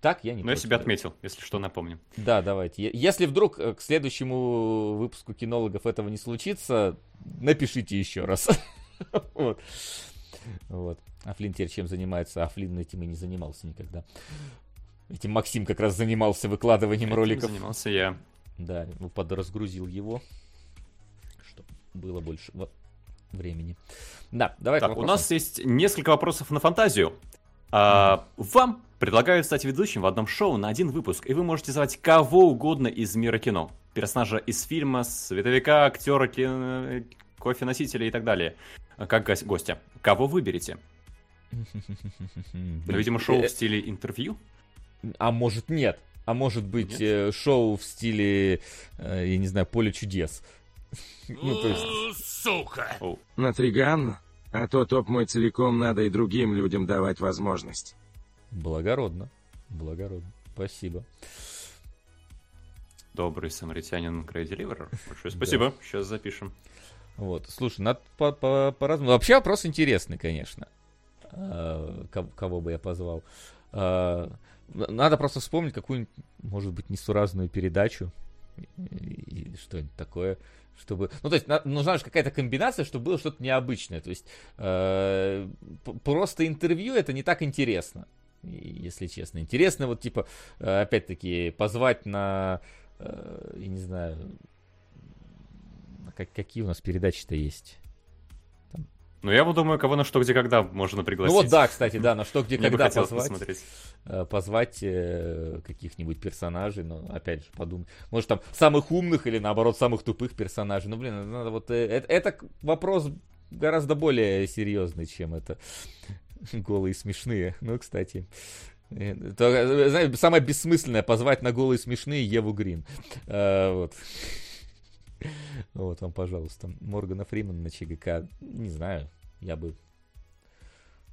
Так я не Но я себя отметил, если что, напомним. Да, давайте. Если вдруг э, к следующему выпуску кинологов этого не случится, напишите еще раз. вот. Вот. Афлин теперь чем занимается? Афлин этим и не занимался никогда. Этим Максим как раз занимался выкладыванием этим роликов. занимался я. Да, ну, подразгрузил его, чтобы было больше времени. Да, давай. Так, у нас есть несколько вопросов на фантазию. А, вам предлагают стать ведущим в одном шоу на один выпуск, и вы можете звать кого угодно из мира кино. Персонажа из фильма, световика, актера, кино, кофе-носителя и так далее. Как гостя. Кого выберете? Ну, видимо, шоу в стиле интервью? А может нет. А может быть нет. Э, шоу в стиле, э, я не знаю, поле чудес. ну, то есть... Сука! На Триган а то топ мой целиком надо и другим людям давать возможность. Благородно. Благородно. Спасибо. Добрый самаритянин Грей Деливер. Большое спасибо. Да. Сейчас запишем. Вот, слушай, надо по, по. Вообще вопрос интересный, конечно. А, кого бы я позвал. А, надо просто вспомнить какую-нибудь, может быть, несуразную передачу. И что-нибудь такое чтобы... Ну, то есть, нужна же какая-то комбинация, чтобы было что-то необычное. То есть, э, просто интервью это не так интересно, если честно. Интересно вот, типа, э, опять-таки, позвать на, э, я не знаю, как, какие у нас передачи-то есть. Ну, я думаю, кого на что, где, когда можно пригласить. Ну вот да, кстати, да, на что, где, когда позвать. Посмотреть. Э, позвать э, каких-нибудь персонажей, но опять же подумать. Может там самых умных или наоборот самых тупых персонажей. Ну, блин, надо вот... Э, это, это вопрос гораздо более серьезный, чем это голые смешные. Ну, кстати. То, знаете, самое бессмысленное позвать на голые смешные Еву Грин. А, вот. Вот вам, пожалуйста. Моргана Фримана на ЧГК. Не знаю, я бы...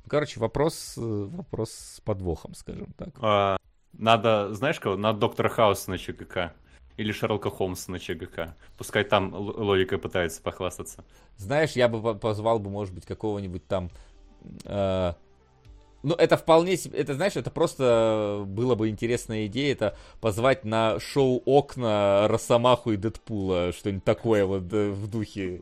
Короче, вопрос, вопрос с подвохом, скажем так. А, надо, знаешь кого? Надо доктора Хауса на ЧГК. Или Шерлока Холмса на ЧГК. Пускай там логикой пытается похвастаться. Знаешь, я бы позвал бы, может быть, какого-нибудь там... Э, ну, это вполне себе, это, знаешь, это просто было бы интересная идея, это позвать на шоу «Окна» Росомаху и Дэдпула, что-нибудь такое вот в духе.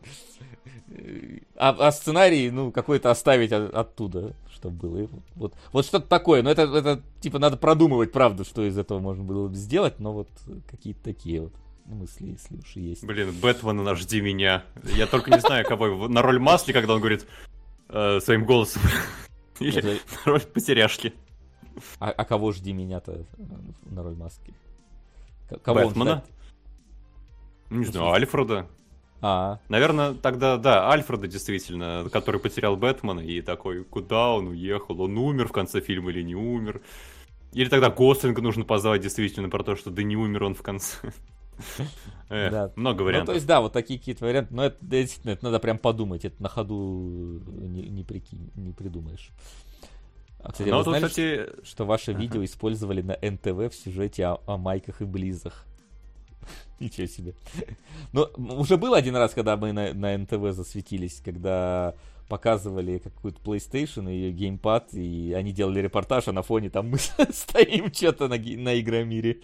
А, а сценарий, ну, какой-то оставить от, оттуда, чтобы было. Вот, вот что-то такое, но это, это, типа, надо продумывать, правда, что из этого можно было бы сделать, но вот какие-то такие вот мысли, если уж есть. Блин, Бэтмен, жди меня. Я только не знаю, кого на роль Масли, когда он говорит э, своим голосом. Или Это... роль потеряшки. А, а кого жди меня-то на роль маски? Кого Бэтмена? Не знаю, Альфреда. А. Наверное, тогда, да, Альфреда действительно, который потерял Бэтмена и такой, куда он уехал, он умер в конце фильма или не умер. Или тогда Гослинга нужно позвать действительно про то, что да не умер он в конце. Да. Много вариантов. Ну, то есть, да, вот такие какие-то варианты. Но это действительно, это надо прям подумать. Это на ходу не, не, прикинь, не придумаешь. А, кстати, ну, вы знали, кстати... что ваше ага. видео использовали на НТВ в сюжете о, о майках и близах? Ничего себе. Ну, уже был один раз, когда мы на, на НТВ засветились, когда показывали какую-то PlayStation и ее геймпад, и они делали репортаж, а на фоне там мы стоим что-то на, на Игромире,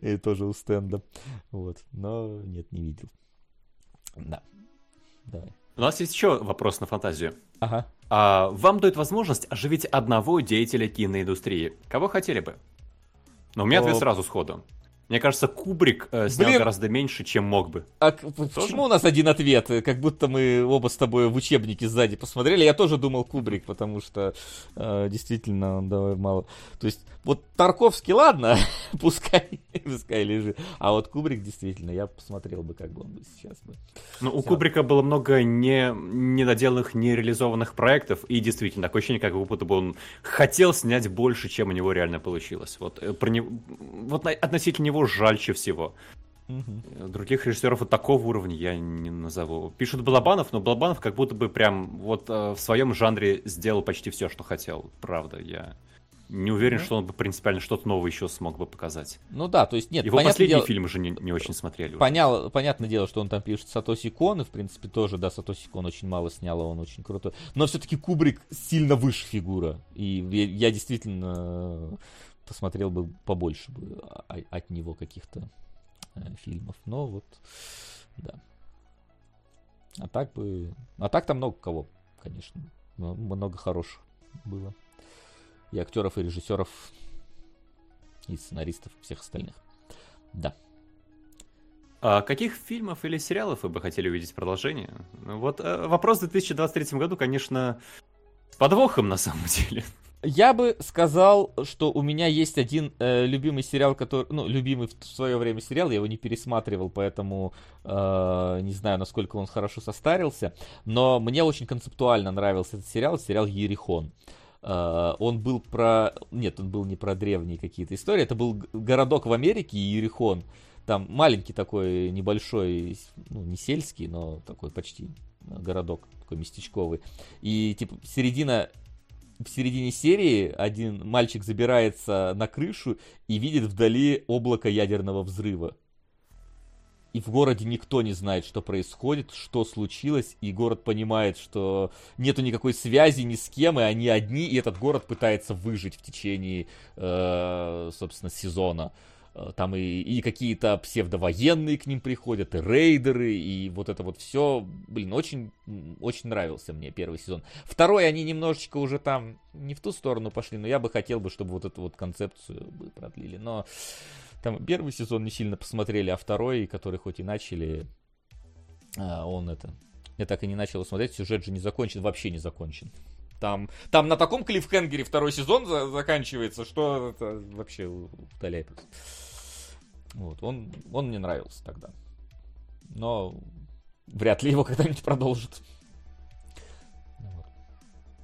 и тоже у стенда. Вот, но нет, не видел. Да, давай. У нас есть еще вопрос на фантазию. Ага. А, вам дают возможность оживить одного деятеля киноиндустрии. Кого хотели бы? Но у меня ответ сразу сходу. Мне кажется, Кубрик э, снял Блин. гораздо меньше, чем мог бы. А тоже? почему у нас один ответ? Как будто мы оба с тобой в учебнике сзади посмотрели. Я тоже думал Кубрик, потому что э, действительно он давай мало. То есть, вот Тарковский, ладно, пускай, пускай лежит. А вот Кубрик, действительно, я посмотрел бы, как бы он бы сейчас бы. Ну, у Кубрика было много не, недоделанных, нереализованных проектов, и действительно, такое ощущение, как будто бы он хотел снять больше, чем у него реально получилось. Вот, э, про не... вот относительно него жальче всего. Угу. Других режиссеров вот такого уровня я не назову. Пишут Балабанов, но Балабанов как будто бы прям вот э, в своем жанре сделал почти все, что хотел. Правда, я не уверен, mm что он бы принципиально что-то новое еще смог бы показать. Ну да, то есть нет. Его последние дело... фильмы же не, не очень смотрели. Понял, понятное дело, что он там пишет Сатоси Кон, и в принципе тоже, да, Сатоси Кон очень мало снял, а он очень крутой. Но все-таки Кубрик сильно выше фигура. И я, я действительно посмотрел бы побольше бы от него каких-то э, фильмов. Но вот, да. А так бы... А так там много кого, конечно. Много хороших было и актеров, и режиссеров, и сценаристов, всех остальных. Да. А каких фильмов или сериалов вы бы хотели увидеть продолжение? Ну вот э, вопрос в 2023 году, конечно, с подвохом на самом деле. Я бы сказал, что у меня есть один э, любимый сериал, который, ну, любимый в свое время сериал, я его не пересматривал, поэтому э, не знаю, насколько он хорошо состарился, но мне очень концептуально нравился этот сериал, сериал Ерихон. Э, он был про... Нет, он был не про древние какие-то истории. Это был городок в Америке, Иерихон. Там маленький такой, небольшой, ну, не сельский, но такой почти городок, такой местечковый. И, типа, середина... В середине серии один мальчик забирается на крышу и видит вдали облако ядерного взрыва и в городе никто не знает, что происходит, что случилось, и город понимает, что нету никакой связи ни с кем, и они одни, и этот город пытается выжить в течение, э, собственно, сезона. Э, там и, и какие-то псевдовоенные к ним приходят, и рейдеры, и вот это вот все. Блин, очень, очень нравился мне первый сезон. Второй они немножечко уже там не в ту сторону пошли, но я бы хотел бы, чтобы вот эту вот концепцию бы продлили. Но там первый сезон не сильно посмотрели, а второй, который хоть и начали, а, он это... Я так и не начал смотреть, сюжет же не закончен, вообще не закончен. Там, там на таком клиффхенгере второй сезон за, заканчивается, что это вообще удаляет. Вот, он, он мне нравился тогда. Но вряд ли его когда-нибудь продолжат.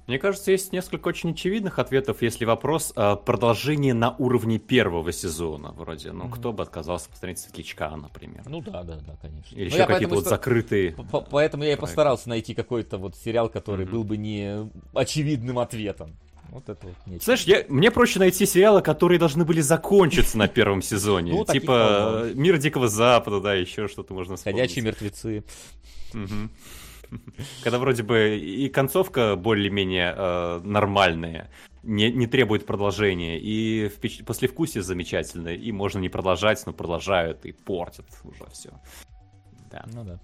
Мне кажется, есть несколько очень очевидных ответов, если вопрос э, продолжение на уровне первого сезона, вроде. Ну, mm-hmm. кто бы отказался посмотреть Светлячка, например. Ну да, да, да, конечно. Или еще какие-то вот закрытые. Поэтому я и постарался найти какой-то вот сериал, который mm-hmm. был бы не очевидным ответом. Вот это вот нечего. Знаешь, я, мне проще найти сериалы, которые должны были закончиться на первом сезоне. Ну, типа Мир Дикого Запада, да, еще что-то можно вспомнить. Ходячие мертвецы. Когда вроде бы и концовка более-менее э, нормальная, не, не требует продолжения, и впеч... послевкусие замечательное, и можно не продолжать, но продолжают и портят уже все. Да. Ну да.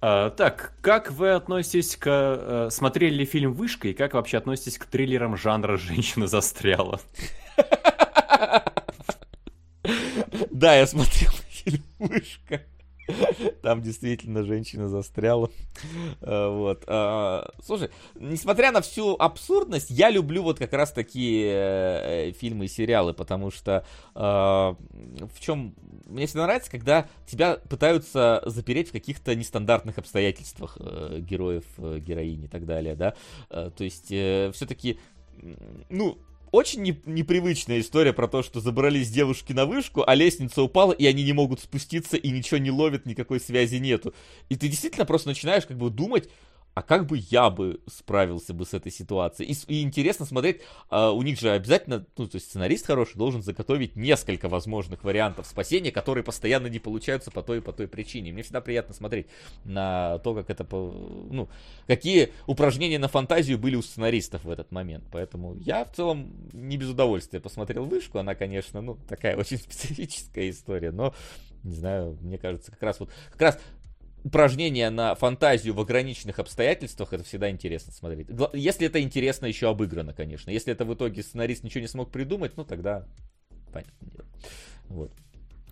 А, так, как вы относитесь к... А, смотрели ли фильм «Вышка» и как вообще относитесь к триллерам жанра «Женщина застряла»? Да, я смотрел фильм «Вышка». Там действительно женщина застряла. Э, вот. А, слушай, несмотря на всю абсурдность, я люблю вот как раз такие э, фильмы и сериалы, потому что а, в чем мне всегда нравится, когда тебя пытаются запереть в каких-то нестандартных обстоятельствах э, героев, героини и так далее, да. То есть все-таки, ну, очень не, непривычная история про то, что забрались девушки на вышку, а лестница упала, и они не могут спуститься, и ничего не ловят, никакой связи нету. И ты действительно просто начинаешь как бы думать, а как бы я бы справился бы с этой ситуацией? И, и интересно смотреть, а, у них же обязательно, ну, то есть сценарист хороший должен заготовить несколько возможных вариантов спасения, которые постоянно не получаются по той и по той причине. Мне всегда приятно смотреть на то, как это, ну, какие упражнения на фантазию были у сценаристов в этот момент. Поэтому я в целом не без удовольствия посмотрел вышку. Она, конечно, ну, такая очень специфическая история, но не знаю, мне кажется, как раз вот, как раз упражнения на фантазию в ограниченных обстоятельствах, это всегда интересно смотреть. Если это интересно еще обыграно, конечно. Если это в итоге сценарист ничего не смог придумать, ну тогда понятно дело. Вот.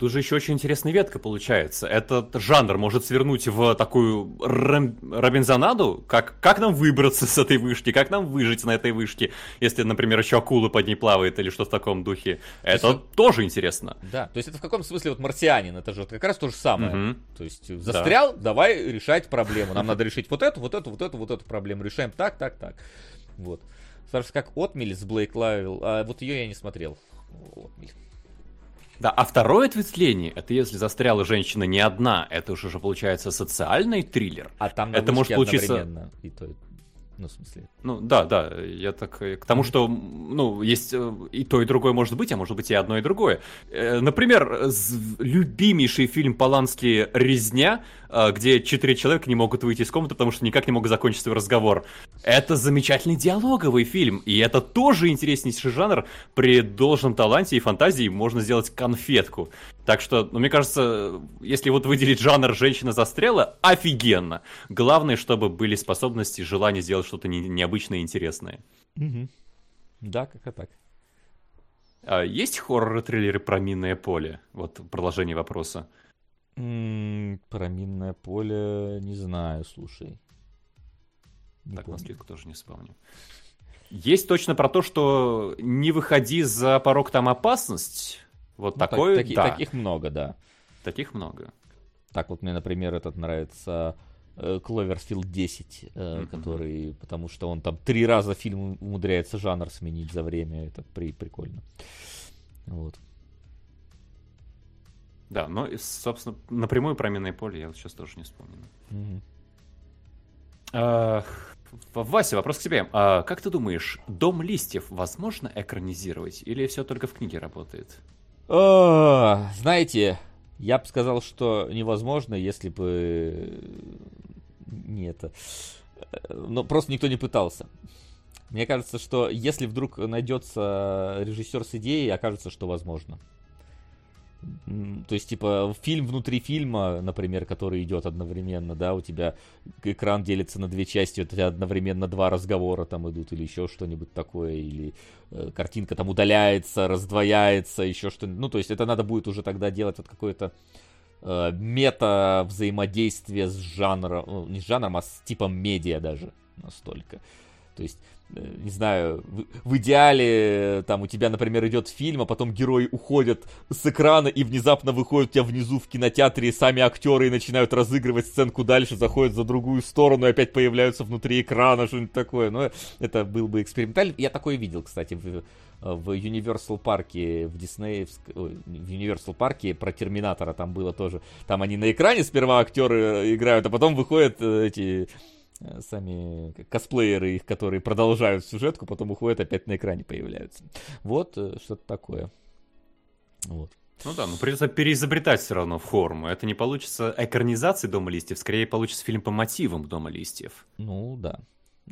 Тут же еще очень интересная ветка получается. Этот жанр может свернуть в такую рэм... Робинзонаду, как, как нам выбраться с этой вышки, как нам выжить на этой вышке, если, например, еще акула под ней плавает или что в таком духе. Это есть, тоже интересно. Да, то есть это в каком смысле вот марсианин, это же как раз то же самое. Угу. То есть застрял, да. давай решать проблему. Нам надо решить вот эту, вот эту, вот эту, вот эту проблему. Решаем так, так, так. Вот. Спрашивается, как Отмель с Блейк Лайвел, а вот ее я не смотрел. Отмель. Да, а второе ответвление, это если застряла женщина не одна, это уже, уже получается социальный триллер. А там это может получиться и то, ну, в смысле. Ну, да, да, я так э, к тому, что, ну, есть э, и то, и другое может быть, а может быть и одно, и другое. Э, например, любимейший фильм Полански «Резня», где четыре человека не могут выйти из комнаты, потому что никак не могут закончить свой разговор. Это замечательный диалоговый фильм, и это тоже интереснейший жанр. При должном таланте и фантазии можно сделать конфетку. Так что, ну, мне кажется, если вот выделить жанр «Женщина застряла», офигенно. Главное, чтобы были способности, желание сделать что-то не, необычное и интересное. Угу. Да, как-то так. А есть хоррор-триллеры про минное поле? Вот продолжение вопроса. М-м, про минное поле не знаю, слушай. Не так, помню. на тоже не вспомню. Есть точно про то, что не выходи за порог, там опасность. Вот ну, такой, так, таки, да. Таких много, да. Таких много. Так вот мне, например, этот нравится Кловерфилд 10, mm-hmm. который, потому что он там три раза фильм умудряется жанр сменить за время, это при, прикольно. Вот. Да, но, собственно, напрямую про минное поле я вот сейчас тоже не вспомню. Mm-hmm. А, Вася, вопрос к тебе. А, как ты думаешь, Дом листьев возможно экранизировать или все только в книге работает? Знаете, я бы сказал, что невозможно, если бы не это. Но просто никто не пытался. Мне кажется, что если вдруг найдется режиссер с идеей, окажется, что возможно. То есть, типа, фильм внутри фильма, например, который идет одновременно, да, у тебя экран делится на две части, у тебя одновременно два разговора там идут, или еще что-нибудь такое, или э, картинка там удаляется, раздвояется, еще что-нибудь. Ну, то есть, это надо будет уже тогда делать вот какое-то э, мета взаимодействие с жанром, ну, не с жанром, а с типом медиа даже настолько. То есть, не знаю, в, идеале, там у тебя, например, идет фильм, а потом герои уходят с экрана и внезапно выходят у тебя внизу в кинотеатре сами актеры и начинают разыгрывать сценку дальше, заходят за другую сторону и опять появляются внутри экрана, что-нибудь такое. Но это был бы экспериментально. Я такое видел, кстати, в, в Universal парке, в Disney, в Universal парке про Терминатора там было тоже. Там они на экране сперва актеры играют, а потом выходят э, эти Э, сами косплееры их, которые продолжают сюжетку, потом уходят, опять на экране появляются. Вот э, что-то такое. Вот. Ну да, но придется переизобретать все равно форму. Это не получится экранизацией Дома листьев, скорее получится фильм по мотивам Дома листьев. Ну да.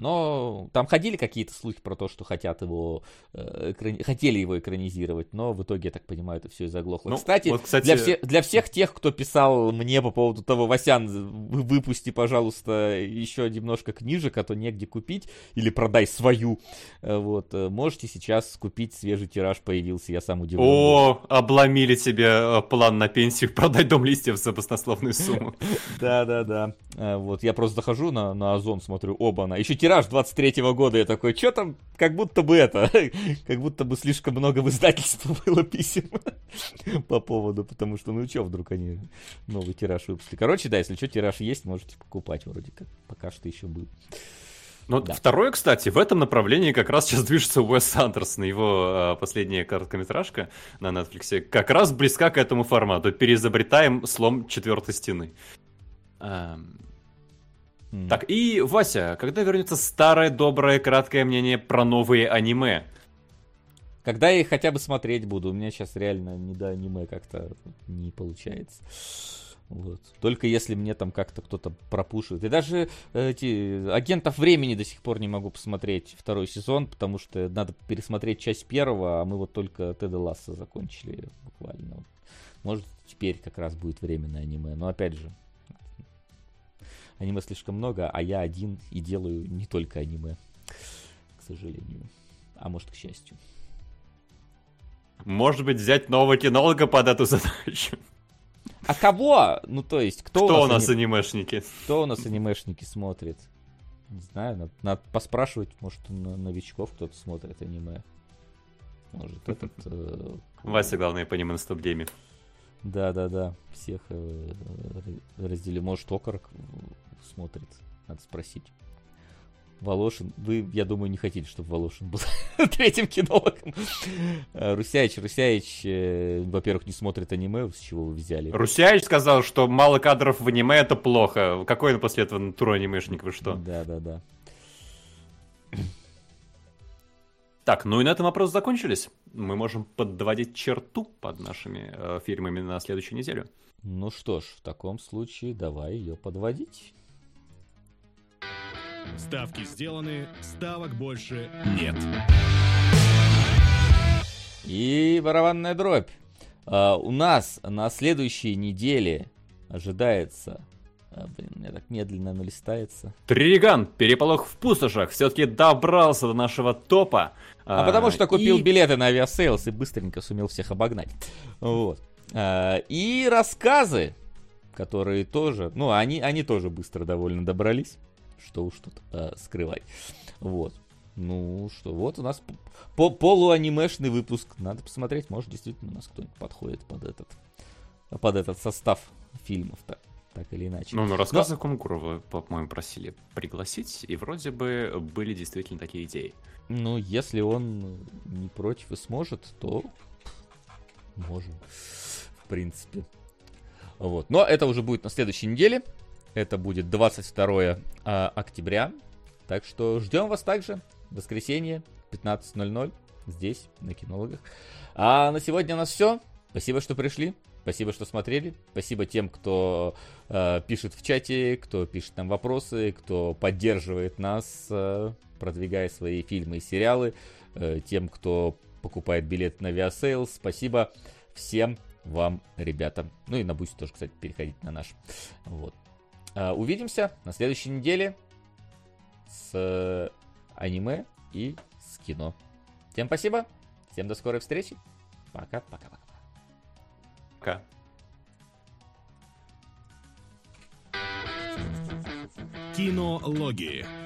Но там ходили какие-то слухи про то, что хотят его, э, экрани... хотели его экранизировать, но в итоге, я так понимаю, это все и заглохло. Ну, кстати, вот, кстати, для, все... для всех тех, кто писал мне по поводу того, Васян, выпусти, пожалуйста, еще немножко книжек, а то негде купить, или продай свою, э, вот, э, можете сейчас купить, свежий тираж появился, я сам удивлен. О, обломили себе э, план на пенсию, продать дом листьев за баснословную сумму. Да-да-да, вот, я просто захожу на, на Озон, смотрю, оба, на еще тираж 23-го года. Я такой, что там, как будто бы это, как будто бы слишком много в издательстве было писем по поводу, потому что, ну что, вдруг они новый тираж выпустили. Короче, да, если что, тираж есть, можете покупать вроде как, пока что еще был. Ну, да. второе, кстати, в этом направлении как раз сейчас движется Уэс Андерсон, его э, последняя короткометражка на Netflix, как раз близка к этому формату. Переизобретаем слом четвертой стены. Эм, Mm. Так, и, Вася, когда вернется старое доброе краткое мнение про новые аниме? Когда я их хотя бы смотреть буду, у меня сейчас реально не до аниме как-то не получается. Вот. Только если мне там как-то кто-то пропушит. И даже эти агентов времени до сих пор не могу посмотреть второй сезон, потому что надо пересмотреть часть первого, а мы вот только Теда Ласса закончили буквально. Может, теперь как раз будет временное аниме. Но опять же, аниме слишком много, а я один и делаю не только аниме, к сожалению. А может, к счастью. Может быть, взять нового кинолога под эту задачу? А кого? Ну, то есть, кто, Кто у у нас, нас ани- анимешники? кто у нас анимешники смотрит? Не знаю, надо, надо поспрашивать, может, новичков кто-то смотрит аниме. Может, этот... э, Вася, главное, по ним стоп-гейме. Да-да-да, всех э, ра- разделили. Может, Окорок смотрит, надо спросить. Волошин, вы, я думаю, не хотите, чтобы Волошин был третьим кинологом. Э, Русяич, Русяич, э, во-первых, не смотрит аниме, с чего вы взяли. Русяич сказал, что мало кадров в аниме это плохо. Какой он после этого туру анимешник, вы что? Да-да-да. Так, ну и на этом вопросы закончились. Мы можем подводить черту под нашими э, фильмами на следующую неделю. Ну что ж, в таком случае давай ее подводить. Ставки сделаны, ставок больше нет. И барабанная дробь. А, у нас на следующей неделе ожидается... а, блин, у меня так медленно оно листается. Триган, переполох в пустошах, все-таки добрался до нашего топа. А, потому что купил и- билеты на Aviasales и быстренько сумел всех обогнать. Вот. А, и рассказы, которые тоже, ну, они, они тоже быстро довольно добрались. Что уж тут а, скрывать. Вот. Ну что, вот у нас по полуанимешный выпуск. Надо посмотреть, может действительно у нас кто-нибудь подходит под этот, под этот состав фильмов-то. Так или иначе. Ну, ну рассказы Кунгурова, по-моему, просили пригласить, и вроде бы были действительно такие идеи. Ну, если он не против и сможет, то можем, в принципе. Вот. Но это уже будет на следующей неделе. Это будет 22 а, октября. Так что ждем вас также. Воскресенье, 15.00. Здесь, на кинологах. А на сегодня у нас все. Спасибо, что пришли. Спасибо, что смотрели. Спасибо тем, кто э, пишет в чате, кто пишет нам вопросы, кто поддерживает нас, э, продвигая свои фильмы и сериалы. Э, тем, кто покупает билет на Viasales. Спасибо всем вам, ребята. Ну и на Бусь тоже, кстати, переходите на наш. Вот. А, Увидимся на следующей неделе с э, аниме и с кино. Всем спасибо. Всем до скорой встречи. Пока-пока-пока. Пока. Кинологии.